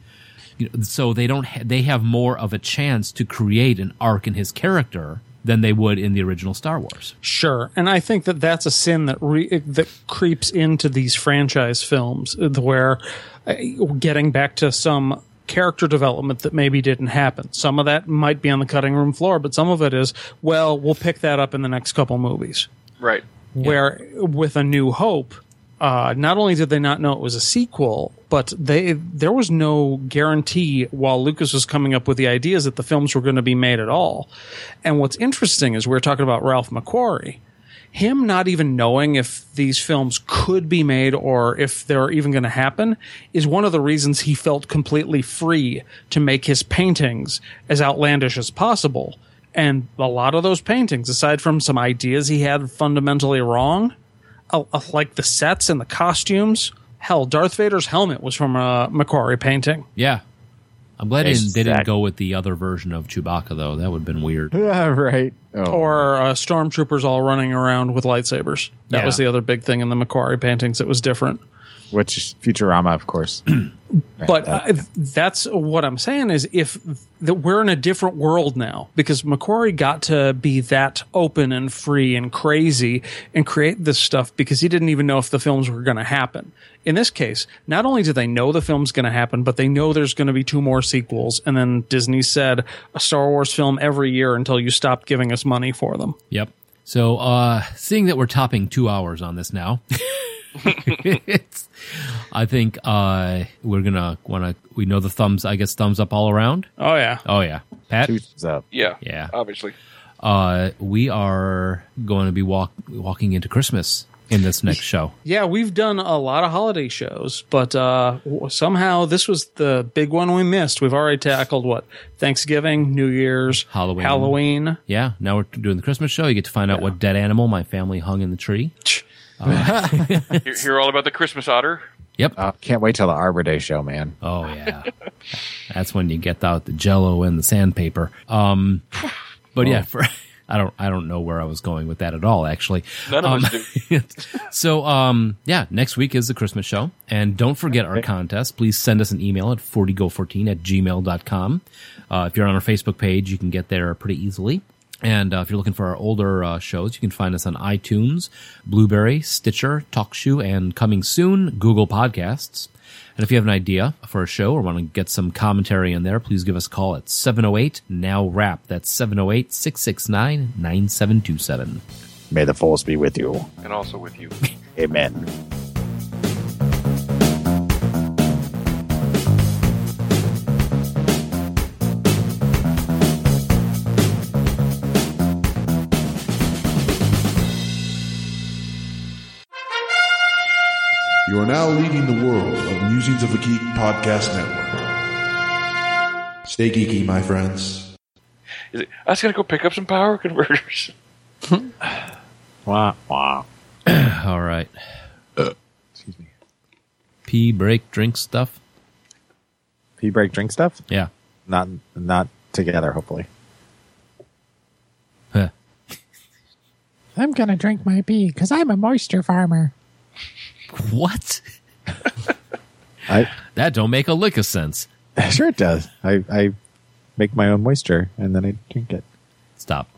Speaker 1: You know, so they don't. Ha- they have more of a chance to create an arc in his character than they would in the original Star Wars.
Speaker 4: Sure, and I think that that's a sin that re- that creeps into these franchise films, uh, where uh, getting back to some character development that maybe didn't happen. Some of that might be on the cutting room floor, but some of it is, well, we'll pick that up in the next couple movies.
Speaker 2: right.
Speaker 4: Where with A New Hope, uh, not only did they not know it was a sequel, but they there was no guarantee while Lucas was coming up with the ideas that the films were going to be made at all. And what's interesting is we're talking about Ralph McQuarrie. Him not even knowing if these films could be made or if they're even going to happen is one of the reasons he felt completely free to make his paintings as outlandish as possible. And a lot of those paintings, aside from some ideas he had fundamentally wrong, Uh, uh, like the sets and the costumes. Hell, Darth Vader's helmet was from a McQuarrie painting.
Speaker 1: Yeah. I'm glad they didn't, they didn't go with the other version of Chewbacca though. That would have been weird.
Speaker 3: Yeah, right. Oh,
Speaker 4: Or uh, stormtroopers all running around with lightsabers. That
Speaker 1: Yeah.
Speaker 4: was the other big thing in the McQuarrie paintings It was different.
Speaker 3: Which is Futurama, of course.
Speaker 4: But uh, that's what I'm saying is if that we're in a different world now because McQuarrie got to be that open and free and crazy and create this stuff because he didn't even know if the films were going to happen. In this case, not only do they know the film's going to happen, but they know there's going to be two more sequels. And then Disney said a Star Wars film every year until you stop giving us money for them.
Speaker 1: Yep. So, uh, seeing that we're topping two hours on this now, it's, I think uh, we're gonna want to. We know the thumbs. I guess thumbs up all around.
Speaker 4: Oh yeah.
Speaker 1: Oh yeah, Pat.
Speaker 3: Two thumbs up.
Speaker 2: Yeah.
Speaker 1: Yeah.
Speaker 2: Obviously.
Speaker 1: Uh, we are going to be walk walking into Christmas in this next show.
Speaker 4: Yeah, we've done a lot of holiday shows, but uh, somehow this was the big one we missed. We've already tackled what Thanksgiving, New Year's,
Speaker 1: Halloween.
Speaker 4: Halloween.
Speaker 1: Yeah. Now we're doing the Christmas show. You get to find out what dead animal my family hung in the tree.
Speaker 2: Hear, hear all about the Christmas otter.
Speaker 1: Yep.
Speaker 3: Uh, can't wait till the Arbor Day show, man.
Speaker 1: Oh yeah, that's when you get out the Jello and the sandpaper. Um, but yeah, for, I don't I don't know where I was going with that at all. Actually,
Speaker 2: None of
Speaker 1: Um,
Speaker 2: us do.
Speaker 1: so um, yeah, next week is the Christmas show, and don't forget our contest. Please send us an email at 40go14 at gmail.com. Uh, if you're on our Facebook page, you can get there pretty easily. And uh, if you're looking for our older uh, shows, you can find us on iTunes, Blubrry, Stitcher, TalkShoe, and coming soon, Google Podcasts. And if you have an idea for a show or want to get some commentary in there, please give us a call at 708 Now Rap. That's 708 669 9727.
Speaker 3: May the force be with you.
Speaker 2: and also with you.
Speaker 3: Amen.
Speaker 7: Are now leading the world of Musings of a Geek podcast network. Stay geeky, my friends.
Speaker 2: Is it, I was gonna go pick up some power converters.
Speaker 3: Wah, wah.
Speaker 1: All right. Uh.
Speaker 3: Excuse me.
Speaker 1: Pee break drink stuff.
Speaker 3: Pee break drink stuff?
Speaker 1: Yeah.
Speaker 3: Not not together, hopefully.
Speaker 1: Huh.
Speaker 8: I'm gonna drink my pee because I'm a moisture farmer.
Speaker 1: What?
Speaker 3: I
Speaker 1: That don't make a lick of sense.
Speaker 3: sure it does. I, I make my own moisture and then I drink it.
Speaker 1: Stop.